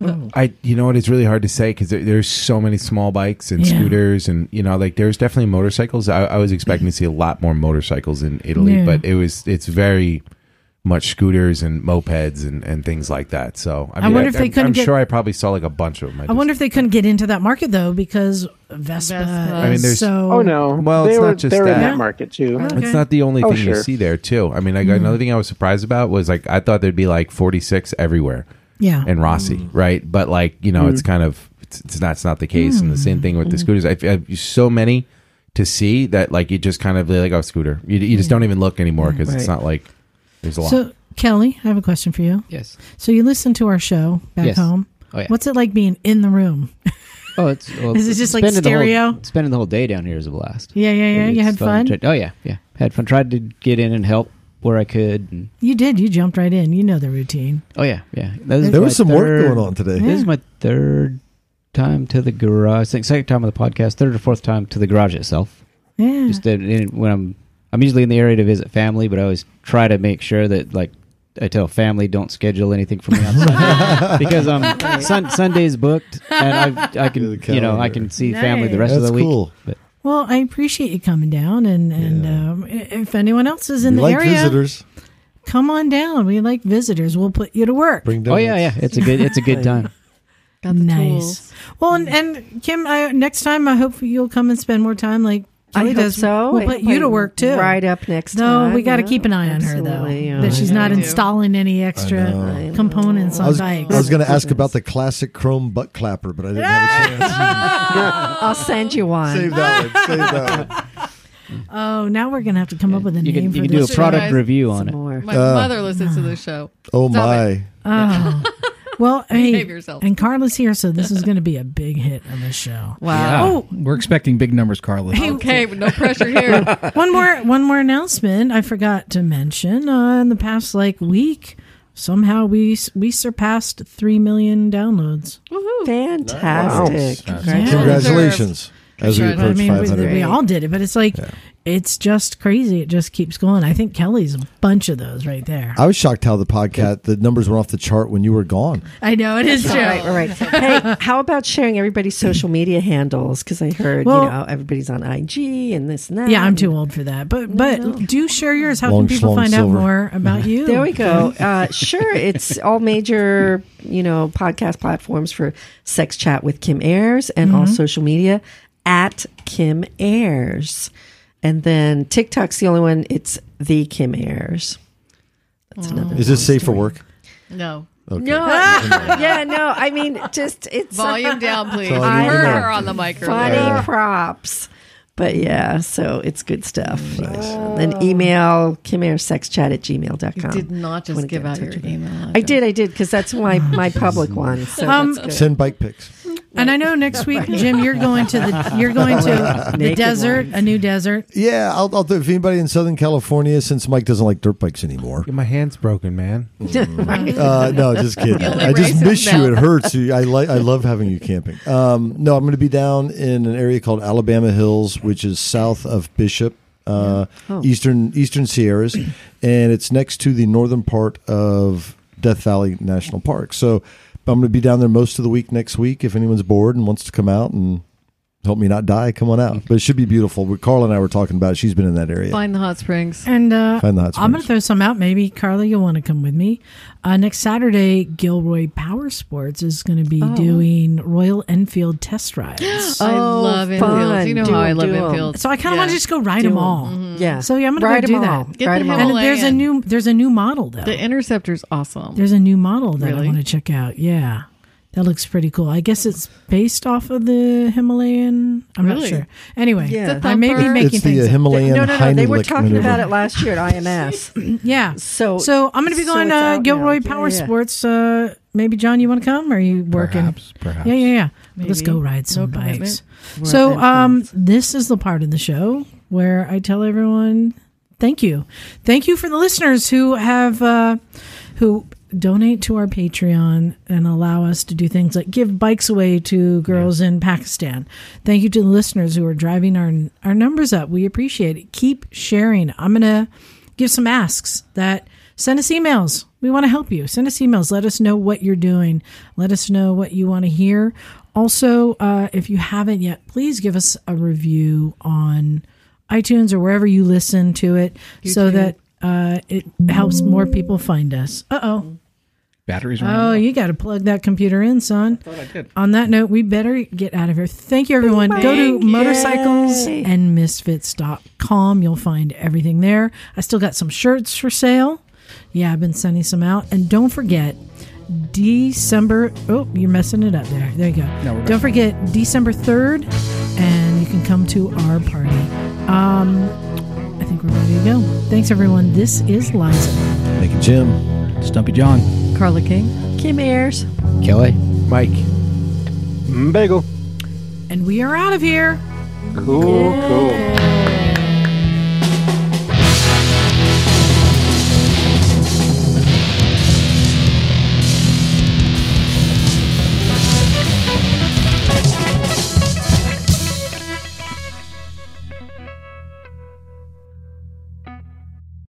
Mm. I, you know what? It's really hard to say because there, there's so many small bikes and Yeah. scooters, and you know, like there's definitely motorcycles. I, I was expecting to see a lot more motorcycles in Italy, Yeah. but it was it's very much scooters and mopeds and, and things like that. So I, I mean, wonder if they I'm- couldn't I'm get- sure I probably saw like a bunch of them. I wonder if they couldn't get into that market though because Vespa. Vespa. I mean, there's- so. Oh no! Well, they it's were not just they were in that. that market too. Oh, okay. It's not the only Oh, thing you sure. see there too. I mean, like hmm. another thing I was surprised about was like I thought there'd be like 46 everywhere Yeah. in Rossi, mm. right? But like you know, it's mm. kind of it's, it's not it's not the case. And the same mm. thing with the mm-hmm. scooters. I, I have so many to see that like you just kind of like oh scooter. You, you just don't even look anymore because it's not like there's a lot. So Kelly, I have a question for you. Yes. So you listen to our show back Yes. home. Oh yeah. What's it like being in the room? Oh, it's well, Is it just like spending the whole- stereo? spending the whole day down here is a blast. Yeah, yeah, yeah. You had fun. Tried- oh yeah, yeah. Had fun. Tried to get in and help where I could. And, You did. You jumped right in. You know the routine. oh yeah, yeah. That was There my was some work third- going on today. Yeah. This is my third time to the garage. I think second time on the podcast. Third or fourth time to the garage itself. Yeah. Just in, in, when I'm I'm usually in the area to visit family, but I always try to make sure that like I tell family don't schedule anything for me on Sunday because um sun, Sunday's booked and I I can the you know I calendar. can see family the rest That's of the week. cool. But well, I appreciate you coming down, and and Yeah. um, if anyone else is in We the like area, visitors. come on down. We like visitors. We'll put you to work. Bring oh yeah, yeah, it's a good it's a good time. Got the nice. tools. Well, and, and Kim, I, next time I hope you'll come and spend more time. Like I Kelly hope does. so. We'll I put you to work too. Right up next No, time. we got to yeah. keep an eye on her though. Absolutely, yeah. That she's Yeah, not installing any extra I know. components I on was, bikes. I was going to ask about the classic chrome butt clapper, but I didn't have a chance. I'll send you one. Save that one. Save that one. oh, now we're gonna have to come up with a You name can for you can do a product guys- review on it. more. My Uh, mother listens to this show. Oh Stop my! Oh. Well, hey, Behave yourself. and Carla's here, so this is going to be a big hit on the show. Wow. Oh, We're expecting big numbers, Carla. Okay, but no pressure here. one more, one more announcement. I forgot to mention. Uh, in the past like week, somehow we we surpassed three million downloads. Fantastic. Wow. Congratulations. Congratulations. As we Right. I mean, 500. we all did it, but it's like it's just crazy. It just keeps going. I think Kelly's a bunch of those right there. I was shocked how the podcast the numbers went off the chart when you were gone. I know it is true. Right, right. hey, how about sharing everybody's social media handles? Because I heard Well- you know everybody's on IG and this and that. Yeah, I'm too old for that. But but do share yours. How Long can people find silver. out more about you? There we go. Uh, sure, it's all major, you know, podcast platforms for Sex Chat with Kim Ayers and all social media at Kim Ayers. And then TikTok's the only one. It's the Kim Ayers. That's another. Is this safe for work? No. Okay. No, yeah, no. I mean, just it's Volume down, please. all I you heard know. her on the microphone. funny earlier. props. But yeah, so it's good stuff. Then email kimayersexchat at gmail.com. You did not just give out your touch with email. I did, I did, because that's my my public one. So Um. Send bike pics. And I know next week, Jim, you're going to the you're going to the Naked desert, ones. a new desert. Yeah, I'll, I'll do. If anybody in Southern California, since Mike doesn't like dirt bikes anymore, My hand's broken, man. uh, no, just kidding. I just miss you. It hurts. You- I like. I love having you camping. Um, no, I'm going to be down in an area called Alabama Hills, which is south of Bishop, uh, Oh. eastern Eastern Sierras, and it's next to the northern part of Death Valley National Park. So I'm going to be down there most of the week next week. If anyone's bored and wants to come out and help me not die, come on out. But it should be beautiful. We- Carla and I were talking about. It. She's been in that area. Find the hot springs. And uh, Find the hot I'm going to throw some out. Maybe Carla, you'll want to come with me. Uh, next Saturday, Gilroy Power Sports is going to be Oh. doing Royal Enfield test rides. I Oh, love fun. Enfields. You know Do how I 'em, love do 'em. Enfields. so I kind of want to just go ride Do them 'em. all. Yeah. So yeah, I'm going Ride to go 'em do all. that. Get Ride the 'em all. And there's a new there's a new model though. The interceptor's awesome. There's a new model that I Really? want to check out. Yeah. That looks pretty cool. I guess it's based off of the Himalayan. I'm not sure. Anyway, Yeah. It's a I may be thumper. making it's the things uh, up. Himalayan no, no, no. They were talking maneuver. about it last year at IMS. Yeah. So, So I'm going to be going it's to out now. Gilroy Yeah, Power yeah. Sports. Uh, maybe John, you want to come? Or are you working? Perhaps, perhaps. Yeah, yeah, yeah. Let's go ride some No bikes. So um, this is the part of the show where I tell everyone thank you, thank you for the listeners who have uh, who donate to our Patreon and allow us to do things like give bikes away to girls in Pakistan. Thank you to the listeners who are driving our our numbers up. We appreciate it. Keep sharing. I'm gonna give some asks that send us emails. We want to help you. Send us emails. Let us know what you're doing. Let us know what you want to hear. Also, uh, if you haven't yet, please give us a review on iTunes or wherever you listen to it so that uh, it helps more people find us. Uh oh. Batteries are on. Oh, are you got to plug that computer in, son. thought I did. On that note, we better get out of here. Thank you, everyone. Go to Yay. motorcycles and misfits.com. You'll find everything there. I still got some shirts for sale. Yeah, I've been sending some out. And don't forget, December. Oh, you're messing it up there. There you go. No, we're don't forget, December 3rd, and you can come to our party. Um, I think we're ready to go. Thanks, everyone. This is Liza. Thank you, Jim. Stumpy John. Carla King. Kim Ayers. Kelly. Mike. Bagel. And we are out of here. Cool, cool.